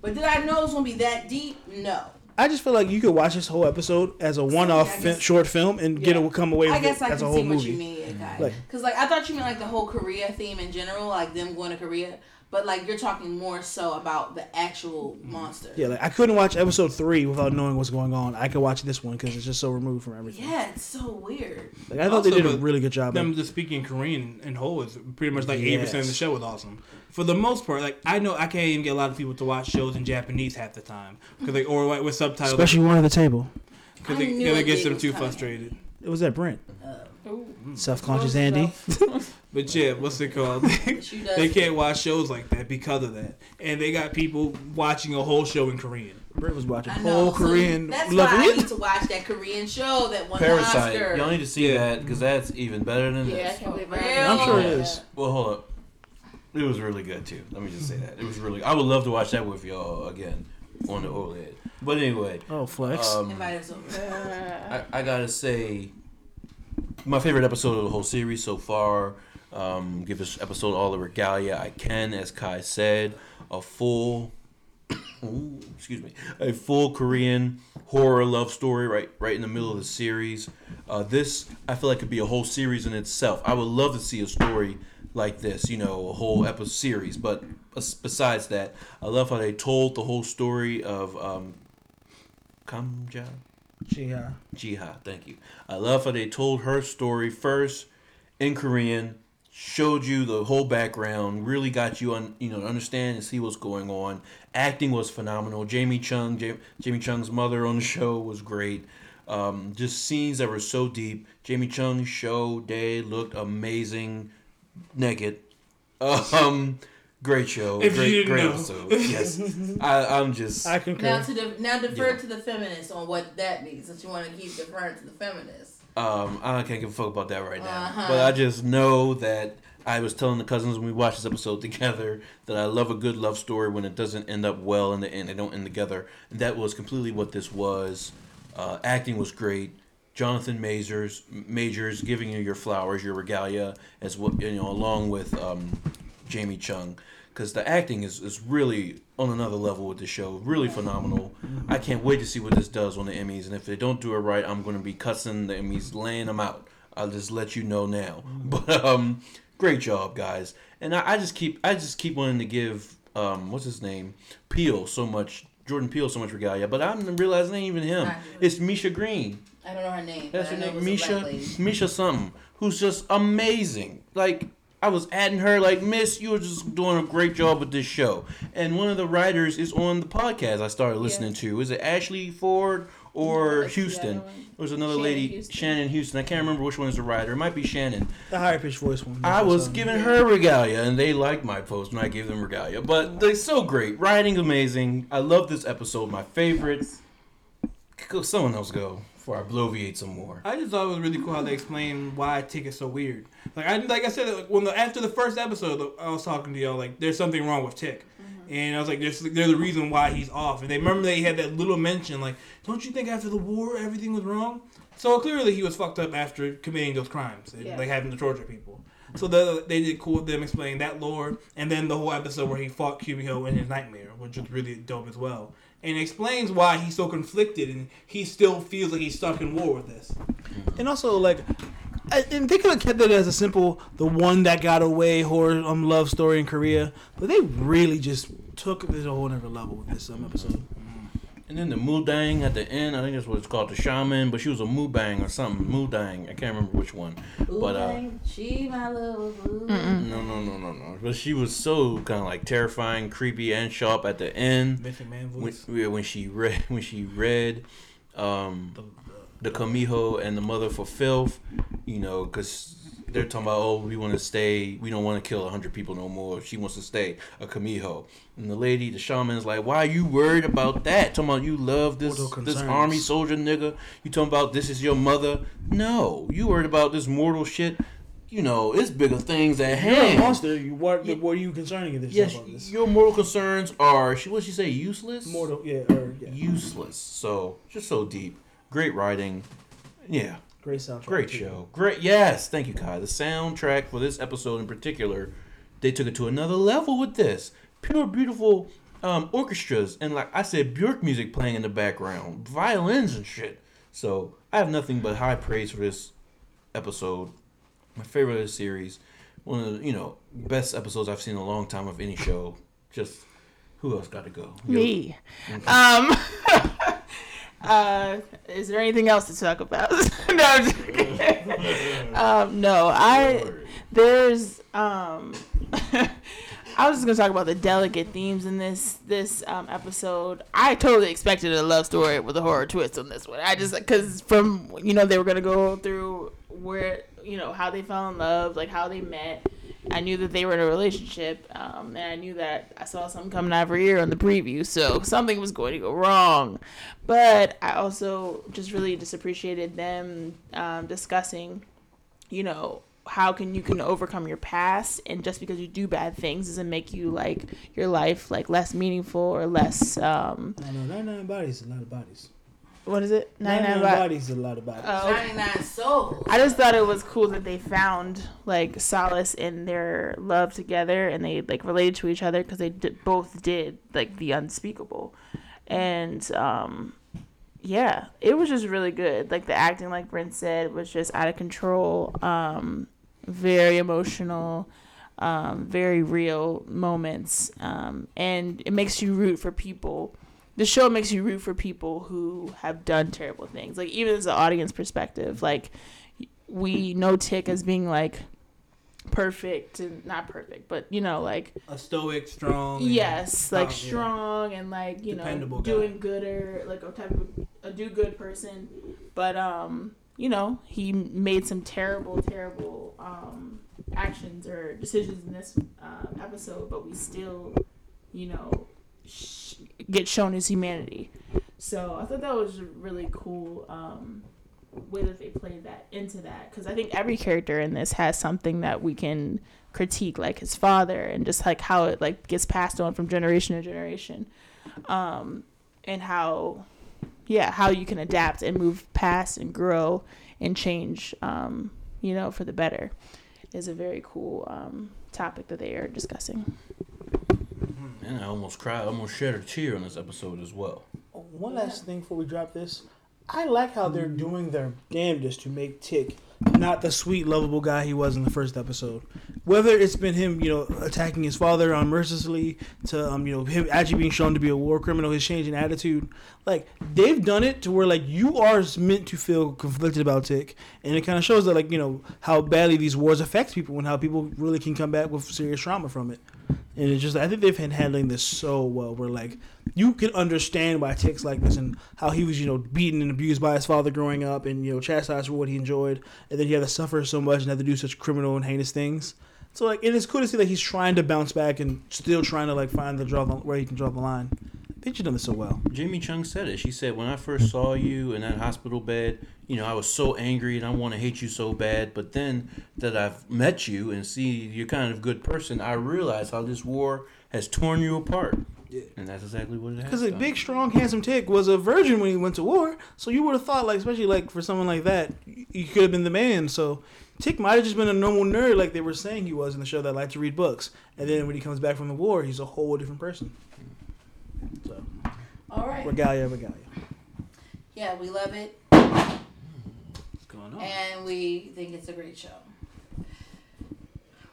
but did I know it was gonna be that deep? No. I just feel like you could watch this whole episode as a one-off fi- guess- short film and get it come away I with guess it I as can see what movie. you mean, guy. Like- Because like I thought you meant like the whole Korea theme in general, like them going to Korea. But like you're talking more so about the actual monster. Yeah, like I couldn't watch episode three without knowing what's going on. I could watch this one because it's just so removed from everything. Yeah, it's so weird. Like I thought they did a really good job. them Like, just speaking Korean in whole is pretty much like eighty percent of the show was awesome. For the most part, like I know I can't even get a lot of people to watch shows in Japanese half the time because they or like with subtitles especially one at the table. because I it, knew it gets them too coming. frustrated. It was that Brent, Uh, self-conscious Andy. But yeah, what's it called? but you does they can't watch shows like that because of that, and they got people watching a whole show in Korean. Brent was watching I know. whole so Korean, That's loving why I need to watch that Korean show that won the Parasite. Oscar. Y'all need to see Yeah. that because that's even better than Yeah, I this. can't believe I I'm sure it seen is. that. Well, hold up. It was really good too. Let me just say that it was really. I would love to watch that with y'all again on the OLED. But anyway, Oh, flex. um, Invite us over. I, I gotta say, my favorite episode of the whole series so far. Um, give this episode all the regalia I can, as Kai said. A full, excuse me, a full Korean horror love story right, right in the middle of the series. Uh, this I feel like could be a whole series in itself. I would love to see a story like this, you know, a whole episode series. But besides that, I love how they told the whole story of um, Kamja. yeah. Ji-Ah, thank you. I love how they told her story first in Korean, showed you the whole background, really got you on, you know, to understand and see what's going on. Acting was phenomenal. Jamie Chung, Ja- Jamie Chung's mother on the show was great. Um, just scenes that were so deep. Jamie Chung's show day looked amazing, naked. Um, great show. If you great, didn't great know. episode. Yes, I, I'm just. I concur. Now to the now defer Yeah. to the feminists on what that means, since you want to keep deferring to the feminists. Um, I can't give a fuck about that right now. Uh-huh. But I just know that I was telling the cousins when we watched this episode together that I love a good love story when it doesn't end up well in the end. They don't end together. And that was completely what this was. Uh, acting was great. Jonathan Majors, Majors giving you your flowers, your regalia, as well, you know, along with um, Jamie Chung, because the acting is, is really on another level with the show. Really phenomenal. I can't wait to see what this does on the Emmys, and if they don't do it right, I'm going to be cussing the Emmys, laying them out. I'll just let you know now. But um, great job, guys. And I, I just keep I just keep wanting to give um, what's his name, Peele, so much. Jordan Peele so much regalia, but I'm realizing it ain't even him. It's Misha Green. I don't know her name. That's her name, it was a black Misha. Misha something, who's just amazing. Like I was adding her, like Miss, you were just doing a great job with this show. And one of the writers is on the podcast I started listening to. Is it Ashley Ford or That's Houston? other one. There's another Shannon lady, Houston. Shannon Houston. I can't remember which one is the writer. It might be Shannon. the higher pitched voice one. I was giving her regalia, and they liked my post when I gave them regalia. But they're so great. Writing amazing. I love this episode. My favorite. Go, someone else go before I bloviate some more. I just thought it was really cool how they explained why Tick is so weird. Like I like I said like, when the, after the first episode I was talking to y'all like there's something wrong with Tick. Mm-hmm. And I was like, there's, there's a reason why he's off. And they remember they had that little mention, like, don't you think after the war everything was wrong? So clearly he was fucked up after committing those crimes, and, Yeah. like having to torture people. So the, they did cool with them explaining that lore, and then the whole episode where he fought Kumiho in his nightmare, which was really dope as well. And explains why he's so conflicted, and he still feels like he's stuck in war with this. And also, like, I, and they could have kept it as a simple, the one that got away horror um, love story in Korea, but they really just took it to a whole other level with this um, episode. And then the Mudang at the end, I think that's what it's called, the shaman, but she was a Mubang or something. Mudang, I can't remember which one. But uh, she my little boo. no, no, no, no, no. But she was so kind of like terrifying, creepy, and sharp at the end. Missing man when, voice. yeah, when she read when she read um, the kumiho and the mother for filth, you know, because they're talking about oh we want to stay, we don't want to kill hundred people no more. She wants to stay a kumiho, and the lady, the shaman's like, why are you worried about that? Talking about you love this this army soldier nigga. You talking about this is your mother? No, you worried about this mortal shit. You know, it's bigger things at You're a hand. monster. You, what, Yeah. what are you concerning yourself Yes, about this? your mortal concerns are. She what she say? Useless. Mortal, yeah, or, yeah. useless. So just so deep. Great writing. Yeah, Great soundtrack. great too. show. Great. Yes, thank you, Kai. The soundtrack for this episode in particular, they took it to another level with this. Pure, beautiful um, orchestras and like I said, Bjork music playing in the background, violins and shit. So I have nothing but high praise for this episode. My favorite of the series. One of the you know best episodes I've seen in a long time of any show. Just who else got to go? Yo- Me. Um. uh, is there anything else to talk about? no, I'm just um, no, I there's um. I was just gonna talk about the delicate themes in this this um, episode. I totally expected a love story with a horror twist on this one. I just because from you know they were gonna go through where you know how they fell in love, like how they met. I knew that they were in a relationship, um, and I knew that I saw something coming out every year on the preview, so something was going to go wrong. But I also just really just appreciated them um, discussing, you know, how can you can overcome your past, and just because you do bad things doesn't make you like your life like less meaningful or less. Um, No, no, 99 bodies is a lot of bodies. What is it? 99 99 bodies. bodies is a lot of bodies. Oh, okay. 99 souls. I just thought it was cool that they found like solace in their love together and they like related to each other because they d- both did like the unspeakable, and um, yeah, it was just really good. Like the acting, like Brent said, was just out of control. Um, very emotional, um, very real moments, um, and it makes you root for people. The show makes you root for people who have done terrible things. Like even as an audience perspective, like we know Tick as being like perfect and not perfect, but you know, like A stoic, strong. yes, like Oh, yeah. strong and like you know Dependable guy. doing good or like a type of a do good person. But um, you know, he made some terrible, terrible um actions or decisions in this uh, episode, but we still, you know, sh- get shown his humanity. So I thought that was a really cool um, way that they played that into that because I think every character in this has something that we can critique, like his father, and just like how it like gets passed on from generation to generation, um, and how, yeah, how you can adapt and move past and grow and change, um, you know, for the better, is a very cool um, topic that they are discussing. And I almost cried, almost shed a tear on this episode as well. One last thing before we drop this. I like how they're doing their damnedest to make Tick not the sweet, lovable guy he was in the first episode. Whether it's been him, you know, attacking his father unmercilessly, to um, you know, him actually being shown to be a war criminal, his change in attitude, like they've done it to where like you are meant to feel conflicted about Tick, and it kind of shows that like you know how badly these wars affect people and how people really can come back with serious trauma from it. And it's just I think they've been handling this so well. Where like you can understand why Tick's like this and how he was you know beaten and abused by his father growing up and you know chastised for what he enjoyed, and then he had to suffer so much and had to do such criminal and heinous things. So like it is cool to see that he's trying to bounce back and still trying to like find the draw the, where he can draw the line. They've done this so well. Jamie Chung said it. She said, "When I first saw you in that hospital bed, you know, I was so angry and I want to hate you so bad. But then that I've met you and see you're kind of a good person, I realize how this war has torn you apart. Yeah. And that's exactly what it has. Because a done. big, strong, handsome Tick was a virgin when he went to war, so you would have thought, like, especially like for someone like that, he could have been the man. So Tick might have just been a normal nerd, like they were saying he was in the show that liked to read books, and then when he comes back from the war, he's a whole different person. So All right. regalia, regalia. Yeah, we love it, What's going on? and we think it's a great show.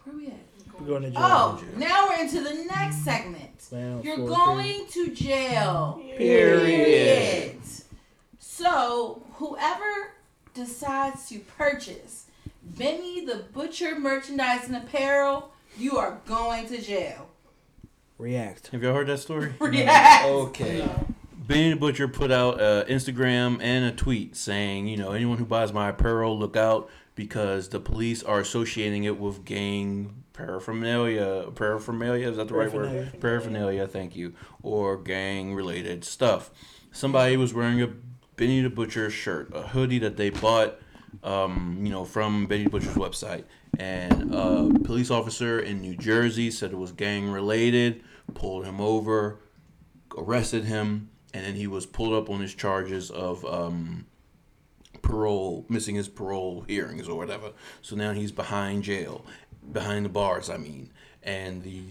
Where we at? We're going to jail. Oh, now we're into the next segment. Well, You're for- going to jail. Period. So, whoever decides to purchase Benny the Butcher merchandise and apparel, you are going to jail. React. Have y'all heard that story? React. Okay. Benny the Butcher put out an Instagram and a tweet saying, you know, anyone who buys my apparel, look out because the police are associating it with gang paraphernalia. Paraphernalia is that the right word? Paraphernalia. Paraphernalia. Thank you. Or gang related stuff. Somebody was wearing a Benny the Butcher shirt, a hoodie that they bought, um, you know, from Benny the Butcher's website, and a police officer in New Jersey said it was gang related, pulled him over, arrested him, and then he was pulled up on his charges of um, parole, missing his parole hearings or whatever. So now he's behind jail, behind the bars, I mean. And the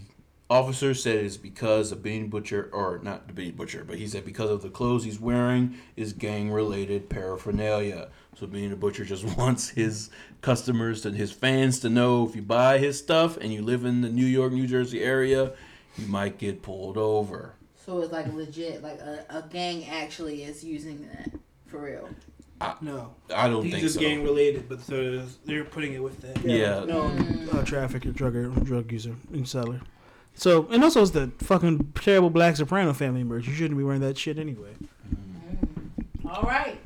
Officer said it's because of Benny Butcher, or not the Benny Butcher, but he said because of the clothes he's wearing is gang related paraphernalia. So Benny the Butcher just wants his customers and his fans to know if you buy his stuff and you live in the New York, New Jersey area, you might get pulled over. So it's like legit, like a, a gang actually is using that for real. No, I don't he's think just so. gang related, but so they're putting it with that. Yeah. No, Mm. uh, trafficker, drug drug user, and seller. So, and also it's the fucking terrible Black Soprano family merch. You shouldn't be wearing that shit anyway. All right.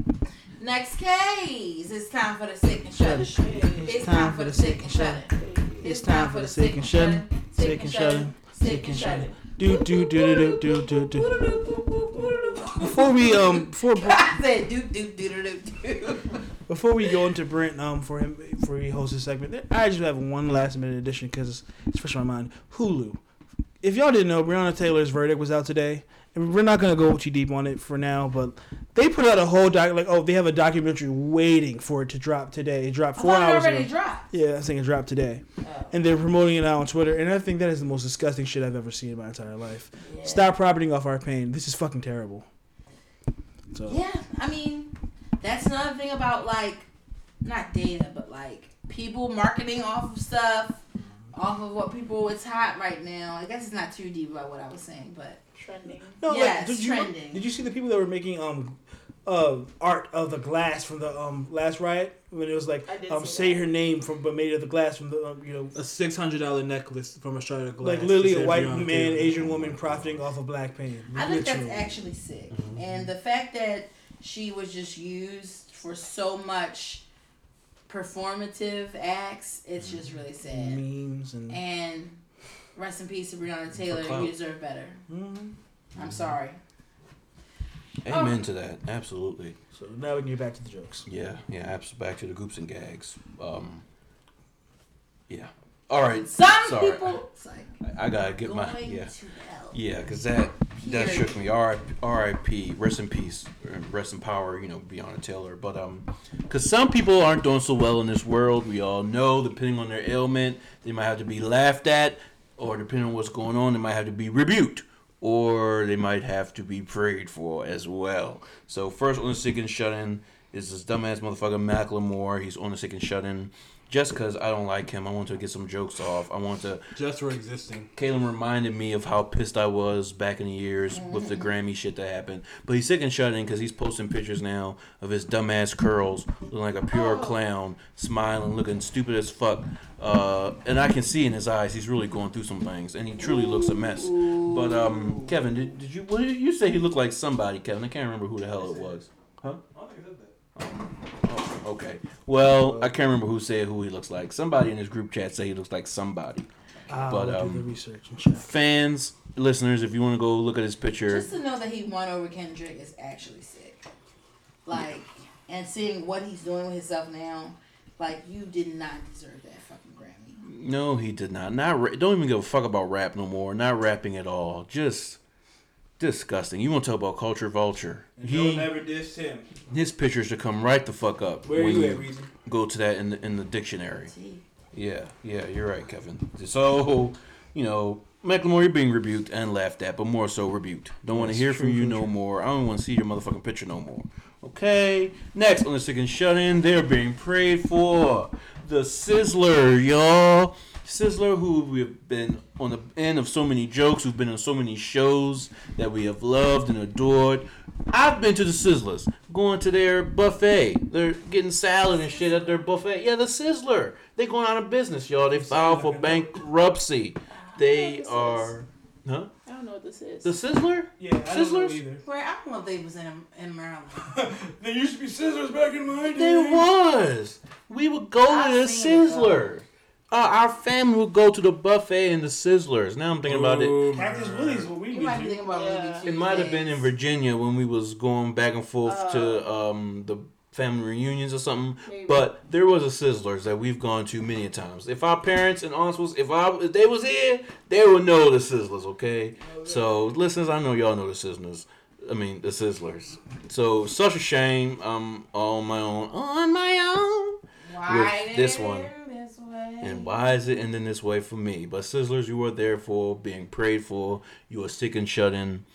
Next case. It's time for the sick and shut in. It's time for the sick and shut. It's time for the sick and shut in. Sick and shut in. Sick and shut in. Do do do do do do do. Before we um before I said do do do do do before we go into Brent um for him for he hosts this segment, I just have one last minute addition because it's fresh on my mind. Hulu. If y'all didn't know, Breonna Taylor's verdict was out today, and we're not gonna go too deep on it for now. But they put out a whole doc like oh they have a documentary waiting for it to drop today. It dropped four I thought it hours already ago. dropped. Yeah, I think it dropped today, Oh, and they're promoting it out on Twitter. And I think that is the most disgusting shit I've ever seen in my entire life. yeah. Stop profiting off our pain. This is fucking terrible. So Yeah, I mean, that's another thing about like, not data, but like people marketing off of stuff, off of what people it's hot right now. I guess it's not too deep about what I was saying, but Trending. No, Yes, like, did you did you see the people that were making um uh art of the glass from the um last riot when it was like um say that. her name from but made of the glass from the um, you know A six hundred dollar necklace from a shard of glass. like literally a white man Taylor. Asian woman profiting off of black pain. I think that's actually sick. And the fact that she was just used for so much performative acts, it's just really sad. memes and And rest in peace to Breonna Taylor. You deserve better. Mhm. I'm sorry. Amen to that. Absolutely. so now we can get back to the jokes. Yeah, yeah. Abs- back to the goops and gags. Um, yeah. All right. Some Sorry. people, it's like I, I gotta get going my yeah. to. Yeah, because that that shook me. R.I.P. Rest in peace. Rest in power. You know, Breonna Taylor. But um, because some people aren't doing so well in this world. We all know. Depending on their ailment, they might have to be laughed at, or depending on what's going on, they might have to be rebuked, or they might have to be prayed for as well. So first on the sick and shut in is this dumbass motherfucker Macklemore. He's on the sick and shut in. Just because I don't like him, I want to get some jokes off. I want to Just for existing. Kaylin reminded me of how pissed I was back in the years with the Grammy shit that happened. But he's sick and shut in because he's posting pictures now of his dumbass curls, looking like a pure clown, smiling, looking stupid as fuck. Uh, and I can see in his eyes he's really going through some things, and he truly looks a mess. But um, Kevin, did, did you what did you say he looked like somebody? Kevin, I can't remember who the hell it was. Huh? Oh, okay. Well, I can't remember who said who he looks like. Somebody in his group chat said he looks like somebody. I'll But, do um, the research and check. fans, listeners, if you want to go look at his picture, Just to know that he won over Kendrick is actually sick. Like, and seeing what he's doing with himself now, like you did not deserve that fucking Grammy. no, he did not. Not ra- don't even give a fuck about rap no more. Not rapping at all. Just disgusting. You want to talk about culture vulture? And He don't ever diss him. his picture should come right the fuck up Where when you at, Reason? go to that in the in the dictionary. See? Yeah, yeah, you're right, Kevin. So, you know, Macklemore, you're being rebuked and laughed at, but more so rebuked. Don't want to hear from you true, no more. I don't want to see your motherfucking picture no more. Okay. Next on the second shut in, they're being prayed for. The Sizzler, y'all. Sizzler, who we've been on the end of so many jokes, who've been on so many shows that we have loved and adored. I've been to the Sizzlers, going to their buffet. They're getting salad and shit at their buffet. Yeah, the Sizzler. They're going out of business, y'all. They filed for bankruptcy. They are, huh? I don't know what this is. The Sizzler? Yeah, I don't know Sizzlers? either. Where I don't know if they was in in Maryland. There used to be scissors back in my day. There was. We would go I've to the seen it. Sizzler. Uh, our family would go to the buffet and the Sizzlers. Now I'm thinking about it. Oh, Cactus. Willie's what we You might be thinking about Yeah. It might have been in Virginia when we was going back and forth Uh. to um, the family reunions or something. Maybe. But there was a Sizzlers that we've gone to many a times. If our parents and aunts was, if I, if they was here, they would know the Sizzlers. Okay, so listeners, I know y'all know the Sizzlers. I mean the Sizzlers. So such a shame. I'm on my own. On my own. Why with this did one. This way? And why is it ending this way for me? But Sizzlers, you are there for being prayed for. You are sick and shut in.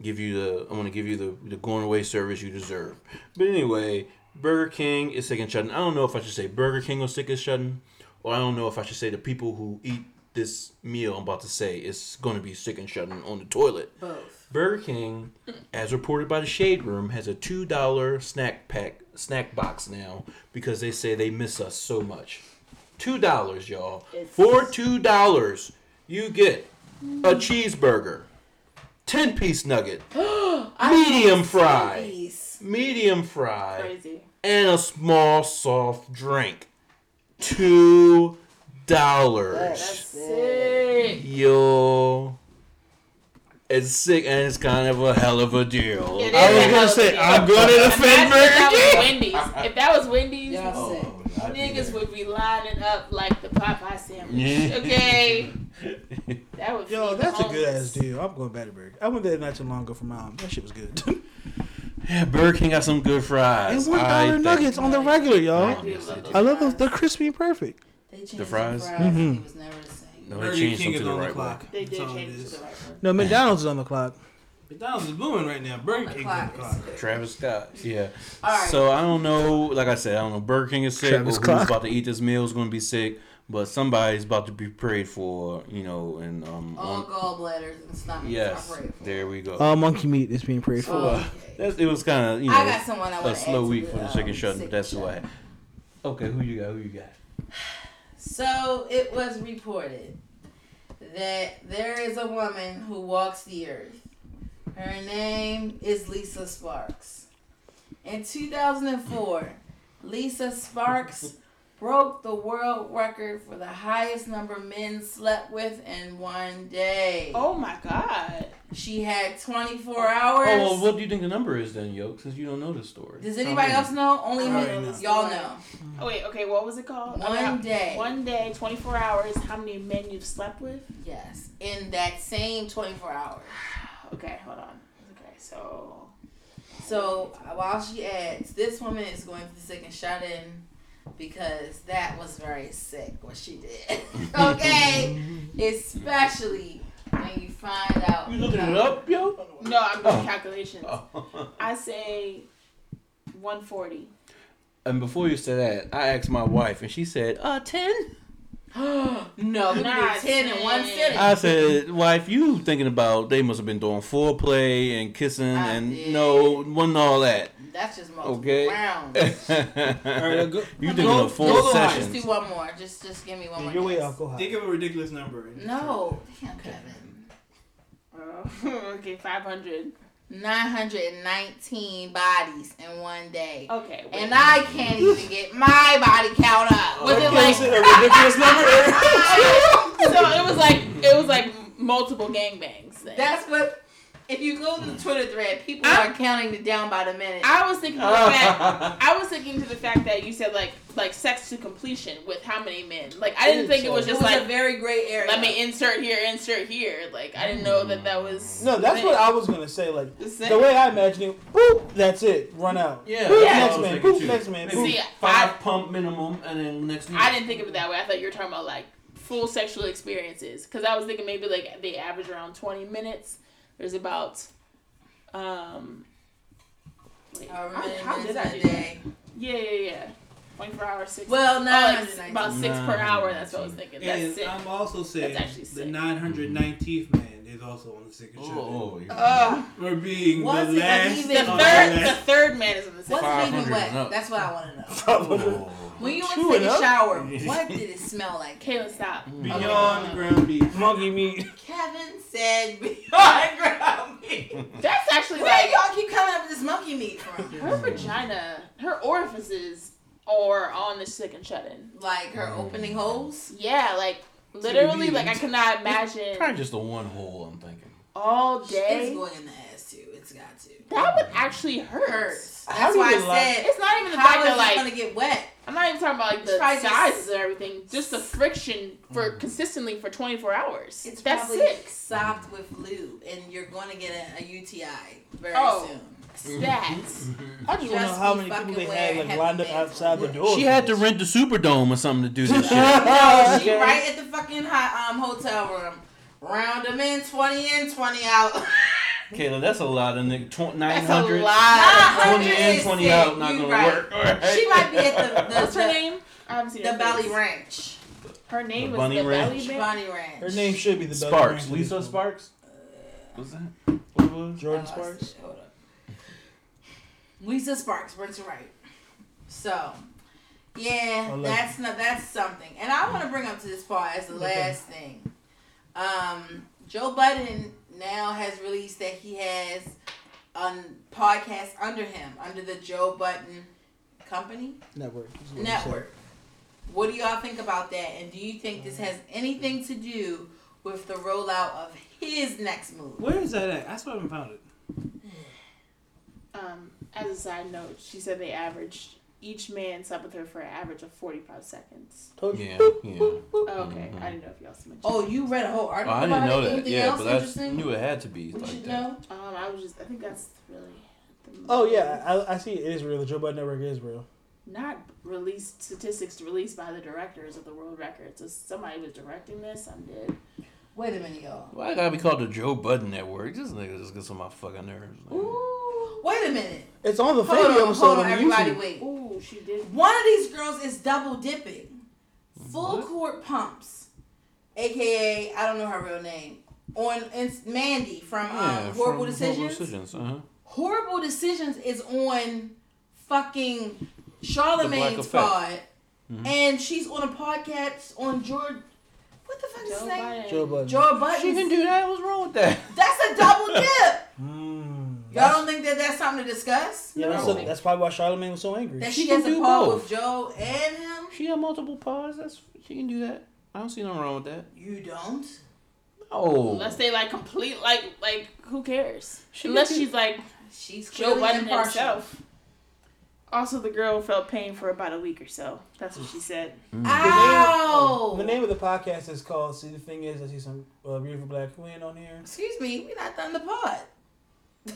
Give you the I want to give you the the going away service you deserve. But anyway, Burger King is sick and shut in. I don't know if I should say Burger King or sick and shut in, or I don't know if I should say the people who eat this meal I'm about to say is going to be sick and shut in on the toilet. Both. Burger King, as reported by the Shade Room, has a two dollar snack pack snack box now because they say they miss us so much. Two dollars, y'all. It's- For two dollars, you get a cheeseburger, ten piece nugget, medium fry, Peace. medium fry, Crazy. and a small soft drink. Two dollars. That's Sick. Yo. It's sick and it's kind of a hell of a deal. It I is was a gonna hell say of a I'm going to defend Imagine if that Burger was King. Wendy's. If that was Wendy's, Y'all Oh, sick. I'd niggas would be lining up like the Popeye sandwich. Yeah. Okay. That would Yo, feed the that's a good ass deal. I'm going back to Burger. I went there not too long ago for my mom. That shit was good. Yeah, Burger King got some good fries. and one I dollar nuggets on the regular, y'all. do love I love those. They're crispy and perfect. They changed The fries? The fries. Mhm. It was never the same. No, they Burger changed King them to the the right clock. way. They did all it change it is. to the right one. No, McDonald's is on the clock. McDonald's is booming right now. Burger The King's on the clock clock. Travis Scott. Yeah. All right. So I don't know. Like I said, I don't know. Burger King is sick. Travis or who's Scott. about to eat this meal is going to be sick. But somebody's about to be prayed for. You know, and um. All on- gallbladders and stomachs. yes. I pray for. There we go. All monkey meat is being prayed for. Oh, okay. That's, it was kind of you know I got someone I a want to slow add week to for the um, chicken shutting, sick but that's who I had. Okay, who you got? Who you got? So it was reported that there is a woman who walks the earth. Her name is Lisa Sparks. In 2004, Lisa Sparks broke the world record for the highest number men slept with in one day. Oh my god. She had 24 hours. Oh, well, what do you think the number is then, Yoke? Since you don't know the story. Does anybody else know? Only I me. know. Y'all know. Oh wait, okay, what was it called? One About- day. One day, 24 hours, how many men you've slept with? Yes. In that same 24 hours. Okay, hold on. Okay, so. So while she adds, this woman is going for the second shot in because that was very sick what she did. okay, especially when you find out. You looking it up, yo? No, I'm doing calculations. Oh. I say 140. And before you said that, I asked my wife, and she said, "Uh, 10? no, we Nah, did ten in one ten. sitting. I said, "Wife, you thinking about they must have been doing foreplay and kissing I and did. no, wasn't all that." That's just multiple Okay. rounds. you All right, go, thinking go- of full go the Just do one more. Just, just give me one more. Your way guess. out. Go high. Think of a ridiculous number. No, damn, Kevin. Okay, 500. 919 bodies in one day. Okay. wait. And I can't even get my body count up. Was it like it a ridiculous number? so it was like it was like multiple gangbangs. Then. That's what. If you go to the Twitter thread, people I- are counting it down by the minute. I was thinking to the fact I was thinking to the fact that you said like like sex to completion with how many men. Like I didn't think it was it just was like a very gray area. let me insert here, insert here. Like I didn't know that that was No, that's what I was gonna say. Like the same. the way I imagine it. Boop. That's it. Run out. Yeah, Boop, Yeah. next man. thinking Boop, next man. Maybe Boop. See, five pump minimum, and then next. I didn't think of it that way. I thought you were talking about like full sexual experiences because I was thinking maybe like they average around twenty minutes. There's about um. Wait, how, how did I do that? day. Yeah, yeah, yeah. Twenty four hours, six. Well, oh, like about six per hour. That's what I was thinking. That's And sick. I'm also saying That's actually the 919th man is also on the second show. Oh, Ugh. We're being Was the it last. even- the Oh, third, last- the third man is in the six. Was it even 500 wet? That's what I want to know. When you went to the a shower, what did it smell like? Kayla, stop. Beyond the ground beef. Monkey meat. Kevin said beyond ground beef. That's actually Where like y'all keep coming up with this monkey meat from? her vagina, her orifices are on the sick and shut in. Like her opening mm. holes? Yeah, like literally, beans. like I cannot imagine It's Probably just the one hole. I'm thinking. all day. It's going in the ass too. It's got to. That would actually hurt. hurts. That's do why you I like- said. It's not even the How fact is that like gonna get wet? I'm not even talking about like the probably just- sizes and everything, just the friction for consistently for 24 hours. It's That's probably sick. sopped with lube, and you're going to get a, a UTI very Oh. soon. stats. I just want to know how many people they had like lined up outside the door. She had to rent the Superdome or something to do this shit. No, she Okay. right at the fucking hot, um hotel room. Round them in, twenty in, twenty out. Kayla, that's a lot of nigga. Tw- That's a 900, lot. 20 in, 20 out, not You gonna right. work. All right. She might be at the the, What's her name? I haven't seen the Valley face. Ranch. Her name The was Bunny the Ranch. Valley Ranch. Bonnie Ranch. Her name should be the Belly Sparks. Ranch. Lisa Sparks? What's that? What it was? Jordan Oh, Sparks. Hold up. Lisa Sparks, Brent's right. So, yeah, that's not that's something. And I want to bring up to this part as the last thing. Um, Joe Budden now has released that he has a podcast under him, under the Joe Budden Company Network. what Network. What do y'all think about that? And do you think this has anything to do with the rollout of his next move? Where is that at? That's why I still haven't found it. Um, as a side note, she said they averaged each man slept with her for an average of forty five seconds. said. Told you. Yeah, yeah. Oh, okay, Mhm. I didn't know if y'all mentioned. Oh, you read a whole article Oh, article I didn't about know it? that. Anything Yeah, but that's interesting? knew it had to be we like should that. know. Um, I was just. I think that's really. Oh yeah, I, I see. It is real. The Joe Budden Network is real. Not released statistics released by the directors of the world records. If somebody was directing this, I'm dead. Wait a minute, y'all. Why I gotta be called the Joe Budden Network? This nigga just gets on my fucking nerves. man. Ooh, wait a minute. It's on the Hold Fabio on, episode hold on, on everybody, YouTube. wait. Ooh, she did. One of these girls is double dipping. Full What? court pumps, aka I don't know her real name. On it's Mandii from um, Yeah, Horrible from Decisions. Horrible Decisions. Uh-huh. Horrible Decisions is on fucking Charlemagne's Effect. pod, Mhm. and she's on a podcast on George. What the fuck is Joe his name? Biden. Joe Budden. Joe Budden. She can do that. What's wrong with that? That's a double dip. Y'all don't think that that's something to discuss? Yeah, that's, No. that's probably why Charlemagne was so angry. That She she, can has a do pod both. with Joe and him? She got multiple paws. That's she can do that. I don't see nothing wrong with that. You don't? No. Unless they like complete like like who cares? She Unless she's like She's Joe clearly Budden impartial. Also, the girl felt pain for about a week or so. That's what she said. Mm. Ow! The name of the podcast is called. See, the thing is, I see some uh, beautiful black women on here. Excuse me, we're not done the pod.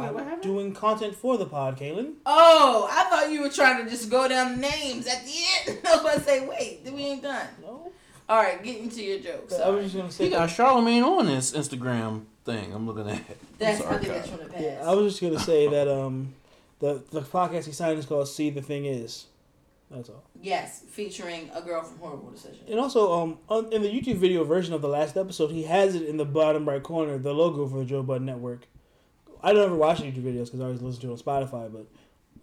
Wait, what happened? doing content for the pod, Kaylin. Oh, I thought you were trying to just go down the names at the end. I was about to say, wait, we ain't done. No, All right, get into your jokes. I was just gonna say. He got Charlemagne on this Instagram thing. I'm looking at. That's Sorry, I think that's from the past. Yeah, I was just gonna say that um, the the podcast he signed is called "See the Thing Is." That's all. yes, featuring a girl from Horrible Decision. And also, um, on, in the YouTube video version of the last episode, he has it in the bottom right corner, the logo for the Joe Budden Network. I don't ever watch YouTube videos because I always listen to it on Spotify, but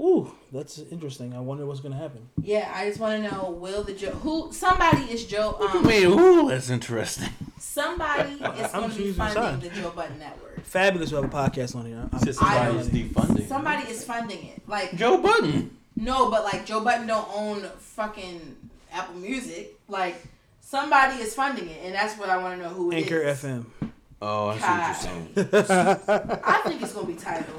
ooh, that's interesting. I wonder what's gonna happen. Yeah, I just want to know, will the Joe who somebody is Joe um Wait, ooh, that's interesting. somebody is I'm going to be choosing funding sides. the Joe Budden Network. Fabulous to have a podcast on here. I'm- Since I- somebody's defunding. Somebody is funding it. Like Joe Budden. No, but like Joe Budden don't own fucking Apple Music. Like somebody is funding it, and that's what I want to know who it Anchor is. FM. Oh, I see what you're saying. I think it's gonna be title.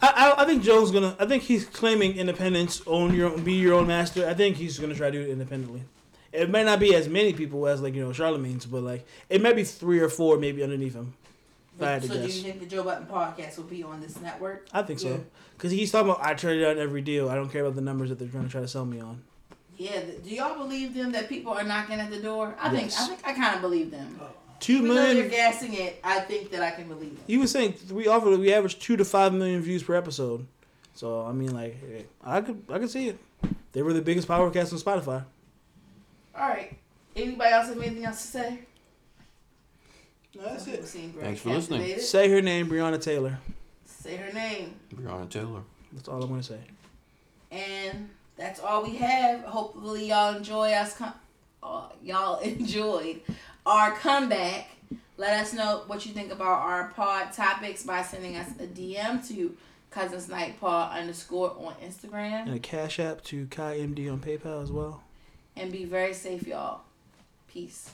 I, I, I think Joe's gonna. I think he's claiming independence, own your own, be your own master. I think he's gonna try to do it independently. It might not be as many people as like you know Charlemagne's, but like it might be three or four maybe underneath him. If I had to so do you think the Joe Budden podcast will be on this network? I think Yeah. so because he's talking about I turn down every deal. I don't care about the numbers that they're trying to try to sell me on. Yeah. Do y'all believe them that people are knocking at the door? I think. I think I kind of believe them. Oh. Two Even though they're million. gassing it, I think that I can believe them. He was saying we offer we average two to five million views per episode. So I mean, like hey, I could I could see it. They were the biggest podcast on Spotify. All right. Anybody else have anything else to say? That's Some people seem very Thanks for listening. Say her name, Breonna Taylor. Say her name. Breonna Taylor. That's all I'm gonna say. And that's all we have. Hopefully y'all enjoy us. Com- uh, y'all enjoyed our comeback. Let us know what you think about our pod topics by sending us a DM to Cousins Night Pod underscore on Instagram. And a cash app to Kai MD on PayPal as well. And be very safe, y'all. Peace.